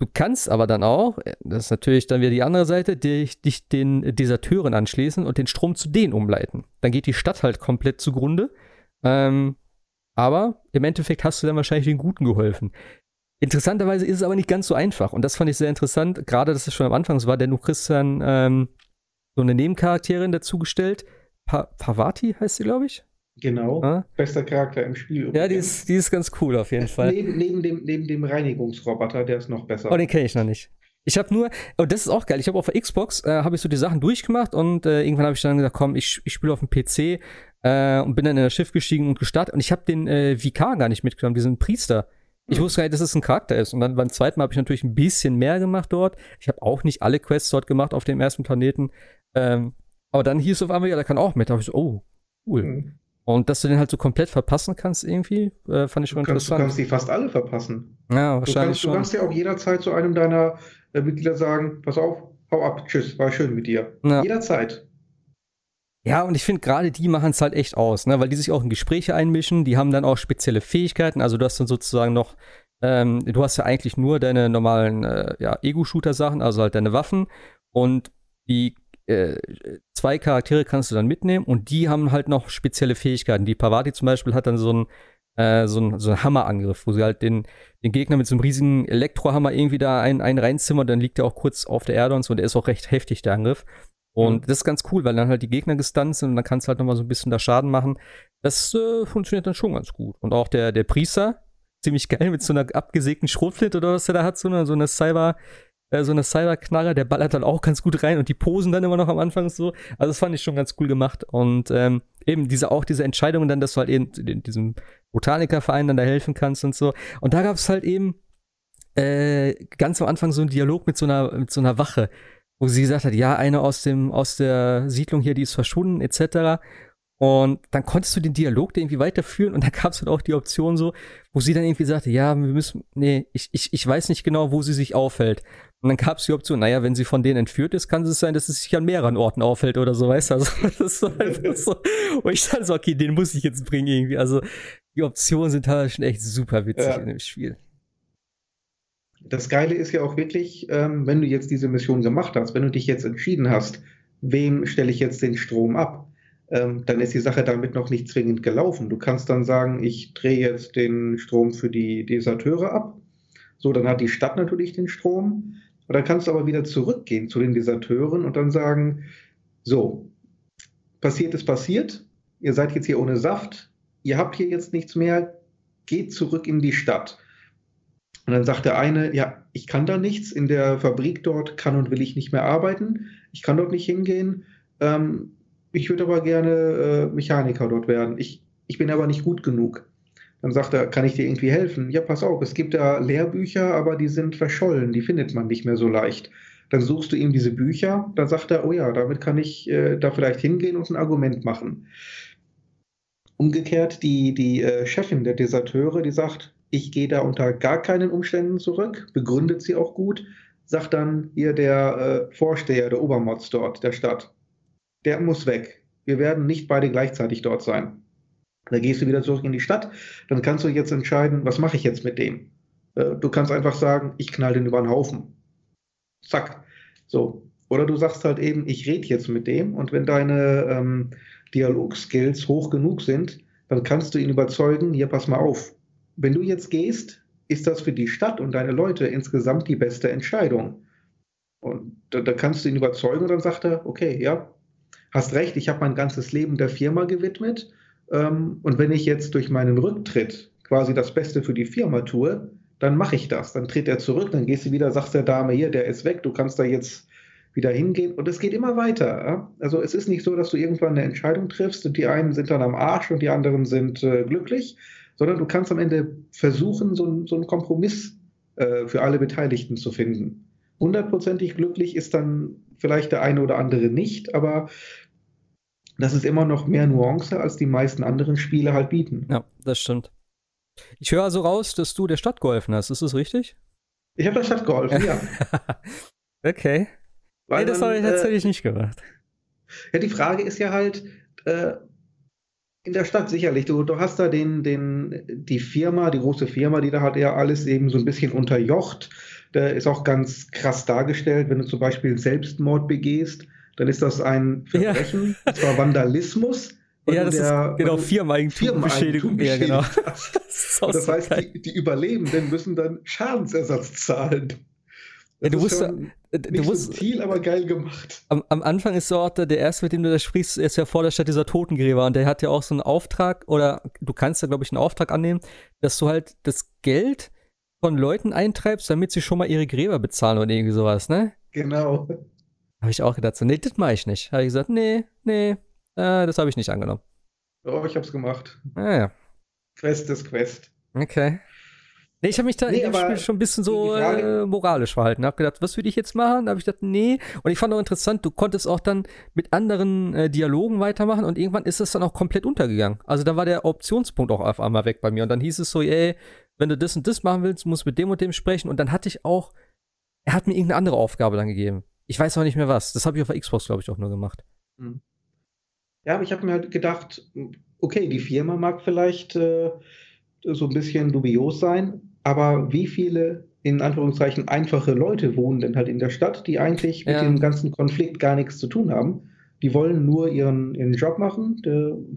Du kannst aber dann auch, äh, das ist natürlich dann wieder die andere Seite, dich, dich den Deserteuren anschließen und den Strom zu denen umleiten. Dann geht die Stadt halt komplett zugrunde. Ähm, aber im Endeffekt hast du dann wahrscheinlich den Guten geholfen. Interessanterweise ist es aber nicht ganz so einfach. Und das fand ich sehr interessant, gerade dass es schon am Anfang war, denn du kriegst dann ähm, so eine Nebencharakterin dazugestellt, pa Pavati heißt sie, glaube ich. Genau. Ja? Bester Charakter im Spiel. Ja, die ist, die ist ganz cool auf jeden Fall. Neben, neben, dem, neben dem Reinigungsroboter, der ist noch besser. Oh, den kenne ich noch nicht. Ich habe nur, oh, das ist auch geil. Ich habe auf der Xbox äh, habe ich so die Sachen durchgemacht und äh, irgendwann habe ich dann gesagt, komm, ich, ich spiele auf dem PC äh, und bin dann in das Schiff gestiegen und gestartet und ich habe den äh, Vikar gar nicht mitgenommen, diesen Priester. Ich wusste gar nicht, dass es ein Charakter ist. Und dann beim zweiten Mal habe ich natürlich ein bisschen mehr gemacht dort. Ich habe auch nicht alle Quests dort gemacht auf dem ersten Planeten. Ähm, aber dann hieß es auf einmal, ja, der kann auch mit. Da habe ich so, oh, cool. Mhm. Und dass du den halt so komplett verpassen kannst irgendwie, äh, fand ich schon du kannst, interessant. Du kannst die fast alle verpassen. Ja, wahrscheinlich du kannst, schon. Du kannst ja auch jederzeit zu einem deiner äh, Mitglieder sagen, pass auf, hau ab, tschüss, war schön mit dir. Ja. Jederzeit. Ja, und ich finde gerade die machen es halt echt aus, ne? weil die sich auch in Gespräche einmischen, die haben dann auch spezielle Fähigkeiten, also du hast dann sozusagen noch, ähm, du hast ja eigentlich nur deine normalen äh, ja, Ego-Shooter-Sachen, also halt deine Waffen und die äh, zwei Charaktere kannst du dann mitnehmen und die haben halt noch spezielle Fähigkeiten. Die Pavati zum Beispiel hat dann so einen äh, so ein, so ein Hammerangriff, wo sie halt den, den Gegner mit so einem riesigen Elektrohammer irgendwie da einen, einen reinzimmert, dann liegt er auch kurz auf der Erde und so und der ist auch recht heftig, der Angriff. Und das ist ganz cool, weil dann halt die Gegner gestunt sind und dann kannst du halt nochmal so ein bisschen da Schaden machen. Das äh, funktioniert dann schon ganz gut. Und auch der, der Priester, ziemlich geil mit so einer abgesägten Schrotflinte oder was er da hat, so eine, so eine Cyber, äh, so eine Cyberknarre, der ballert dann auch ganz gut rein und die posen dann immer noch am Anfang so. Also das fand ich schon ganz cool gemacht. Und ähm, eben diese auch diese Entscheidungen dann, dass du halt eben in diesem Botanikerverein dann da helfen kannst und so. Und da gab es halt eben äh, ganz am Anfang so einen Dialog mit so einer, mit so einer Wache, wo sie gesagt hat, ja, eine aus dem, aus der Siedlung hier, die ist verschwunden, etc. Und dann konntest du den Dialog irgendwie weiterführen und da gab es halt auch die Option so, wo sie dann irgendwie sagte, ja, wir müssen, nee, ich, ich, ich weiß nicht genau, wo sie sich aufhält. Und dann gab es die Option, naja, wenn sie von denen entführt ist, kann es sein, dass sie sich an mehreren Orten aufhält oder so, weißt du? Also, [LAUGHS] das ist so einfach so. Und ich dachte so, okay, den muss ich jetzt bringen irgendwie. Also, die Optionen sind halt schon echt super witzig ja. in dem Spiel. Das Geile ist ja auch wirklich, ähm, wenn du jetzt diese Mission gemacht hast, wenn du dich jetzt entschieden hast, wem stelle ich jetzt den Strom ab? ähm, dann ist die Sache damit noch nicht zwingend gelaufen. Du kannst dann sagen, ich drehe jetzt den Strom für die Deserteure ab. So, dann hat die Stadt natürlich den Strom. Und dann kannst du aber wieder zurückgehen zu den Deserteuren und dann sagen, so, passiert ist passiert, ihr seid jetzt hier ohne Saft, ihr habt hier jetzt nichts mehr, geht zurück in die Stadt. Und dann sagt der eine, ja, ich kann da nichts, in der Fabrik dort kann und will ich nicht mehr arbeiten, ich kann dort nicht hingehen. Ähm, ich würde aber gerne äh, Mechaniker dort werden. Ich, ich bin aber nicht gut genug. Dann sagt er, kann ich dir irgendwie helfen? Ja, pass auf, es gibt da Lehrbücher, aber die sind verschollen, die findet man nicht mehr so leicht. Dann suchst du ihm diese Bücher, dann sagt er, oh ja, damit kann ich äh, da vielleicht hingehen und ein Argument machen. Umgekehrt, die, die äh, Chefin der Deserteure, die sagt, ich gehe da unter gar keinen Umständen zurück, begründet sie auch gut, sagt dann hier der äh, Vorsteher, der Obermotz dort, der Stadt, der muss weg. Wir werden nicht beide gleichzeitig dort sein. Da gehst du wieder zurück in die Stadt, dann kannst du jetzt entscheiden, was mache ich jetzt mit dem? Äh, du kannst einfach sagen, ich knall den über den Haufen. Zack. So. Oder du sagst halt eben, ich rede jetzt mit dem und wenn deine ähm, Dialogskills hoch genug sind, dann kannst du ihn überzeugen, hier pass mal auf. Wenn du jetzt gehst, ist das für die Stadt und deine Leute insgesamt die beste Entscheidung. Und da, da kannst du ihn überzeugen und dann sagt er, okay, ja, hast recht, ich habe mein ganzes Leben der Firma gewidmet. Ähm, und wenn ich jetzt durch meinen Rücktritt quasi das Beste für die Firma tue, dann mache ich das. Dann tritt er zurück, dann gehst du wieder, sagst der Dame hier, der ist weg, du kannst da jetzt wieder hingehen. Und es geht immer weiter. Also es ist nicht so, dass du irgendwann eine Entscheidung triffst und die einen sind dann am Arsch und die anderen sind äh, glücklich, sondern du kannst am Ende versuchen, so, so einen Kompromiss äh, für alle Beteiligten zu finden. Hundertprozentig glücklich ist dann vielleicht der eine oder andere nicht, aber das ist immer noch mehr Nuance, als die meisten anderen Spiele halt bieten. Ja, das stimmt. Ich höre also raus, dass du der Stadt geholfen hast. Ist das richtig? Ich habe der Stadt geholfen, ja. [LAUGHS] okay. Weil nee, das habe ich tatsächlich äh, nicht gemacht. Ja, die Frage ist ja halt, äh, in der Stadt sicherlich. Du, du hast da den, den, die Firma, die große Firma, die da halt ja alles eben so ein bisschen unterjocht. Der ist auch ganz krass dargestellt, wenn du zum Beispiel Selbstmord begehst, dann ist das ein Verbrechen, ja. und zwar Vandalismus. [LAUGHS] Ja, das der, ist genau Firmeneigentum, Beschädigung. Ja, genau. [LAUGHS] das, das heißt, die, die, Überlebenden müssen dann Schadensersatz zahlen. Ja, du wusstest, äh, du nicht wusst, subtil, aber geil gemacht. Am, am, Anfang ist so der, erste, mit dem du da sprichst, ist ja vor der Stadt dieser Totengräber und der hat ja auch so einen Auftrag oder du kannst ja, glaube ich, einen Auftrag annehmen, dass du halt das Geld von Leuten eintreibst, damit sie schon mal ihre Gräber bezahlen oder irgendwie sowas, ne? Genau. Habe ich auch gedacht, so, nee, das mache ich nicht. Habe ich gesagt, nee, nee, äh, das habe ich nicht angenommen. Oh, ich habe es gemacht. Ah, ja. Quest ist Quest. Okay. Nee, ich habe mich da nee, in dem Spiel schon ein bisschen so äh, moralisch verhalten. Hab gedacht, was würde ich jetzt machen? Da habe ich gedacht, nee. Und ich fand auch interessant, du konntest auch dann mit anderen äh, Dialogen weitermachen und irgendwann ist das dann auch komplett untergegangen. Also da war der Optionspunkt auch auf einmal weg bei mir. Und dann hieß es so, ey, wenn du das und das machen willst, musst du mit dem und dem sprechen. Und dann hatte ich auch, er hat mir irgendeine andere Aufgabe dann gegeben. Ich weiß auch nicht mehr was. Das habe ich auf der Xbox, glaube ich, auch nur gemacht. Hm. Ja, aber ich habe mir halt gedacht, okay, die Firma mag vielleicht äh, so ein bisschen dubios sein, aber wie viele, in Anführungszeichen, einfache Leute wohnen denn halt in der Stadt, die eigentlich mit ja. dem ganzen Konflikt gar nichts zu tun haben? Die wollen nur ihren, ihren Job machen,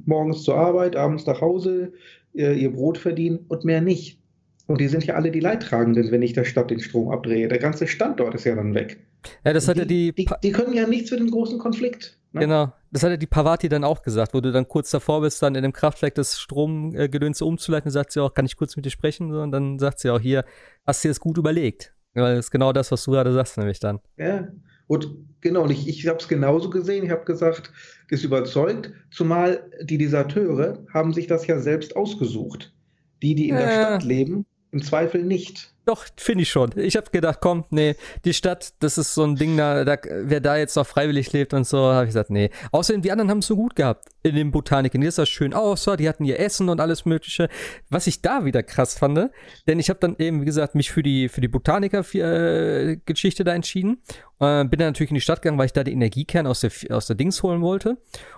morgens zur Arbeit, abends nach Hause, ihr, ihr Brot verdienen und mehr nicht. Und die sind ja alle die Leidtragenden, wenn ich der Stadt den Strom abdrehe. Der ganze Standort ist ja dann weg. Ja, das hat ja die, die, die, können ja nichts für den großen Konflikt. Ne? Genau, das hat ja die Pavati dann auch gesagt, wo du dann kurz davor bist, dann in dem Kraftwerk das Stromgedöns umzuleiten, sagt sie auch, kann ich kurz mit dir sprechen? Und dann sagt sie auch hier, hast du dir das gut überlegt? Weil das ist genau das, was du gerade sagst, nämlich dann. Ja, und genau, und ich, ich habe es genauso gesehen. Ich habe gesagt, ist überzeugt, zumal die Deserteure haben sich das ja selbst ausgesucht. Die, die in ja. der Stadt leben, im Zweifel nicht. Doch, finde ich schon. Ich habe gedacht, komm, nee, die Stadt, das ist so ein Ding, da, da wer da jetzt noch freiwillig lebt und so, habe ich gesagt, nee. Außerdem, die anderen haben es so gut gehabt in den Botaniken. Die ist das schön aussah, die hatten ihr Essen und alles Mögliche. Was ich da wieder krass fand, denn ich habe dann eben, wie gesagt, mich für die, für die Botaniker-Geschichte äh, da entschieden. Äh, bin dann natürlich in die Stadt gegangen, weil ich da die Energiekern aus der, aus der Dings holen wollte.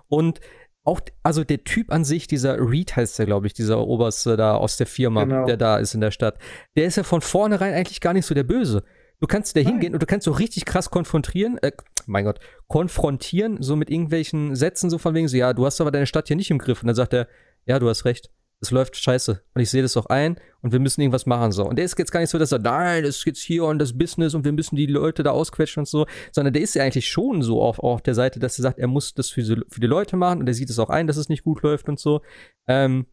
Und auch, also der Typ an sich, dieser Reed heißt der, glaube ich, dieser Oberste da aus der Firma, genau. der da ist in der Stadt, der ist ja von vornherein eigentlich gar nicht so der Böse. Du kannst da hingehen und du kannst so richtig krass konfrontieren, äh, mein Gott, konfrontieren, so mit irgendwelchen Sätzen, so von wegen so, ja, du hast aber deine Stadt hier nicht im Griff. Und dann sagt er, ja, du hast recht es läuft scheiße und ich sehe das auch ein und wir müssen irgendwas machen so. Und der ist jetzt gar nicht so, dass er, nein, das ist jetzt hier und das Business und wir müssen die Leute da ausquetschen und so, sondern der ist ja eigentlich schon so auf, auf der Seite, dass er sagt, er muss das für, für die Leute machen und er sieht es auch ein, dass es nicht gut läuft und so. Ähm,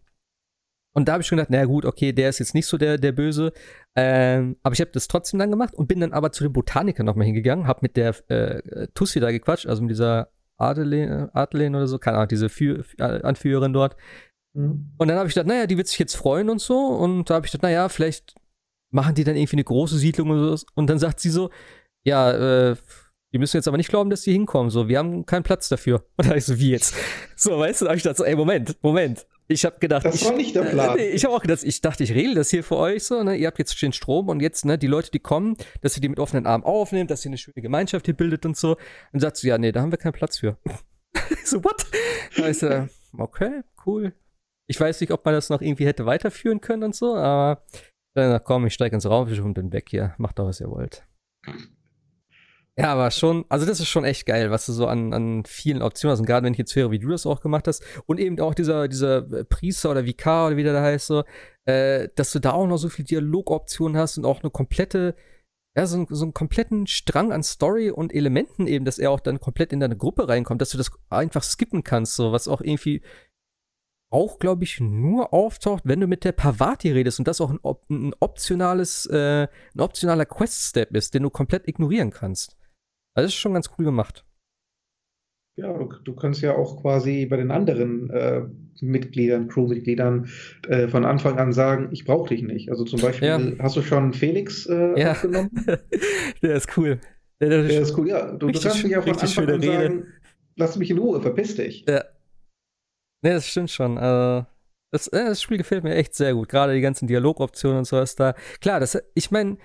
und da habe ich schon gedacht, naja gut, okay, der ist jetzt nicht so der, der Böse. Ähm, aber ich habe das trotzdem dann gemacht und bin dann aber zu den Botanikern nochmal hingegangen, habe mit der äh, Tussi da gequatscht, also mit dieser Adelaine, Adelaine oder so, keine Ahnung, diese Für, Anführerin dort. Mhm. Und dann habe ich gedacht, naja, die wird sich jetzt freuen und so. Und da habe ich gedacht, naja, vielleicht machen die dann irgendwie eine große Siedlung und so. Und dann sagt sie so, ja, äh, die müssen jetzt aber nicht glauben, dass die hinkommen. So, wir haben keinen Platz dafür. [LAUGHS] Und da ich so, wie jetzt? So, weißt du, da habe ich gedacht, so, ey, Moment, Moment. Ich habe gedacht, das war ich, nicht der Plan. Äh, ich habe auch gedacht, ich dachte, ich regle das hier für euch so. Ne? Ihr habt jetzt den Strom und jetzt ne, die Leute, die kommen, dass ihr die mit offenen Armen aufnehmt, dass ihr eine schöne Gemeinschaft hier bildet und so. Und sagt so, ja, nee, da haben wir keinen Platz für. [LAUGHS] so, what? Da ich so, okay, cool. Ich weiß nicht, ob man das noch irgendwie hätte weiterführen können und so, aber dann komm, ich steige ins Raumschiff und bin weg hier. Macht doch, was ihr wollt. Ja, aber schon, also das ist schon echt geil, was du so an, an vielen Optionen hast. Und gerade wenn ich jetzt höre, wie du das auch gemacht hast. Und eben auch dieser, dieser Priester oder Vikar oder wie der da heißt, so, äh, dass du da auch noch so viele Dialogoptionen hast und auch eine komplette, ja, so, so einen kompletten Strang an Story und Elementen eben, dass er auch dann komplett in deine Gruppe reinkommt, dass du das einfach skippen kannst, so, was auch irgendwie auch, glaube ich, nur auftaucht, wenn du mit der Pavati redest und das auch ein, ein optionales, äh, ein optionaler Quest-Step ist, den du komplett ignorieren kannst. Also das ist schon ganz cool gemacht. Ja, du, du kannst ja auch quasi bei den anderen äh, Mitgliedern, Crewmitgliedern äh, von Anfang an sagen, ich brauche dich nicht. Also zum Beispiel, ja. hast du schon Felix äh, ja. aufgenommen? [LAUGHS] der ist cool. Der, der, der ist cool, ja. Du, du kannst mich auch von Anfang an sagen, lass mich in Ruhe, verpiss dich. Ja. Ne, das stimmt schon. Also, das, äh, das, Spiel gefällt mir echt sehr gut. Gerade die ganzen Dialogoptionen und so ist da. Klar, das, ich meine,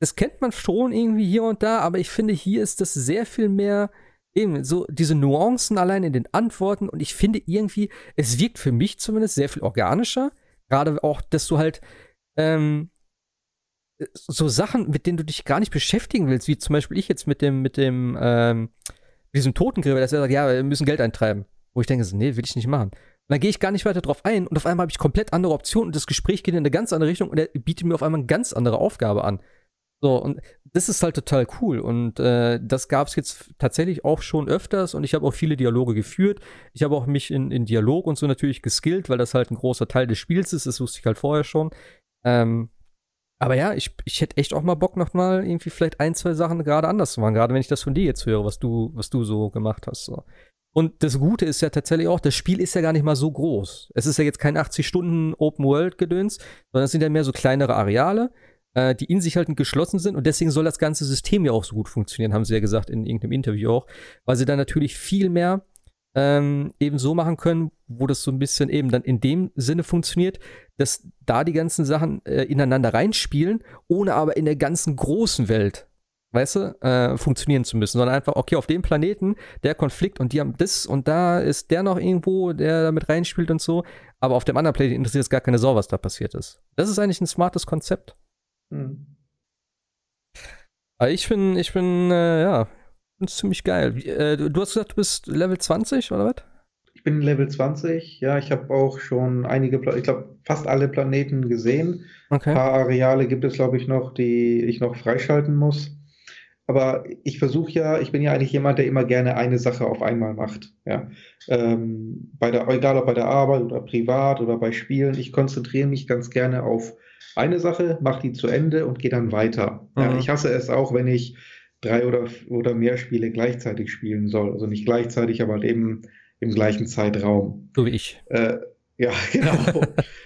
das kennt man schon irgendwie hier und da, aber ich finde, hier ist das sehr viel mehr eben so diese Nuancen allein in den Antworten und ich finde irgendwie, es wirkt für mich zumindest sehr viel organischer. Gerade auch, dass du halt ähm, so Sachen, mit denen du dich gar nicht beschäftigen willst, wie zum Beispiel ich jetzt mit dem, mit dem, ähm, diesem Totengräber, dass er sagt, ja, wir müssen Geld eintreiben. Wo ich denke, so, nee, will ich nicht machen. Und dann gehe ich gar nicht weiter drauf ein und auf einmal habe ich komplett andere Optionen und das Gespräch geht in eine ganz andere Richtung und er bietet mir auf einmal eine ganz andere Aufgabe an. So, und das ist halt total cool. Und äh, das gab es jetzt tatsächlich auch schon öfters und ich habe auch viele Dialoge geführt. Ich habe auch mich in, in Dialog und so natürlich geskillt, weil das halt ein großer Teil des Spiels ist. Das wusste ich halt vorher schon. Ähm, aber ja, ich, ich hätte echt auch mal Bock, nochmal irgendwie vielleicht ein, zwei Sachen gerade anders zu machen. Gerade wenn ich das von dir jetzt höre, was du, was du so gemacht hast. So. Und das Gute ist ja tatsächlich auch, das Spiel ist ja gar nicht mal so groß. Es ist ja jetzt kein 80 Stunden Open World Gedöns, sondern es sind ja mehr so kleinere Areale äh, die in sich halt geschlossen sind und deswegen soll das ganze System ja auch so gut funktionieren, haben sie ja gesagt in irgendeinem Interview auch, weil sie dann natürlich viel mehr ähm, eben so machen können, wo das so ein bisschen eben dann in dem Sinne funktioniert, dass da die ganzen Sachen äh, ineinander reinspielen, ohne aber in der ganzen großen Welt weißt du, äh, funktionieren zu müssen, sondern einfach, okay, auf dem Planeten, der Konflikt und die haben das und da ist der noch irgendwo, der damit reinspielt und so, aber auf dem anderen Planeten interessiert es gar keine Sau, was da passiert ist. Das ist eigentlich ein smartes Konzept. Hm. ich bin, ich bin, äh, ja, bin ziemlich geil. Äh, du hast gesagt, du bist Level 20 oder was? Ich bin Level 20, ja, ich habe auch schon einige, ich glaube, fast alle Planeten gesehen. Okay. Ein paar Areale gibt es, glaube ich, noch, die ich noch freischalten muss. Aber ich versuche ja, ich bin ja eigentlich jemand, der immer gerne eine Sache auf einmal macht. Ja. Ähm, bei der, egal ob bei der Arbeit oder privat oder bei Spielen, ich konzentriere mich ganz gerne auf eine Sache, mache die zu Ende und gehe dann weiter. Mhm. Ja, ich hasse es auch, wenn ich drei oder, oder mehr Spiele gleichzeitig spielen soll. Also nicht gleichzeitig, aber eben im gleichen Zeitraum. So wie ich. Äh, ja, [LAUGHS] genau.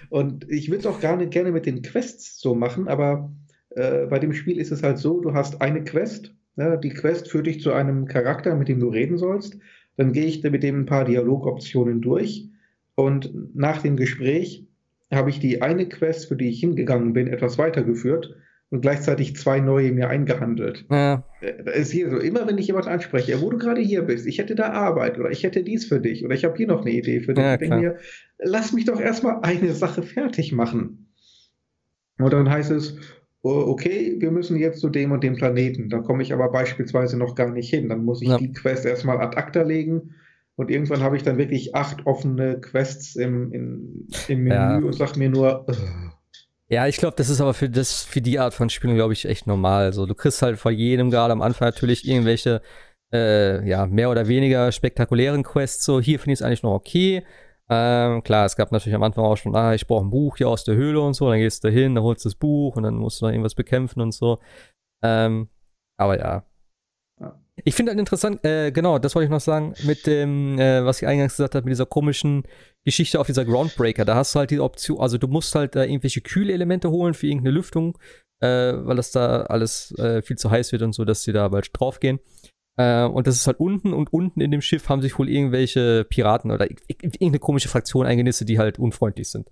und ich würde es auch gar nicht gerne mit den Quests so machen, aber äh, bei dem Spiel ist es halt so, du hast eine Quest, ja, die Quest führt dich zu einem Charakter, mit dem du reden sollst. Dann gehe ich mit dem ein paar Dialogoptionen durch und nach dem Gespräch habe ich die eine Quest, für die ich hingegangen bin, etwas weitergeführt und gleichzeitig zwei neue mir eingehandelt. Ja. Äh, da ist hier so, immer wenn ich jemand anspreche, wo du gerade hier bist, ich hätte da Arbeit oder ich hätte dies für dich oder ich habe hier noch eine Idee für dich. Ja, ich denke mir, lass mich doch erstmal eine Sache fertig machen. Und dann heißt es, okay, wir müssen jetzt zu dem und dem Planeten. Da komme ich aber beispielsweise noch gar nicht hin. Dann muss ich ja. die Quest erstmal ad acta legen und irgendwann habe ich dann wirklich acht offene Quests im, in, im Menü ja. und sage mir nur. Ugh. Ja, ich glaube, das ist aber für das für die Art von Spielen, glaube ich, echt normal. So, du kriegst halt vor jedem gerade am Anfang natürlich irgendwelche äh, ja mehr oder weniger spektakulären Quests. So, hier finde ich es eigentlich noch okay. Ähm, klar, es gab natürlich am Anfang auch schon, ah, ich brauche ein Buch hier aus der Höhle und so. Dann gehst du da hin, dann holst du das Buch und dann musst du da irgendwas bekämpfen und so. Ähm, aber ja, ich finde halt interessant, äh, genau, das wollte ich noch sagen, mit dem, äh, was ich eingangs gesagt habe, mit dieser komischen Geschichte auf dieser Groundbreaker. Da hast du halt die Option, also du musst halt da irgendwelche Kühlelemente holen für irgendeine Lüftung, äh, weil das da alles äh, viel zu heiß wird und so, dass sie da bald draufgehen. Äh, und das ist halt unten und unten in dem Schiff haben sich wohl irgendwelche Piraten oder irgendeine komische Fraktion eingenistet, die halt unfreundlich sind.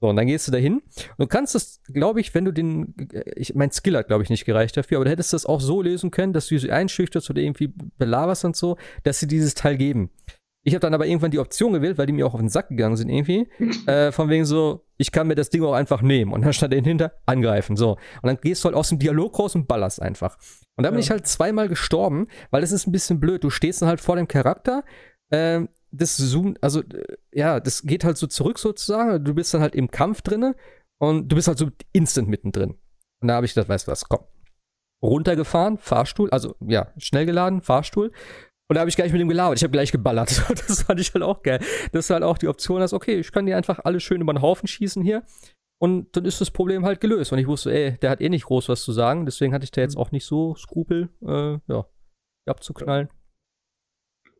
So, und dann gehst du da hin. Du kannst das, glaube ich, wenn du den, ich, mein Skill hat, glaube ich, nicht gereicht dafür, aber du hättest das auch so lösen können, dass du sie einschüchterst oder irgendwie belaberst und so, dass sie dieses Teil geben. Ich habe dann aber irgendwann die Option gewählt, weil die mir auch auf den Sack gegangen sind irgendwie, [LAUGHS] äh, von wegen so, ich kann mir das Ding auch einfach nehmen. Und dann stand er hinter, angreifen, so. Und dann gehst du halt aus dem Dialog raus und ballerst einfach. Und da bin ich halt zweimal gestorben, weil das ist ein bisschen blöd. Du stehst dann halt vor dem Charakter, ähm, das zoomt, also äh, ja, das geht halt so zurück sozusagen. Du bist dann halt im Kampf drinne und du bist halt so instant mittendrin. Und da habe ich gedacht, weißt du was, komm. Runtergefahren, Fahrstuhl, also ja, schnell geladen, Fahrstuhl. Und da habe ich gleich mit ihm gelabert. Ich habe gleich geballert. [LAUGHS] Das fand ich halt auch geil. Das ist halt auch die Option, dass, okay, ich kann die einfach alle schön über den Haufen schießen hier. Und dann ist das Problem halt gelöst. Und ich wusste, ey, der hat eh nicht groß was zu sagen. Deswegen hatte ich da jetzt mhm. auch nicht so Skrupel, äh, ja, abzuknallen.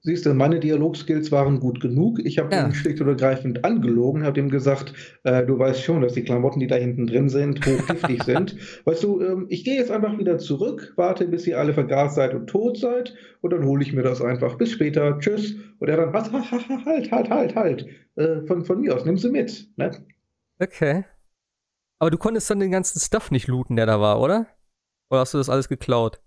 Siehst du, meine Dialogskills waren gut genug. Ich habe ja. ihn schlicht und ergreifend angelogen, habe ihm gesagt, äh, du weißt schon, dass die Klamotten, die da hinten drin sind, hochgiftig [LAUGHS] sind. Weißt du, ähm, ich gehe jetzt einfach wieder zurück, warte, bis ihr alle vergast seid und tot seid und dann hole ich mir das einfach. Bis später, tschüss. Und er dann, was, halt, halt, halt, halt. Äh, von, von mir aus, nimm sie mit. Ne? Okay. Aber du konntest dann den ganzen Stuff nicht looten, der da war, oder? Oder hast du das alles geklaut?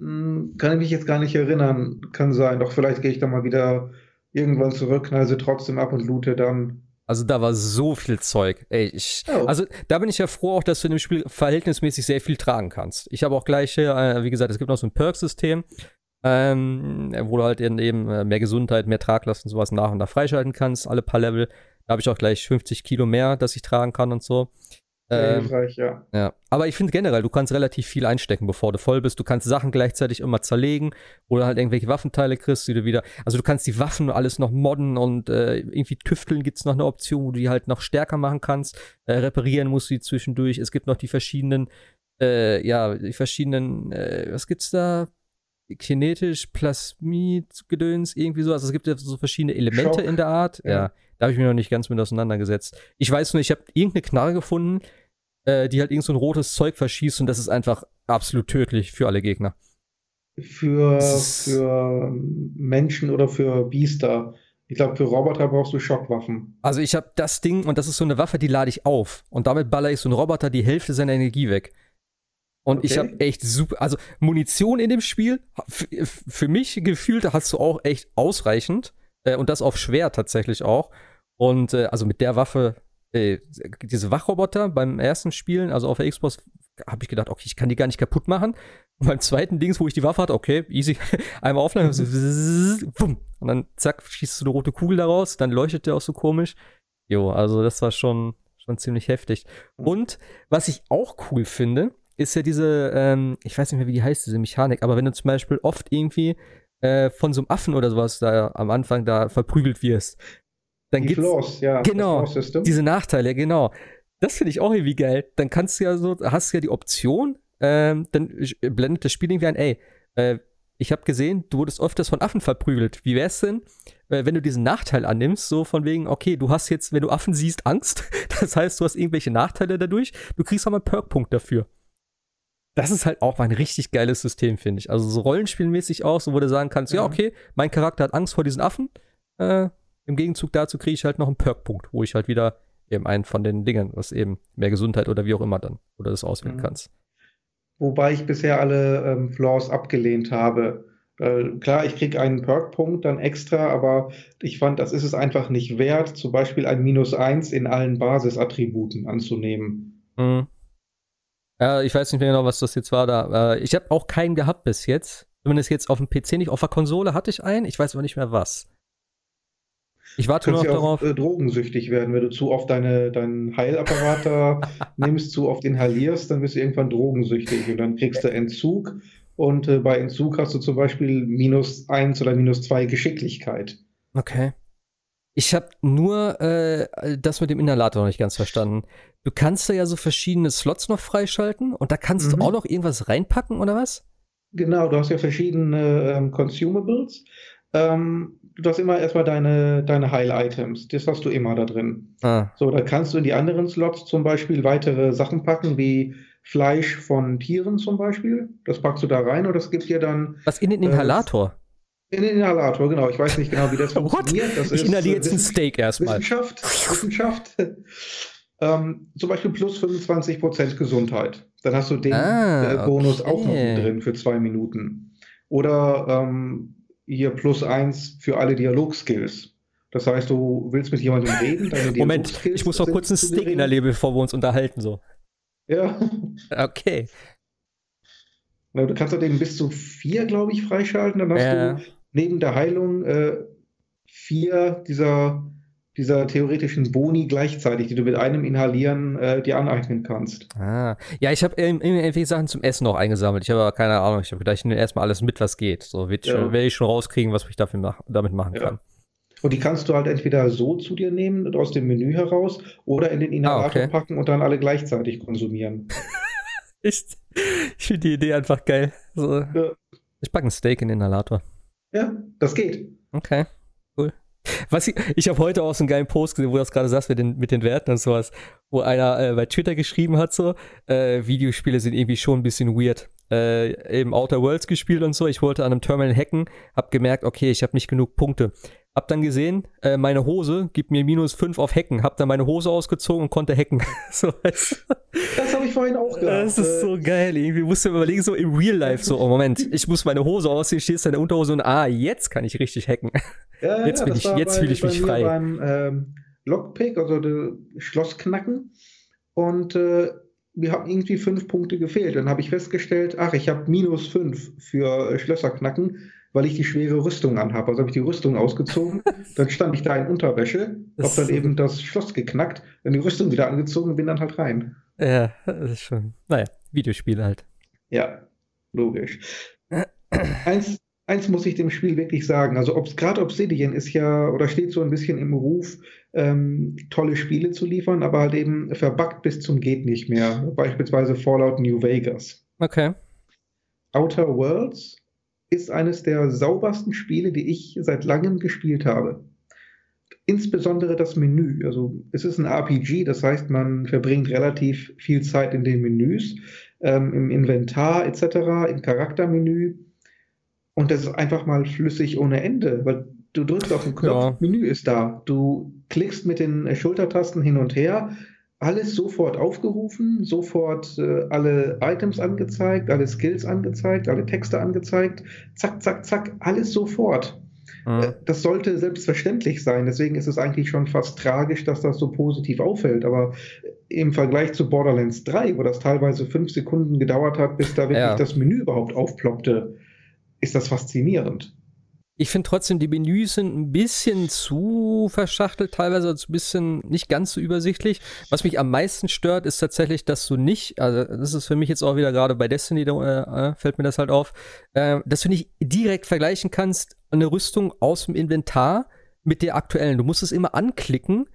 Hm, kann ich mich jetzt gar nicht erinnern. Kann sein. Doch vielleicht gehe ich da mal wieder irgendwann zurück, knall sie trotzdem ab und loote dann. Also da war so viel Zeug. Ey, ich, oh. also da bin ich ja froh auch, dass du in dem Spiel verhältnismäßig sehr viel tragen kannst. Ich habe auch gleich, äh, wie gesagt, es gibt noch so ein Perk-System, ähm, wo du halt eben äh, mehr Gesundheit, mehr Traglast und sowas nach und nach freischalten kannst, alle paar Level. Da habe ich auch gleich 50 Kilo mehr, dass ich tragen kann und so. Ähm, hilfreich, ja. ja. Aber ich finde generell, du kannst relativ viel einstecken, bevor du voll bist. Du kannst Sachen gleichzeitig immer zerlegen oder halt irgendwelche Waffenteile kriegst, die du wieder. Also du kannst die Waffen alles noch modden und äh, irgendwie tüfteln gibt es noch eine Option, wo du die halt noch stärker machen kannst. Äh, reparieren musst du die zwischendurch. Es gibt noch die verschiedenen, äh, ja, die verschiedenen, äh, was gibt's da? Kinetisch, Plasmid, Gedöns, irgendwie so. Also es gibt ja so verschiedene Elemente Schock. in der Art. Ja. ja. Da habe ich mich noch nicht ganz mit auseinandergesetzt. Ich weiß nur, ich habe irgendeine Knarre gefunden, äh, die halt irgend so ein rotes Zeug verschießt und das ist einfach absolut tödlich für alle Gegner. Für, für Menschen oder für Biester. Ich glaube, für Roboter brauchst du Schockwaffen. Also ich habe das Ding und das ist so eine Waffe, die lade ich auf. Und damit baller ich so einen Roboter die Hälfte seiner Energie weg. Und okay. ich habe echt super, also Munition in dem Spiel, für mich gefühlt hast du auch echt ausreichend. Äh, und das auf schwer tatsächlich auch. Und äh, also mit der Waffe äh, diese Wachroboter beim ersten Spielen, also auf der Xbox, habe ich gedacht, okay, ich kann die gar nicht kaputt machen. Und beim zweiten Dings, wo ich die Waffe hatte, okay, easy, [LAUGHS] einmal aufladen, mhm. und dann zack, schießt du eine rote Kugel daraus, dann leuchtet der auch so komisch. Jo, also das war schon, schon ziemlich heftig. Mhm. Und was ich auch cool finde, ist ja diese, ähm, ich weiß nicht mehr, wie die heißt, diese Mechanik, aber wenn du zum Beispiel oft irgendwie äh, von so einem Affen oder sowas da am Anfang da verprügelt wirst, dann die Flaws, ja. Genau. Diese Nachteile, genau. Das finde ich auch irgendwie geil. Dann kannst du ja so, hast du ja die Option, ähm, dann blendet das Spiel irgendwie ein, ey, äh, ich habe gesehen, du wurdest öfters von Affen verprügelt. Wie wär's denn, äh, wenn du diesen Nachteil annimmst, so von wegen, okay, du hast jetzt, wenn du Affen siehst, Angst. [LAUGHS] Das heißt, du hast irgendwelche Nachteile dadurch. Du kriegst aber einen Perkpunkt dafür. Das ist halt auch ein richtig geiles System, finde ich. Also so rollenspielmäßig auch, so wo du sagen kannst, ja, ja okay, mein Charakter hat Angst vor diesen Affen. Äh, im Gegenzug dazu kriege ich halt noch einen Perkpunkt, wo ich halt wieder eben einen von den Dingen, was eben mehr Gesundheit oder wie auch immer dann, oder das auswählen mhm. kannst. Wobei ich bisher alle ähm, Flaws abgelehnt habe. Äh, klar, ich kriege einen Perkpunkt dann extra, aber ich fand, das ist es einfach nicht wert, zum Beispiel ein Minus 1 in allen Basisattributen anzunehmen. Mhm. Ja, ich weiß nicht mehr genau, was das jetzt war da. Äh, ich habe auch keinen gehabt bis jetzt. Zumindest jetzt auf dem PC nicht. Auf der Konsole hatte ich einen, ich weiß aber nicht mehr was. Ich warte nur noch darauf. Auch, äh, drogensüchtig werden, wenn du zu oft deine, deinen Heilapparat da [LAUGHS] nimmst, zu oft inhalierst, dann bist du irgendwann drogensüchtig und dann kriegst du Entzug. Und äh, bei Entzug hast du zum Beispiel minus eins oder minus zwei Geschicklichkeit. Okay. Ich habe nur äh, das mit dem Inhalator noch nicht ganz verstanden. Du kannst da ja so verschiedene Slots noch freischalten und da kannst mhm. du auch noch irgendwas reinpacken oder was? Genau, du hast ja verschiedene ähm, Consumables. Ähm, du hast immer erstmal deine, deine Heil-Items. Das hast du immer da drin. Ah. So, da kannst du in die anderen Slots zum Beispiel weitere Sachen packen, wie Fleisch von Tieren zum Beispiel. Das packst du da rein und das gibt dir dann. Was in den Inhalator? Äh, in den Inhalator, genau. Ich weiß nicht genau, wie das [LAUGHS] funktioniert. Das ich inhaliere jetzt ein Steak erstmal. Wissenschaft. Wissenschaft. [LAUGHS] ähm, zum Beispiel plus 25% Gesundheit. Dann hast du den ah, äh, Bonus okay. auch noch drin für zwei Minuten. Oder ähm, hier plus eins für alle Dialogskills. Das heißt, du willst mit jemandem reden, deine [LAUGHS] Moment, ich muss noch kurz einen Stick in der Lebe, bevor wir uns unterhalten, so. Ja. [LAUGHS] Okay. Na, du kannst den bis zu vier, glaube ich, freischalten. Dann hast ja. du neben der Heilung äh, vier dieser dieser theoretischen Boni gleichzeitig, die du mit einem Inhalieren äh, dir aneignen kannst. Ah, ja, ich habe irgendwelche Sachen zum Essen noch eingesammelt. Ich habe aber keine Ahnung. Ich habe gedacht, ich nehme erstmal alles mit, was geht. So wird ja. schon, werde ich schon rauskriegen, was ich dafür mach, damit machen ja. kann. Und die kannst du halt entweder so zu dir nehmen, aus dem Menü heraus, oder in den Inhalator ah, okay. packen und dann alle gleichzeitig konsumieren. [LAUGHS] ich ich finde die Idee einfach geil. So. Ja. Ich packe ein Steak in den Inhalator. Ja, das geht. Okay. Was ich, ich habe heute auch so einen geilen Post gesehen, wo du das gerade sagst mit den, mit den Werten und sowas, wo einer äh, bei Twitter geschrieben hat, so, äh, Videospiele sind irgendwie schon ein bisschen weird. Äh, eben Outer Worlds gespielt und so. Ich wollte an einem Terminal hacken, hab gemerkt, okay, ich habe nicht genug Punkte. Hab dann gesehen, äh, meine Hose gibt mir minus 5 auf Hacken. Hab dann meine Hose ausgezogen und konnte hacken. [LAUGHS] so, Das habe ich vorhin auch gedacht. Das ist so geil. Irgendwie musst du überlegen, so im Real Life, so, oh Moment, ich muss meine Hose ausziehen, stehst in der Unterhose und ah, jetzt kann ich richtig hacken. Ja, jetzt ja, ich, jetzt fühle ich mich frei. beim ähm, Lockpick, also Schlossknacken. Und äh, mir haben irgendwie fünf Punkte gefehlt. Dann habe ich festgestellt, ach, ich habe minus fünf für äh, Schlösserknacken weil ich die schwere Rüstung anhabe. Also habe ich die Rüstung ausgezogen, [LAUGHS] dann stand ich da in Unterwäsche, habe dann eben das Schloss geknackt, dann die Rüstung wieder angezogen und bin dann halt rein. Ja, das ist schon, naja, Videospiel halt. Ja, logisch. eins, eins muss ich dem Spiel wirklich sagen, also gerade Obsidian ist ja, oder steht so ein bisschen im Ruf, ähm, tolle Spiele zu liefern, aber halt eben verbuggt bis zum geht nicht mehr. Beispielsweise Fallout New Vegas. Okay. Outer Worlds ist eines der saubersten Spiele, die ich seit langem gespielt habe. Insbesondere das Menü. Also es ist ein RPG, das heißt, man verbringt relativ viel Zeit in den Menüs, ähm, im Inventar etc., im Charaktermenü. Und das ist einfach mal flüssig ohne Ende, weil du drückst auf den Knopf, ja. Menü ist da. Du klickst mit den Schultertasten hin und her, alles sofort aufgerufen, sofort äh, alle Items angezeigt, alle Skills angezeigt, alle Texte angezeigt, zack, zack, zack, alles sofort. Mhm. Äh, das sollte selbstverständlich sein, deswegen ist es eigentlich schon fast tragisch, dass das so positiv auffällt. Aber im Vergleich zu Borderlands 3, wo das teilweise fünf Sekunden gedauert hat, bis da wirklich ja. das Menü überhaupt aufploppte, ist das faszinierend. Ich finde trotzdem, die Menüs sind ein bisschen zu verschachtelt, teilweise also ein bisschen nicht ganz so übersichtlich. Was mich am meisten stört, ist tatsächlich, dass du nicht, also das ist für mich jetzt auch wieder gerade bei Destiny, da äh, fällt mir das halt auf, äh, dass du nicht direkt vergleichen kannst, eine Rüstung aus dem Inventar mit der aktuellen. Du musst es immer anklicken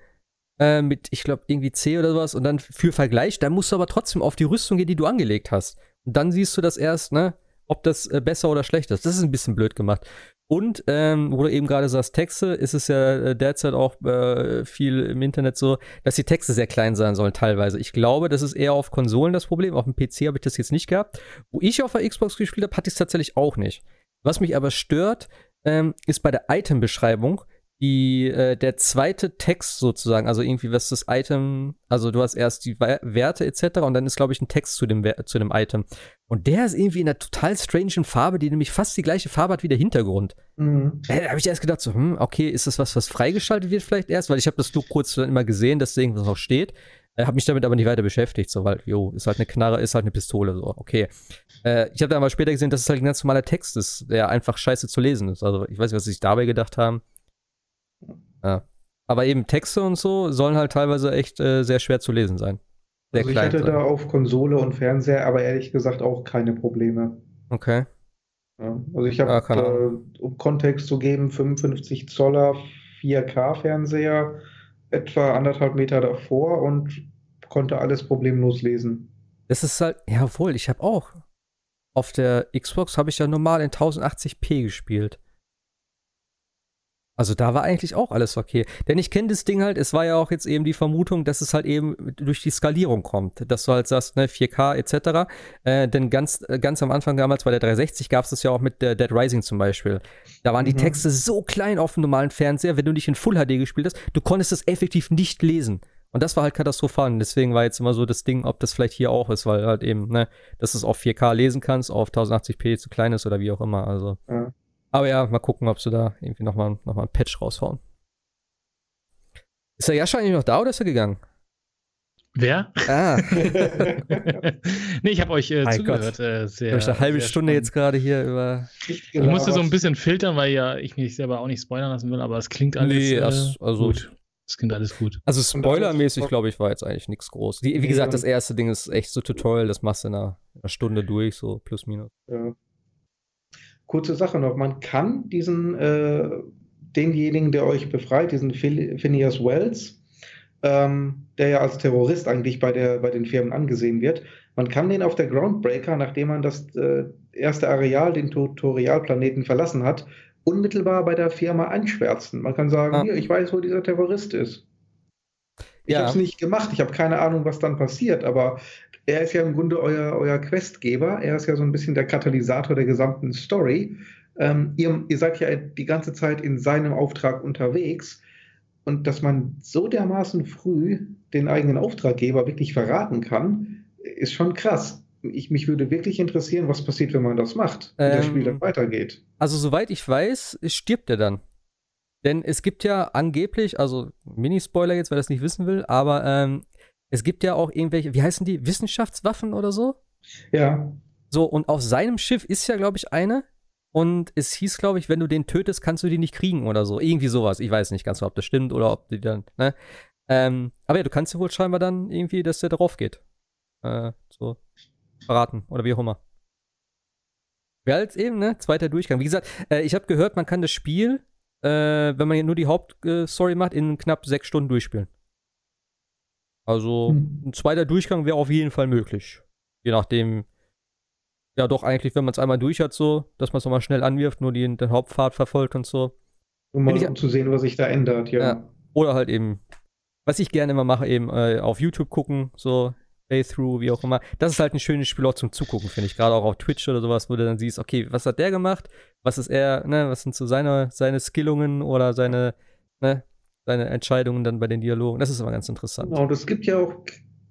äh, mit, ich glaube, irgendwie C oder sowas und dann für Vergleich. Dann musst du aber trotzdem auf die Rüstung gehen, die du angelegt hast. Und dann siehst du das erst, ne? ob das äh, besser oder schlechter ist. Das ist ein bisschen blöd gemacht. Und, ähm, wo du eben gerade sagst, Texte, ist es ja äh, derzeit auch äh, viel im Internet so, dass die Texte sehr klein sein sollen, teilweise. Ich glaube, das ist eher auf Konsolen das Problem. Auf dem PC habe ich das jetzt nicht gehabt. Wo ich auf der Xbox gespielt habe, hatte ich es tatsächlich auch nicht. Was mich aber stört, ähm, ist bei der Item-Beschreibung, die, äh, der zweite Text sozusagen, also irgendwie, was das Item, also du hast erst die Werte etc. und dann ist, glaube ich, ein Text zu dem, zu dem Item. Und der ist irgendwie in einer total strangen Farbe, die nämlich fast die gleiche Farbe hat wie der Hintergrund. Mhm. Da habe ich erst gedacht, so, hm, okay, ist das was, was freigeschaltet wird vielleicht erst? Weil ich habe das nur kurz dann immer gesehen, deswegen, was auch steht. Äh, habe mich damit aber nicht weiter beschäftigt, so, weil, jo, ist halt eine Knarre, ist halt eine Pistole, so, okay. Äh, ich habe dann aber später gesehen, dass es halt ein ganz normaler Text ist, der einfach scheiße zu lesen ist. Also, ich weiß nicht, was sie sich dabei gedacht haben. Ja. Aber eben Texte und so sollen halt teilweise echt äh, sehr schwer zu lesen sein. Sehr also ich hatte sein. da auf Konsole und Fernseher aber ehrlich gesagt auch keine Probleme. Okay. Ja, also ich habe, ah, äh, um Kontext zu geben, 55 Zoller 4K-Fernseher, etwa anderthalb Meter davor und konnte alles problemlos lesen. Das ist halt, jawohl, ich habe auch. Auf der Xbox habe ich ja normal in 1080p gespielt. Also da war eigentlich auch alles okay. Denn ich kenne das Ding halt, es war ja auch jetzt eben die Vermutung, dass es halt eben durch die Skalierung kommt. Dass du halt sagst, ne, 4K etc. Äh, denn ganz, äh, ganz am Anfang damals bei der 360 gab es das ja auch mit der Dead Rising zum Beispiel. Da waren mhm. die Texte so klein auf dem normalen Fernseher, wenn du nicht in Full HD gespielt hast, du konntest es effektiv nicht lesen. Und das war halt katastrophal. Und deswegen war jetzt immer so das Ding, ob das vielleicht hier auch ist, weil halt eben, ne, dass du es auf 4K lesen kannst, auf 1080p zu klein ist oder wie auch immer. Also. Ja. Aber ja, mal gucken, ob sie da irgendwie nochmal noch mal einen Patch raushauen. Ist der Jascha eigentlich noch da oder ist er gegangen? Wer? Ah. [LAUGHS] nee, ich habe euch äh, zugehört. Äh, sehr, ich eine halbe Stunde spannend. jetzt gerade hier über. Ich musste so ein bisschen filtern, weil ja ich mich selber auch nicht spoilern lassen will, aber es klingt alles nee, äh, also, gut. Es klingt alles gut. Also spoilermäßig, glaube ich, war jetzt eigentlich nichts groß. wie gesagt, das erste Ding ist echt so Tutorial, das machst du in einer, in einer Stunde durch, so plus minus. Ja. Kurze Sache noch, man kann diesen, äh, denjenigen, der euch befreit, diesen Phineas Wells, ähm, der ja als Terrorist eigentlich bei, der, bei den Firmen angesehen wird, man kann den auf der Groundbreaker, nachdem man das äh, erste Areal, den Tutorialplaneten verlassen hat, unmittelbar bei der Firma einschwärzen. Man kann sagen, ah. hier, ich weiß, wo dieser Terrorist ist. Ich ja. habe es nicht gemacht, ich habe keine Ahnung, was dann passiert, aber er ist ja im Grunde euer, euer Questgeber, er ist ja so ein bisschen der Katalysator der gesamten Story. Ähm, ihr, ihr seid ja die ganze Zeit in seinem Auftrag unterwegs und dass man so dermaßen früh den eigenen Auftraggeber wirklich verraten kann, ist schon krass. Ich, mich würde wirklich interessieren, was passiert, wenn man das macht, wie ähm, das Spiel dann weitergeht. Also, soweit ich weiß, stirbt er dann. Denn es gibt ja angeblich, also Mini-Spoiler jetzt, wer das nicht wissen will, aber ähm, es gibt ja auch irgendwelche, wie heißen die, Wissenschaftswaffen oder so? Ja. So, und auf seinem Schiff ist ja, glaube ich, eine. Und es hieß, glaube ich, wenn du den tötest, kannst du die nicht kriegen oder so. Irgendwie sowas. Ich weiß nicht ganz, ob das stimmt oder ob die dann, ne? Ähm, aber ja, du kannst ja wohl scheinbar dann irgendwie, dass der darauf geht. Äh, so verraten oder wie auch immer. Ja, als eben, ne? Zweiter Durchgang. Wie gesagt, äh, ich habe gehört, man kann das Spiel, äh, wenn man nur die Hauptstory macht, in knapp sechs Stunden durchspielen. Also hm. ein zweiter Durchgang wäre auf jeden Fall möglich. Je nachdem, ja doch eigentlich, wenn man es einmal durch hat, so, dass man es nochmal schnell anwirft, nur die, den Hauptpfad verfolgt und so. Um mal ich, um zu sehen, was sich da ändert, ja. ja. Oder halt eben, was ich gerne immer mache, eben äh, auf YouTube gucken, so Playthrough, wie auch immer. Das ist halt ein schönes Spiel auch zum Zugucken, finde ich. Gerade auch auf Twitch oder sowas, wo du dann siehst, okay, was hat der gemacht? Was ist er, ne, was sind so seine, seine Skillungen oder seine, ne, seine Entscheidungen dann bei den Dialogen. Das ist immer ganz interessant. Genau, und es gibt ja auch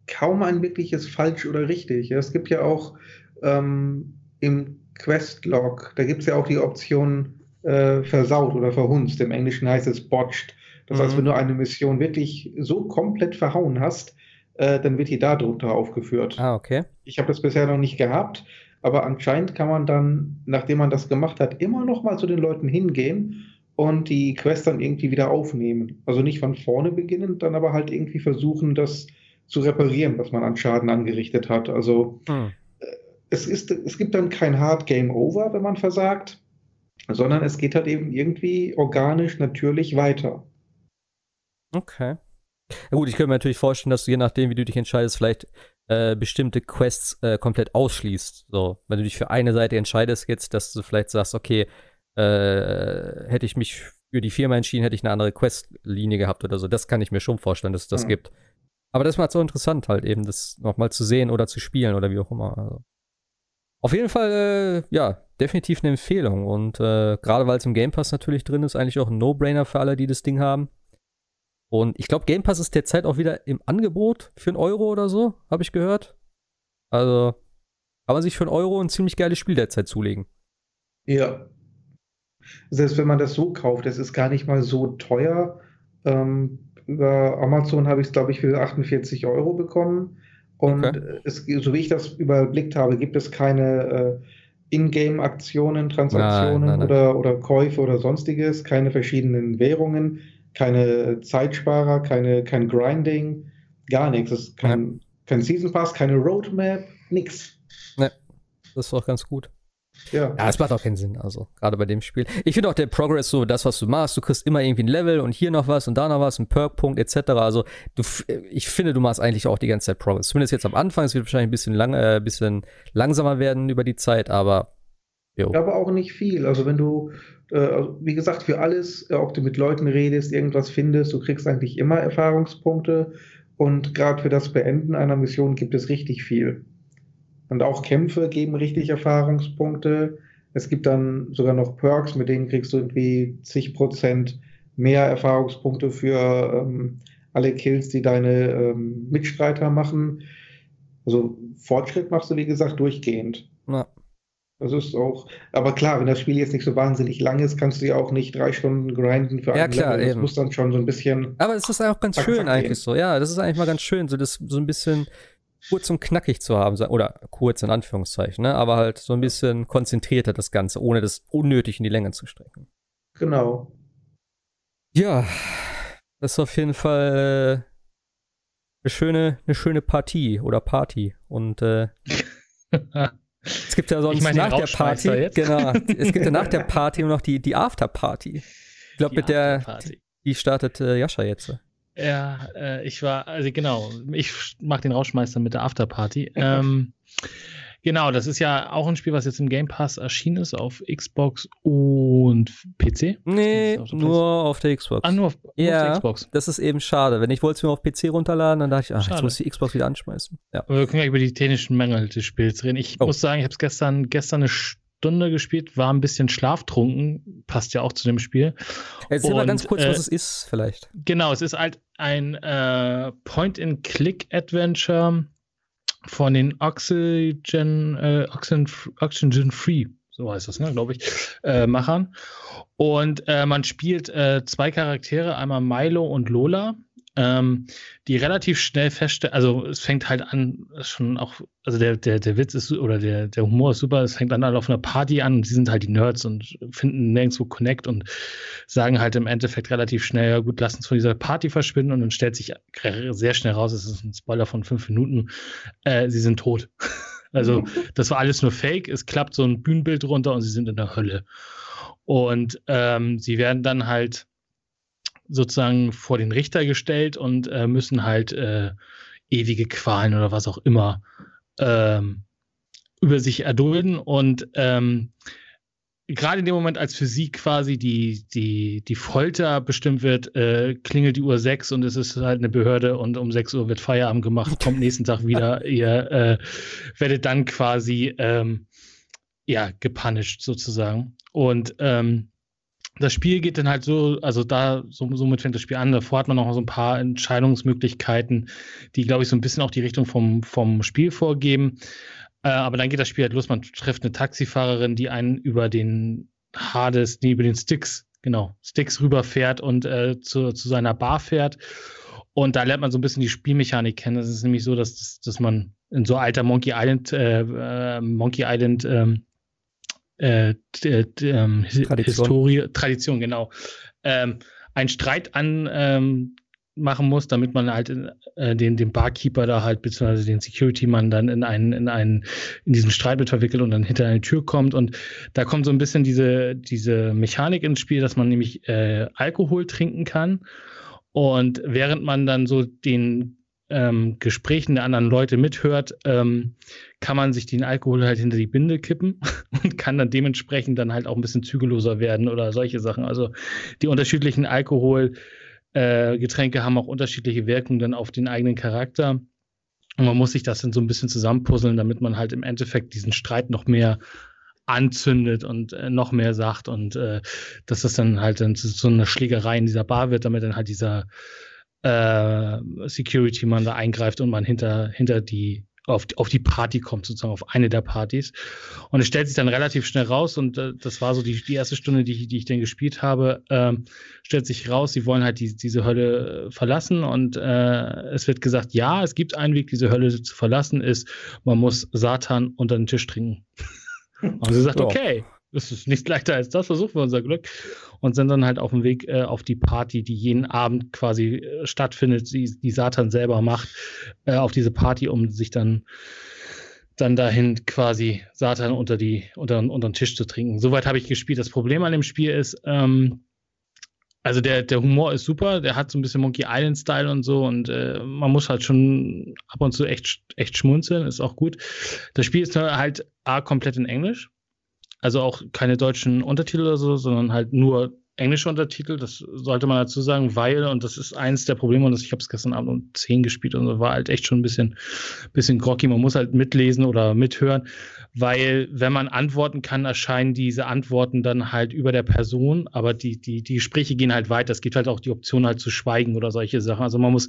kaum ein wirkliches falsch oder richtig. Es gibt ja auch ähm, im Questlog, da gibt es ja auch die Option äh, versaut oder verhunzt. Im Englischen heißt es botched. Das mhm. heißt, wenn du eine Mission wirklich so komplett verhauen hast, äh, dann wird die da drunter aufgeführt. Ah, okay. Ich habe das bisher noch nicht gehabt, aber anscheinend kann man dann, nachdem man das gemacht hat, immer noch mal zu den Leuten hingehen und die Quest dann irgendwie wieder aufnehmen. Also nicht von vorne beginnen, dann aber halt irgendwie versuchen, das zu reparieren, was man an Schaden angerichtet hat. Also hm es, ist, es gibt dann kein Hard Game Over, wenn man versagt, sondern es geht halt eben irgendwie organisch, natürlich weiter. Okay. Ja gut, ich könnte mir natürlich vorstellen, dass du je nachdem, wie du dich entscheidest, vielleicht äh, bestimmte Quests äh, komplett ausschließt. So, wenn du dich für eine Seite entscheidest jetzt, dass du vielleicht sagst, okay, äh, hätte ich mich für die Firma entschieden, hätte ich eine andere Questlinie gehabt oder so. Das kann ich mir schon vorstellen, dass es das ja. gibt. Aber das macht so interessant halt eben, das nochmal zu sehen oder zu spielen oder wie auch immer. Also. Auf jeden Fall, äh, ja, definitiv eine Empfehlung. Und äh, gerade weil es im Game Pass natürlich drin ist, eigentlich auch ein No-Brainer für alle, die das Ding haben. Und ich glaube, Game Pass ist derzeit auch wieder im Angebot für einen Euro oder so, habe ich gehört. Also kann man sich für einen Euro ein ziemlich geiles Spiel derzeit zulegen. Ja. Selbst wenn man das so kauft, das ist gar nicht mal so teuer. Ähm, über Amazon habe ich es, glaube ich, für 48 Euro bekommen. Und okay. es, so wie ich das überblickt habe, gibt es keine äh, Ingame-Aktionen, Transaktionen nein, nein, nein. Oder, oder Käufe oder sonstiges, keine verschiedenen Währungen, keine Zeitsparer, keine, kein Grinding, gar nichts. Es ist kein, kein Season Pass, keine Roadmap, nichts. Ne, das ist auch ganz gut. Ja. Ja, es macht auch keinen Sinn, also gerade bei dem Spiel. Ich finde auch der Progress so, das, was du machst, du kriegst immer irgendwie ein Level und hier noch was und da noch was, ein Perk-Punkt etc. Also du, ich finde, du machst eigentlich auch die ganze Zeit Progress. Zumindest jetzt am Anfang, es wird wahrscheinlich ein bisschen, lang, äh, bisschen langsamer werden über die Zeit, aber jo. Aber auch nicht viel. Also wenn du, äh, also wie gesagt, für alles, äh, ob du mit Leuten redest, irgendwas findest, du kriegst eigentlich immer Erfahrungspunkte und gerade für das Beenden einer Mission gibt es richtig viel. Und auch Kämpfe geben richtig Erfahrungspunkte. Es gibt dann sogar noch Perks, mit denen kriegst du irgendwie zig Prozent mehr Erfahrungspunkte für ähm, alle Kills, die deine ähm, Mitstreiter machen. Also Fortschritt machst du, wie gesagt, durchgehend. Ja. Das ist auch, aber klar, wenn das Spiel jetzt nicht so wahnsinnig lang ist, kannst du ja auch nicht drei Stunden grinden für ja, klar, Level. Das eben. muss dann schon so ein bisschen. Aber es ist auch ganz schön eigentlich gehen. so, ja, das ist eigentlich mal ganz schön, so das so ein bisschen kurz und knackig zu haben, oder kurz in Anführungszeichen, ne? aber halt so ein bisschen konzentrierter das Ganze, ohne das unnötig in die Länge zu strecken. Genau. Ja, das ist auf jeden Fall eine schöne, eine schöne Partie oder Party. Und äh, [LAUGHS] es gibt ja sonst ich mein, nach der Party, genau, es gibt ja nach der [LAUGHS] Party nur noch die, die Afterparty. Ich glaube, mit der, die startet äh, Jascha jetzt. Ja, äh, ich war, also genau, ich mach den Rauschmeister mit der Afterparty. ähm, Genau, das ist ja auch ein Spiel, was jetzt im Game Pass erschienen ist auf Xbox und PC. Nee, auf nur auf der Xbox. Ah, nur auf, ja, nur auf der Xbox. Das ist eben schade. Wenn ich wollte es mir auf PC runterladen, dann dachte ich, ach, jetzt muss ich die Xbox wieder anschmeißen. Ja. Aber wir können ja über die technischen Mängel des Spiels reden. Ich oh. muss sagen, ich habe es gestern, gestern eine Stunde gespielt, war ein bisschen schlaftrunken, passt ja auch zu dem Spiel. Erzähl mal ganz kurz, äh, was es ist, vielleicht. Genau, es ist halt ein äh, Point-and-Click-Adventure von den Oxygen, äh, Oxygen, Oxygen Free, so heißt das, ne, glaube ich, äh, Machern. Und äh, man spielt äh, zwei Charaktere, einmal Milo und Lola ähm, die relativ schnell feststellen, also es fängt halt an, schon auch, also der, der, der Witz ist, oder der, der Humor ist super, es fängt dann halt auf einer Party an und sie sind halt die Nerds und finden nirgendwo Connect und sagen halt im Endeffekt relativ schnell, ja gut, lass uns von dieser Party verschwinden und dann stellt sich sehr schnell raus, es ist ein Spoiler von fünf Minuten, äh, sie sind tot. [LAUGHS] also das war alles nur Fake, es klappt so ein Bühnenbild runter und sie sind in der Hölle. Und ähm, sie werden dann halt sozusagen vor den Richter gestellt und äh, müssen halt äh, ewige Qualen oder was auch immer ähm, über sich erdulden. Und ähm, gerade in dem Moment, als für sie quasi die, die, die Folter bestimmt wird, äh, klingelt die Uhr sechs und es ist halt eine Behörde und um sechs Uhr wird Feierabend gemacht, [LAUGHS] kommt nächsten Tag wieder, ihr äh, werdet dann quasi ähm, ja, gepunished sozusagen. Und ähm, das Spiel geht dann halt so, also da, so, somit fängt das Spiel an. Davor hat man noch so ein paar Entscheidungsmöglichkeiten, die, glaube ich, so ein bisschen auch die Richtung vom, vom Spiel vorgeben. Äh, aber dann geht das Spiel halt los. Man trifft eine Taxifahrerin, die einen über den Hades, nee, über den Sticks, genau, Sticks rüberfährt und äh, zu, zu seiner Bar fährt. Und da lernt man so ein bisschen die Spielmechanik kennen. Das ist nämlich so, dass, dass man in so alter Monkey Island, äh, äh Monkey Island ähm, äh, ähm, Tradition. Historie, Tradition, genau, ähm, einen Streit an ähm, machen muss, damit man halt äh, den, den Barkeeper da halt, beziehungsweise den Security-Mann dann in einen, in einen, in diesen Streit mit verwickelt und dann hinter eine Tür kommt. Und da kommt so ein bisschen diese, diese Mechanik ins Spiel, dass man nämlich äh, Alkohol trinken kann. Und während man dann so den ähm, Gesprächen der anderen Leute mithört, ähm, kann man sich den Alkohol halt hinter die Binde kippen [LAUGHS] und kann dann dementsprechend dann halt auch ein bisschen zügelloser werden oder solche Sachen. Also die unterschiedlichen Alkoholgetränke äh, haben auch unterschiedliche Wirkungen dann auf den eigenen Charakter. Und man muss sich das dann so ein bisschen zusammenpuzzeln, damit man halt im Endeffekt diesen Streit noch mehr anzündet und äh, noch mehr sagt und äh, dass das dann halt dann zu so einer Schlägerei in dieser Bar wird, damit dann halt dieser äh, Security-Mann da eingreift und man hinter, hinter die auf, auf die Party kommt, sozusagen auf eine der Partys. Und es stellt sich dann relativ schnell raus, und äh, das war so die, die erste Stunde, die ich, die ich dann gespielt habe, ähm, stellt sich raus, sie wollen halt die, diese Hölle verlassen und äh, es wird gesagt, ja, es gibt einen Weg, diese Hölle zu verlassen, ist, man muss Satan unter den Tisch trinken. [LAUGHS] und sie sagt, okay, das ist nicht leichter als das, versuchen wir unser Glück. Und sind dann halt auf dem Weg äh, auf die Party, die jeden Abend quasi äh, stattfindet, die, die Satan selber macht, äh, auf diese Party, um sich dann dann dahin quasi Satan unter die unter, unter den Tisch zu trinken. Soweit habe ich gespielt. Das Problem an dem Spiel ist, ähm, also der, der Humor ist super, der hat so ein bisschen Monkey Island-Style und so und äh, man muss halt schon ab und zu echt, echt schmunzeln, ist auch gut. Das Spiel ist halt A, komplett in Englisch. Also auch keine deutschen Untertitel oder so, sondern halt nur englische Untertitel. Das sollte man dazu sagen, weil, und das ist eins der Probleme, und ich habe es gestern Abend um 10 gespielt und so, war halt echt schon ein bisschen, bisschen groggy. Man muss halt mitlesen oder mithören, weil wenn man antworten kann, erscheinen diese Antworten dann halt über der Person, aber die, die, die Gespräche gehen halt weiter. Es gibt halt auch die Option halt zu schweigen oder solche Sachen. Also man muss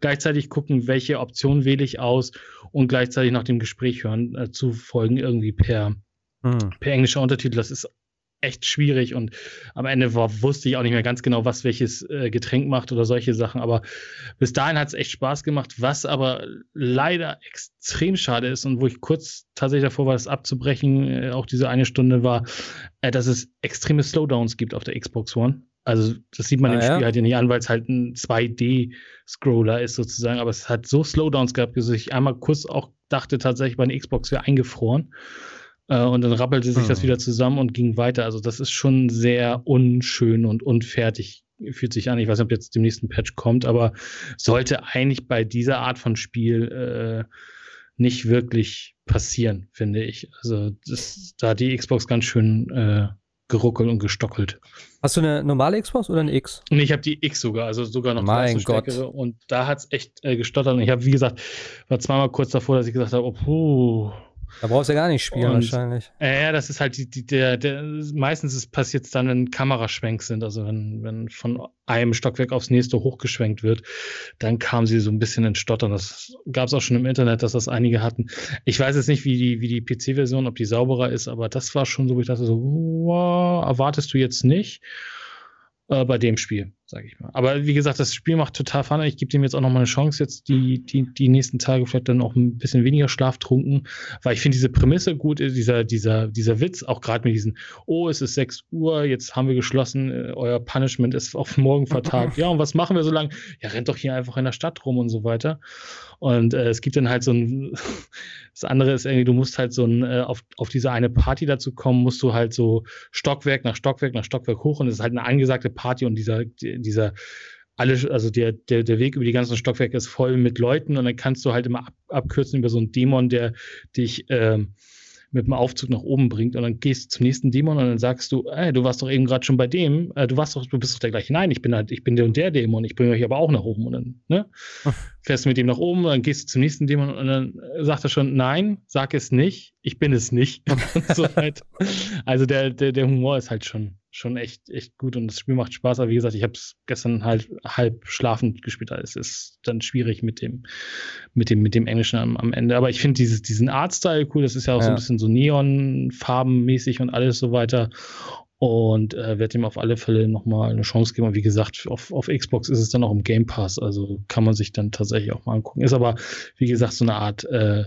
gleichzeitig gucken, welche Option wähle ich aus und gleichzeitig nach dem Gespräch hören, äh, zu folgen irgendwie per hm. per englischer Untertitel. Das ist echt schwierig und am Ende war, wusste ich auch nicht mehr ganz genau, was welches äh, Getränk macht oder solche Sachen. Aber bis dahin hat es echt Spaß gemacht, was aber leider extrem schade ist und wo ich kurz tatsächlich davor war, das abzubrechen, äh, auch diese eine Stunde war, äh, dass es extreme Slowdowns gibt auf der Xbox One. Also das sieht man ah, im Spiel ja? halt ja nicht an, weil es halt ein 2D-Scroller ist sozusagen, aber es hat so Slowdowns gehabt, dass ich einmal kurz auch dachte tatsächlich, meine Xbox wäre eingefroren. Äh, und dann rappelte sich hm. das wieder zusammen und ging weiter. Also das ist schon sehr unschön und unfertig fühlt sich an. Ich weiß nicht, ob jetzt dem nächsten Patch kommt, aber sollte eigentlich bei dieser Art von Spiel äh, nicht wirklich passieren, finde ich. Also das, da hat die Xbox ganz schön äh, geruckelt und gestockelt. Hast du eine normale Xbox oder eine X? Nee, ich habe die X sogar, also sogar noch mein Gott. Und da hat es echt äh, gestottert. Und ich habe, wie gesagt, war zweimal kurz davor, dass ich gesagt habe, oh, puh, da brauchst du ja gar nicht spielen, und, wahrscheinlich. Äh, ja, das ist halt die, die, der, der, meistens passiert es dann, wenn Kameraschwenks sind, also wenn, wenn von einem Stockwerk aufs nächste hochgeschwenkt wird, dann kam sie so ein bisschen in Stottern. Das gab es auch schon im Internet, dass das einige hatten. Ich weiß jetzt nicht, wie die, wie die PC-Version, ob die sauberer ist, aber das war schon so, wo ich dachte so, wow, erwartest du jetzt nicht äh, bei dem Spiel sage ich mal. Aber wie gesagt, das Spiel macht total Fun. Ich gebe dem jetzt auch noch mal eine Chance, jetzt die, die, die nächsten Tage vielleicht dann auch ein bisschen weniger schlaftrunken, weil ich finde diese Prämisse gut, dieser, dieser, dieser Witz, auch gerade mit diesen, oh, es ist 6 Uhr, jetzt haben wir geschlossen, äh, euer Punishment ist auf morgen vertagt. [LAUGHS] ja, und was machen wir so lange? Ja, rennt doch hier einfach in der Stadt rum und so weiter. Und äh, es gibt dann halt so ein, [LAUGHS] das andere ist irgendwie, du musst halt so ein, äh, auf, auf diese eine Party dazu kommen, musst du halt so Stockwerk nach Stockwerk nach Stockwerk hoch und es ist halt eine angesagte Party und dieser, dieser alle, also der, der, der Weg über die ganzen Stockwerke ist voll mit Leuten und dann kannst du halt immer ab, abkürzen über so einen Dämon, der dich ähm, mit dem Aufzug nach oben bringt und dann gehst du zum nächsten Dämon und dann sagst du, ey, du warst doch eben gerade schon bei dem, äh, du warst doch, du bist doch der gleiche. Nein, ich bin halt, ich bin der und der Dämon, ich bringe euch aber auch nach oben und dann, ne? Fährst du mit ihm nach oben, dann gehst du zum nächsten Dämon und dann sagt er schon, nein, sag es nicht, ich bin es nicht. [LAUGHS] so halt. Also der, der, der Humor ist halt schon, schon echt, echt gut und das Spiel macht Spaß. Aber wie gesagt, ich habe es gestern halt halb schlafend gespielt. Es ist dann schwierig mit dem, mit dem, mit dem Englischen am, am Ende. Aber ich finde dieses, diesen Artstyle cool. Das ist ja auch ja. so ein bisschen so Neonfarbenmäßig und alles so weiter. Und äh, werde ihm auf alle Fälle nochmal eine Chance geben. Und wie gesagt, auf, auf Xbox ist es dann auch im Game Pass. Also kann man sich dann tatsächlich auch mal angucken. Ist aber, wie gesagt, so eine Art äh,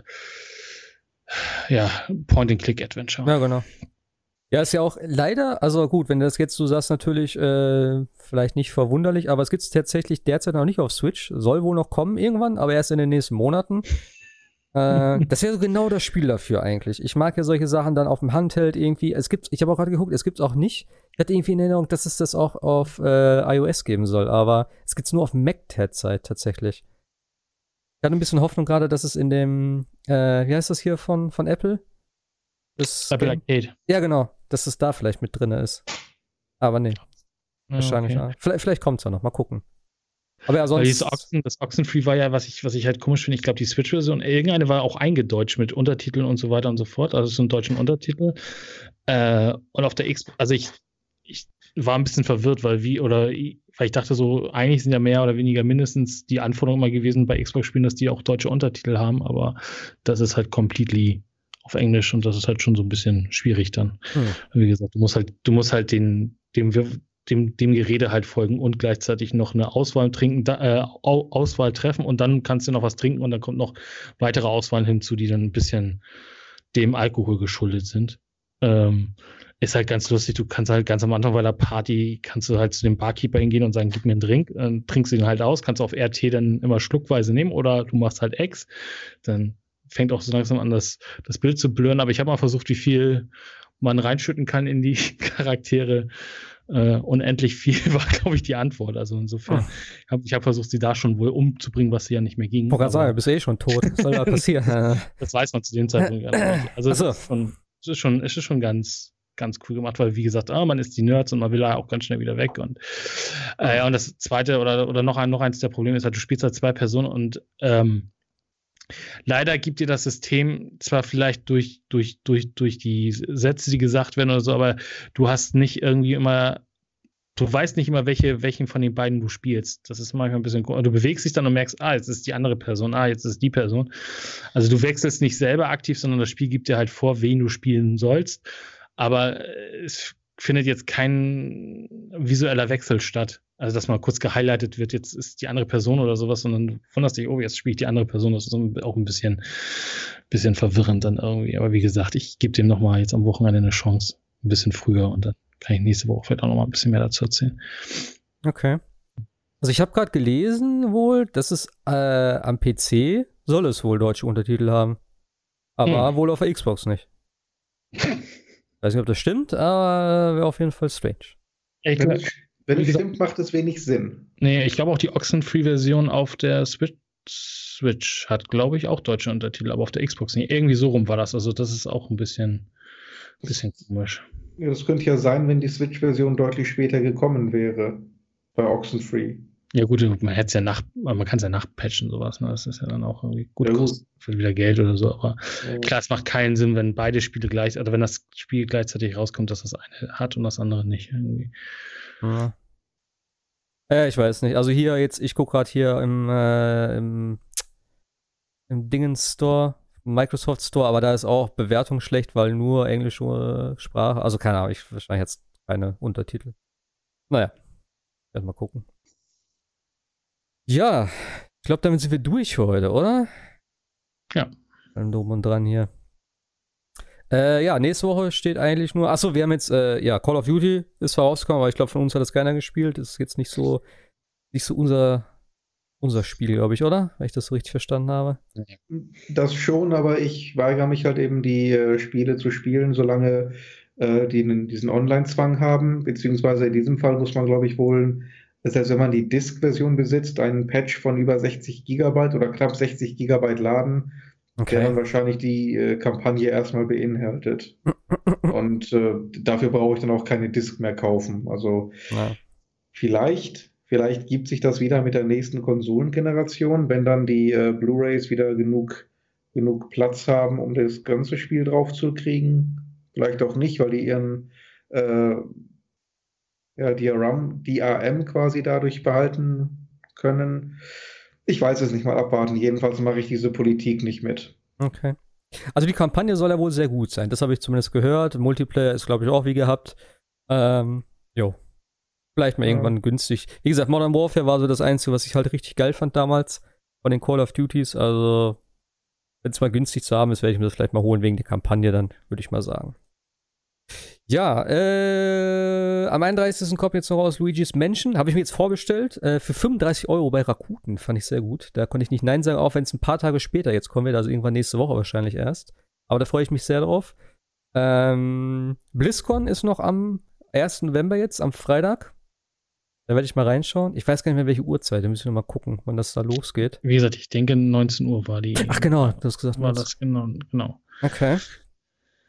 ja, Point-and-Click-Adventure. Ja, genau. Ja, ist ja auch leider, also gut, wenn du das jetzt so sagst, natürlich äh, vielleicht nicht verwunderlich, aber es gibt es tatsächlich derzeit noch nicht auf Switch. Soll wohl noch kommen irgendwann, aber erst in den nächsten Monaten. äh, [LAUGHS] das wäre so genau das Spiel dafür eigentlich. Ich mag ja solche Sachen dann auf dem Handheld irgendwie. Es gibt, ich habe auch gerade geguckt, es gibt es auch nicht. Ich hatte irgendwie in Erinnerung, dass es das auch auf äh, iOS geben soll, aber es gibt es nur auf Mac derzeit tatsächlich. Ich hatte ein bisschen Hoffnung gerade, dass es in dem, äh, wie heißt das hier von, von Apple? Das Apple Arcade. Ja, genau dass es da vielleicht mit drin ist. Aber nee. Ja, Wahrscheinlich. Okay. Vielleicht, vielleicht kommt es ja noch. Mal gucken. Aber ja, sonst. Ochsen, das Oxenfree war ja, was ich, was ich halt komisch finde. Ich glaube, die Switch-Version, irgendeine war auch eingedeutscht mit Untertiteln und so weiter und so fort. Also so einen deutschen Untertitel. Äh, und auf der X, also ich, ich war ein bisschen verwirrt, weil wie, oder weil ich dachte so, eigentlich sind ja mehr oder weniger mindestens die Anforderungen mal gewesen bei Xbox-Spielen, dass die auch deutsche Untertitel haben, aber das ist halt completely auf Englisch und das ist halt schon so ein bisschen schwierig dann. Hm. Wie gesagt, du musst halt, du musst halt den, dem, dem, dem Gerede halt folgen und gleichzeitig noch eine Auswahl trinken, äh, Auswahl treffen und dann kannst du noch was trinken und dann kommt noch weitere Auswahl hinzu, die dann ein bisschen dem Alkohol geschuldet sind. Ähm, ist halt ganz lustig. Du kannst halt ganz am Anfang bei der Party, kannst du halt zu dem Barkeeper hingehen und sagen, gib mir einen Drink. Dann trinkst du ihn halt aus, kannst auf RT dann immer schluckweise nehmen oder du machst halt Ex. Dann fängt auch so langsam an, das, das Bild zu blören. Aber ich habe mal versucht, wie viel man reinschütten kann in die [LAUGHS] Charaktere. Äh, unendlich viel [LAUGHS] war, glaube ich, die Antwort. Also insofern, oh. ich habe hab versucht, sie da schon wohl umzubringen, was sie ja nicht mehr ging. Wollte sagen, du bist eh schon tot. Was soll da passieren? [LAUGHS] das weiß man zu dem Zeitpunkt gar nicht. Also so. es, ist schon, es, ist schon, es ist schon ganz, ganz cool gemacht, weil wie gesagt, ah, man ist die Nerds und man will da auch ganz schnell wieder weg. Und, äh, und das zweite oder, oder noch, ein, noch eins der Probleme ist halt, du spielst halt zwei Personen und ähm, Leider gibt dir das System zwar vielleicht durch, durch, durch, durch die Sätze, die gesagt werden oder so, aber du hast nicht irgendwie immer, du weißt nicht immer, welche, welchen von den beiden du spielst. Das ist manchmal ein bisschen, du bewegst dich dann und merkst, ah, jetzt ist die andere Person, ah, jetzt ist die Person. Also du wechselst nicht selber aktiv, sondern das Spiel gibt dir halt vor, wen du spielen sollst. Aber es findet jetzt kein visueller Wechsel statt. Also, dass mal kurz gehighlightet wird, jetzt ist die andere Person oder sowas, sondern du wunderst dich, oh, jetzt spiele ich die andere Person. Das ist auch ein bisschen, bisschen verwirrend dann irgendwie. Aber wie gesagt, ich gebe dem nochmal jetzt am Wochenende eine Chance. Ein bisschen früher und dann kann ich nächste Woche vielleicht auch nochmal ein bisschen mehr dazu erzählen. Okay. Also ich habe gerade gelesen wohl, dass es äh, am PC soll es wohl deutsche Untertitel haben. Aber hm. wohl auf der Xbox nicht. [LAUGHS] Weiß nicht, ob das stimmt, aber wäre auf jeden Fall strange. Ich glaube, wenn es stimmt, macht es wenig Sinn. Nee, ich glaube auch die Oxenfree-Version auf der Switch, Switch hat, glaube ich, auch deutsche Untertitel, aber auf der Xbox nicht. Irgendwie so rum war das. Also das ist auch ein bisschen, bisschen komisch. Ja, das könnte ja sein, wenn die Switch-Version deutlich später gekommen wäre bei Oxenfree. Ja gut, man hätte ja nach, man kann es ja nachpatchen, sowas, ne? Das ist ja dann auch irgendwie gut, ja, gut. für wieder Geld oder so, aber ja. klar, es macht keinen Sinn, wenn beide Spiele gleich, oder wenn das Spiel gleichzeitig rauskommt, dass das eine hat und das andere nicht irgendwie. Ja. Ja, ich weiß nicht. Also hier jetzt, ich gucke gerade hier im, äh, im, im Dingens Store, Microsoft Store, aber da ist auch Bewertung schlecht, weil nur englische Sprache. Also keine Ahnung, ich wahrscheinlich jetzt keine Untertitel. Naja, werden mal gucken. Ja, ich glaube, damit sind wir durch für heute, oder? Ja. Dann drum und dran hier. Äh, ja, nächste Woche steht eigentlich nur. Achso, wir haben jetzt, äh, ja, Call of Duty ist vorausgekommen, aber ich glaube, von uns hat das keiner gespielt. Ist jetzt nicht so, nicht so unser, unser Spiel, glaube ich, oder? Wenn ich das so richtig verstanden habe. Das schon, aber ich weigere mich halt eben, die äh, Spiele zu spielen, solange äh, die diesen Online-Zwang haben. Beziehungsweise in diesem Fall muss man, glaube ich, wohl, selbst wenn man die Disk-Version besitzt, einen Patch von über 60 Gigabyte oder knapp 60 Gigabyte laden okay. der dann wahrscheinlich die äh, Kampagne erstmal beinhaltet. [LAUGHS] Und äh, dafür brauche ich dann auch keine Disk mehr kaufen. Also ja. vielleicht, vielleicht gibt sich das wieder mit der nächsten Konsolengeneration, wenn dann die äh, Blu-rays wieder genug, genug Platz haben, um das ganze Spiel drauf zu kriegen. Vielleicht auch nicht, weil die ihren äh, ja, DRM, DRM quasi dadurch behalten können. Ich weiß es nicht mal abwarten. Jedenfalls mache ich diese Politik nicht mit. Okay. Also die Kampagne soll ja wohl sehr gut sein. Das habe ich zumindest gehört. Multiplayer ist, glaube ich, auch wie gehabt. Ähm, jo. Vielleicht mal ja. irgendwann günstig. Wie gesagt, Modern Warfare war so das Einzige, was ich halt richtig geil fand damals von den Call of Duties. Also, wenn es mal günstig zu haben ist, werde ich mir das vielleicht mal holen wegen der Kampagne, dann würde ich mal sagen. Ja, äh, am 31. kommt jetzt noch raus Luigi's Mansion. Habe ich mir jetzt vorbestellt. Äh, für 35 Euro bei Rakuten. Fand ich sehr gut. Da konnte ich nicht Nein sagen, auch wenn es ein paar Tage später jetzt kommen wird. Also irgendwann nächste Woche wahrscheinlich erst. Aber da freue ich mich sehr drauf. Ähm, BlizzCon ist noch am 1. November jetzt, am Freitag. Da werde ich mal reinschauen. Ich weiß gar nicht mehr, welche Uhrzeit. Da müssen wir mal gucken, wann das da losgeht. Wie gesagt, ich denke, 19 Uhr war die. Ach, genau. Du hast gesagt, war das genau. genau. Okay.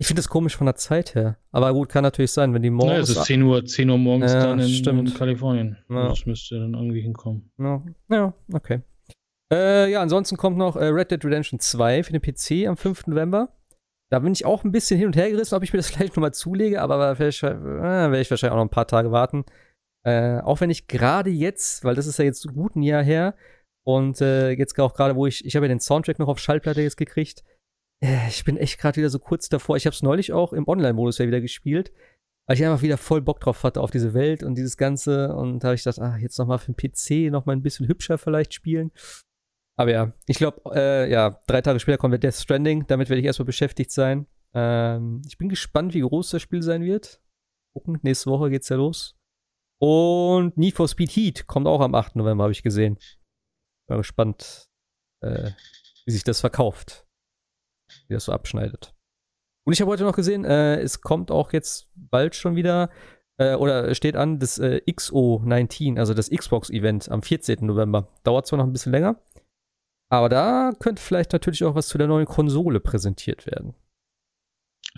Ich finde das komisch von der Zeit her. Aber gut, kann natürlich sein, wenn die morgens. Ja, es ist 10 Uhr, 10 Uhr morgens ja, dann in, in Kalifornien. Ja. Das müsste dann irgendwie hinkommen. Ja, ja okay. Äh, ja, ansonsten kommt noch äh, Red Dead Redemption 2 für den PC am 5. November. Da bin ich auch ein bisschen hin und her gerissen, ob ich mir das [LAUGHS] vielleicht nochmal zulege, aber vielleicht, äh, werde ich wahrscheinlich auch noch ein paar Tage warten. Äh, auch wenn ich gerade jetzt, weil das ist ja jetzt gut ein Jahr her, und äh, jetzt auch gerade, wo ich, ich habe ja den Soundtrack noch auf Schallplatte jetzt gekriegt, ich bin echt gerade wieder so kurz davor. Ich habe es neulich auch im Online-Modus ja wieder gespielt, weil ich einfach wieder voll Bock drauf hatte auf diese Welt und dieses Ganze. Und da habe ich gedacht, ach, jetzt nochmal für den PC nochmal ein bisschen hübscher vielleicht spielen. Aber ja, ich glaube, äh, ja, drei Tage später kommt Death Stranding. Damit werde ich erstmal beschäftigt sein. Ähm, ich bin gespannt, wie groß das Spiel sein wird. Gucken, nächste Woche geht's ja los. Und Need for Speed Heat kommt auch am 8. November, habe ich gesehen. Bin gespannt, äh, wie sich das verkauft wie das so abschneidet. Und ich habe heute noch gesehen, äh, es kommt auch jetzt bald schon wieder, äh, oder steht an, das äh, XO19, also das Xbox-Event am 14. November. Dauert zwar noch ein bisschen länger, aber da könnte vielleicht natürlich auch was zu der neuen Konsole präsentiert werden.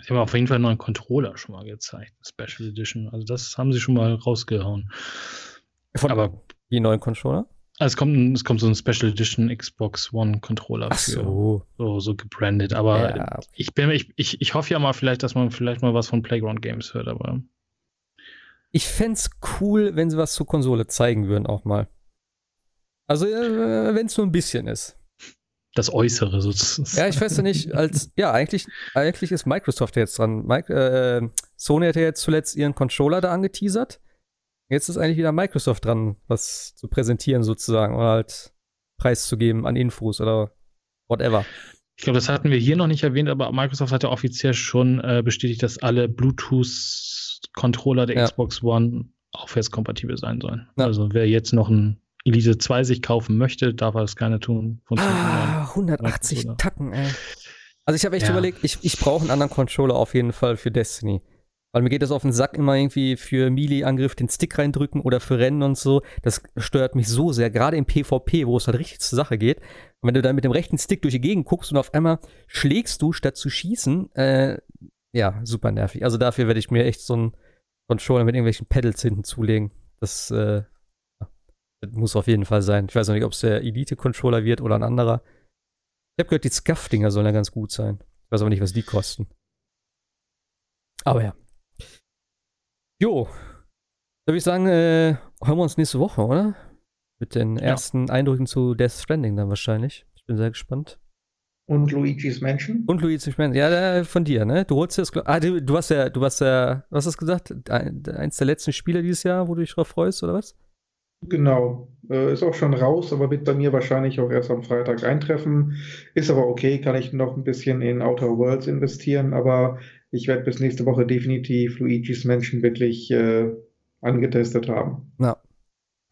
Sie haben auf jeden Fall einen neuen Controller schon mal gezeigt, Special Edition. Also das haben sie schon mal rausgehauen. Von aber die neuen Controller? Also es kommt, es kommt so ein Special Edition Xbox One Controller Ach so. so, so gebrandet. Aber ja. ich bin, ich, ich, ich hoffe ja mal vielleicht, dass man vielleicht mal was von Playground Games hört, aber. Ich fände es cool, wenn sie was zur Konsole zeigen würden, auch mal. Also, äh, wenn es nur ein bisschen ist. Das Äußere sozusagen. Ja, ich weiß ja nicht, als, [LAUGHS] ja, eigentlich, eigentlich ist Microsoft jetzt dran. Mike, äh, Sony hat ja jetzt zuletzt ihren Controller da angeteasert. Jetzt ist eigentlich wieder Microsoft dran, was zu präsentieren sozusagen oder halt preiszugeben an Infos oder whatever. Ich glaube, das hatten wir hier noch nicht erwähnt, aber Microsoft hat ja offiziell schon äh, bestätigt, dass alle Bluetooth-Controller der ja. Xbox One aufwärtskompatibel sein sollen. Ja. Also wer jetzt noch ein Elite 2 sich kaufen möchte, darf er das gerne tun. Ah, 180 Tacken, ey. Also ich habe echt ja. überlegt, ich, ich brauche einen anderen Controller auf jeden Fall für Destiny. Weil mir geht das auf den Sack immer irgendwie für Melee-Angriff den Stick reindrücken oder für Rennen und so. Das stört mich so sehr, gerade im PvP, wo es halt richtig zur Sache geht. Und wenn du dann mit dem rechten Stick durch die Gegend guckst und auf einmal schlägst du, statt zu schießen, äh, ja, super nervig. Also dafür werde ich mir echt so einen Controller mit irgendwelchen Pedals hinten zulegen. Das, äh, das muss auf jeden Fall sein. Ich weiß noch nicht, ob es der Elite-Controller wird oder ein anderer. Ich habe gehört, die Scuff-Dinger sollen ja ganz gut sein. Ich weiß aber nicht, was die kosten. Aber ja. Jo. Da würde ich sagen, äh, hören wir uns nächste Woche, oder? Mit den ersten Eindrücken zu Death Stranding dann wahrscheinlich. Ich bin sehr gespannt. Und Luigi's Mansion? Und Luigi's Mansion. Ja, von dir, ne? Du holst das. Ah, du, du warst ja, du warst ja, was hast du gesagt? eins der letzten Spiele dieses Jahr, wo du dich drauf freust, oder was? Genau. Äh, ist auch schon raus, aber wird bei mir wahrscheinlich auch erst am Freitag eintreffen. Ist aber okay, kann ich noch ein bisschen in Outer Worlds investieren, aber ich werde bis nächste Woche definitiv Luigi's Mansion wirklich äh, angetestet haben. Ja.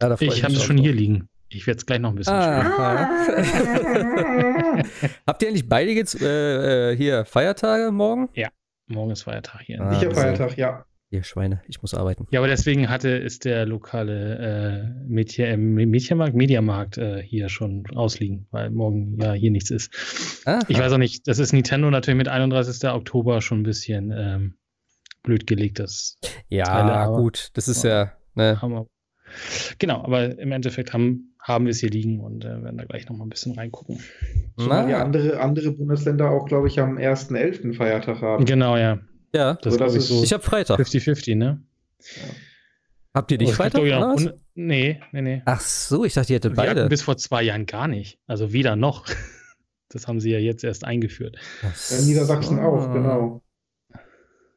ja ich habe es schon hier liegen. Ich werde es gleich noch ein bisschen ah, spielen. [LAUGHS] Habt ihr eigentlich beide jetzt äh, äh, hier Feiertage morgen? Ja, morgen ist Feiertag hier. Ah, ich habe Feiertag, ja. Ihr Schweine, ich muss arbeiten. Ja, aber deswegen hatte, ist der lokale äh, Mädchen, äh, Mädchenmarkt, Mediamarkt äh, hier schon ausliegen, weil morgen ja hier nichts ist. Aha. Ich weiß auch nicht, das ist Nintendo natürlich mit 31. Oktober schon ein bisschen ähm, blöd gelegt, das Ja, Teile, gut, das ist ja. Ne. Wir, genau, aber im Endeffekt haben, haben wir es hier liegen und äh, werden da gleich nochmal ein bisschen reingucken. Zumal ja andere, andere Bundesländer auch, glaube ich, am 1.11. Feiertag haben. Genau, ja. Ja, das, das ist so. Ich habe Freitag. 50-50, ne? Ja. Habt ihr nicht oh, Freitag? Ja, und, nee, nee, nee. Ach so, ich dachte, ihr hättet beide. bis vor zwei Jahren gar nicht. Also weder noch. [LAUGHS] Das haben sie ja jetzt erst eingeführt. Ja, Niedersachsen auch, genau.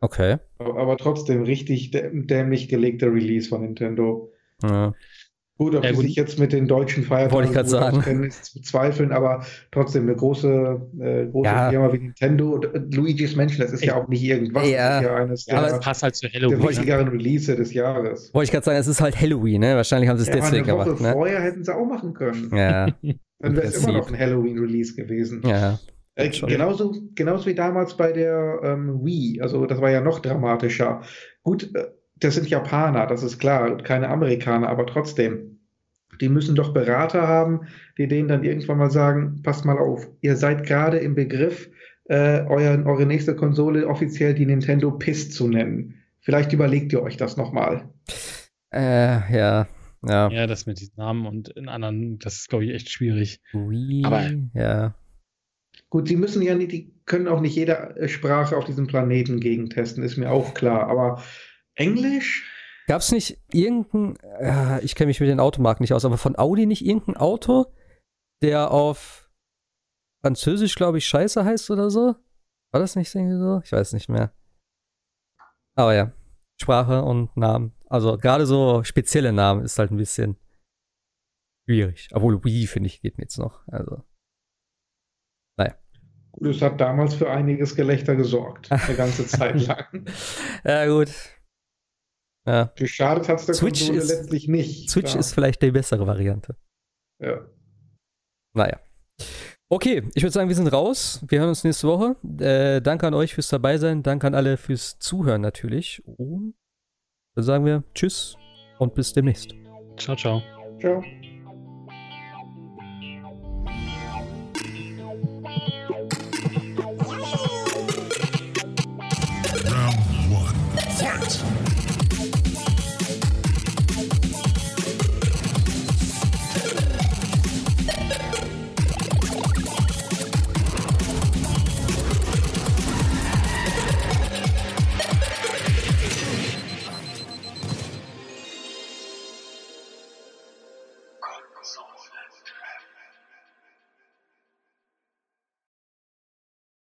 Okay. Aber trotzdem richtig dämlich gelegter Release von Nintendo. Ja. Gut, ob ja, die sich jetzt mit den deutschen Feiertagen auskennen, ist zu bezweifeln, aber trotzdem eine große, äh, große ja. Firma wie Nintendo und äh, Luigi's Mansion, das ist ich, ja auch nicht irgendwas. Ja, ja eines der, aber es passt halt zu Halloween. der wichtigeren Release des Jahres. Wollte ich gerade sagen, es ist halt Halloween, ne? Wahrscheinlich haben sie es ja, deswegen eine Woche gemacht. Ne? Vorher hätten sie auch machen können. Ja. [LAUGHS] Dann wäre es immer noch ein Halloween-Release gewesen. Ja. Äh, genauso, genauso wie damals bei der ähm, Wii. Also das war ja noch dramatischer. Gut, äh, das sind Japaner, das ist klar, und keine Amerikaner, aber trotzdem die müssen doch Berater haben, die denen dann irgendwann mal sagen, passt mal auf, ihr seid gerade im Begriff, äh, euer, eure nächste Konsole offiziell die Nintendo PIS zu nennen. Vielleicht überlegt ihr euch das nochmal. Äh, ja. Ja. ja, das mit diesen Namen und in anderen, das ist, glaube ich, echt schwierig. Wii, Aber ja. Gut, sie müssen ja nicht, die können auch nicht jede Sprache auf diesem Planeten gegentesten, ist mir auch klar. Aber Englisch? Gab es nicht irgendein, äh, ich kenne mich mit den Automarken nicht aus, aber von Audi nicht irgendein Auto, der auf Französisch, glaube ich, Scheiße heißt oder so? War das nicht irgendwie so? Ich weiß nicht mehr. Aber ja, Sprache und Namen. Also gerade so spezielle Namen ist halt ein bisschen schwierig. Obwohl Wii, finde ich, geht mir jetzt noch. Also. Naja. Gut, es hat damals für einiges Gelächter gesorgt. Eine ganze Zeit [LAUGHS] lang. ja, gut. Ja. Geschadet hat es der Switch Konsole ist, letztlich nicht. Switch klar. ist vielleicht die bessere Variante. Ja. Naja. Okay, ich würde sagen, wir sind raus. Wir hören uns nächste Woche. Äh, danke an euch fürs Dabeisein. Danke an alle fürs Zuhören natürlich. Und dann sagen wir Tschüss und bis demnächst. Ciao, ciao. Ciao. Round one. Fight!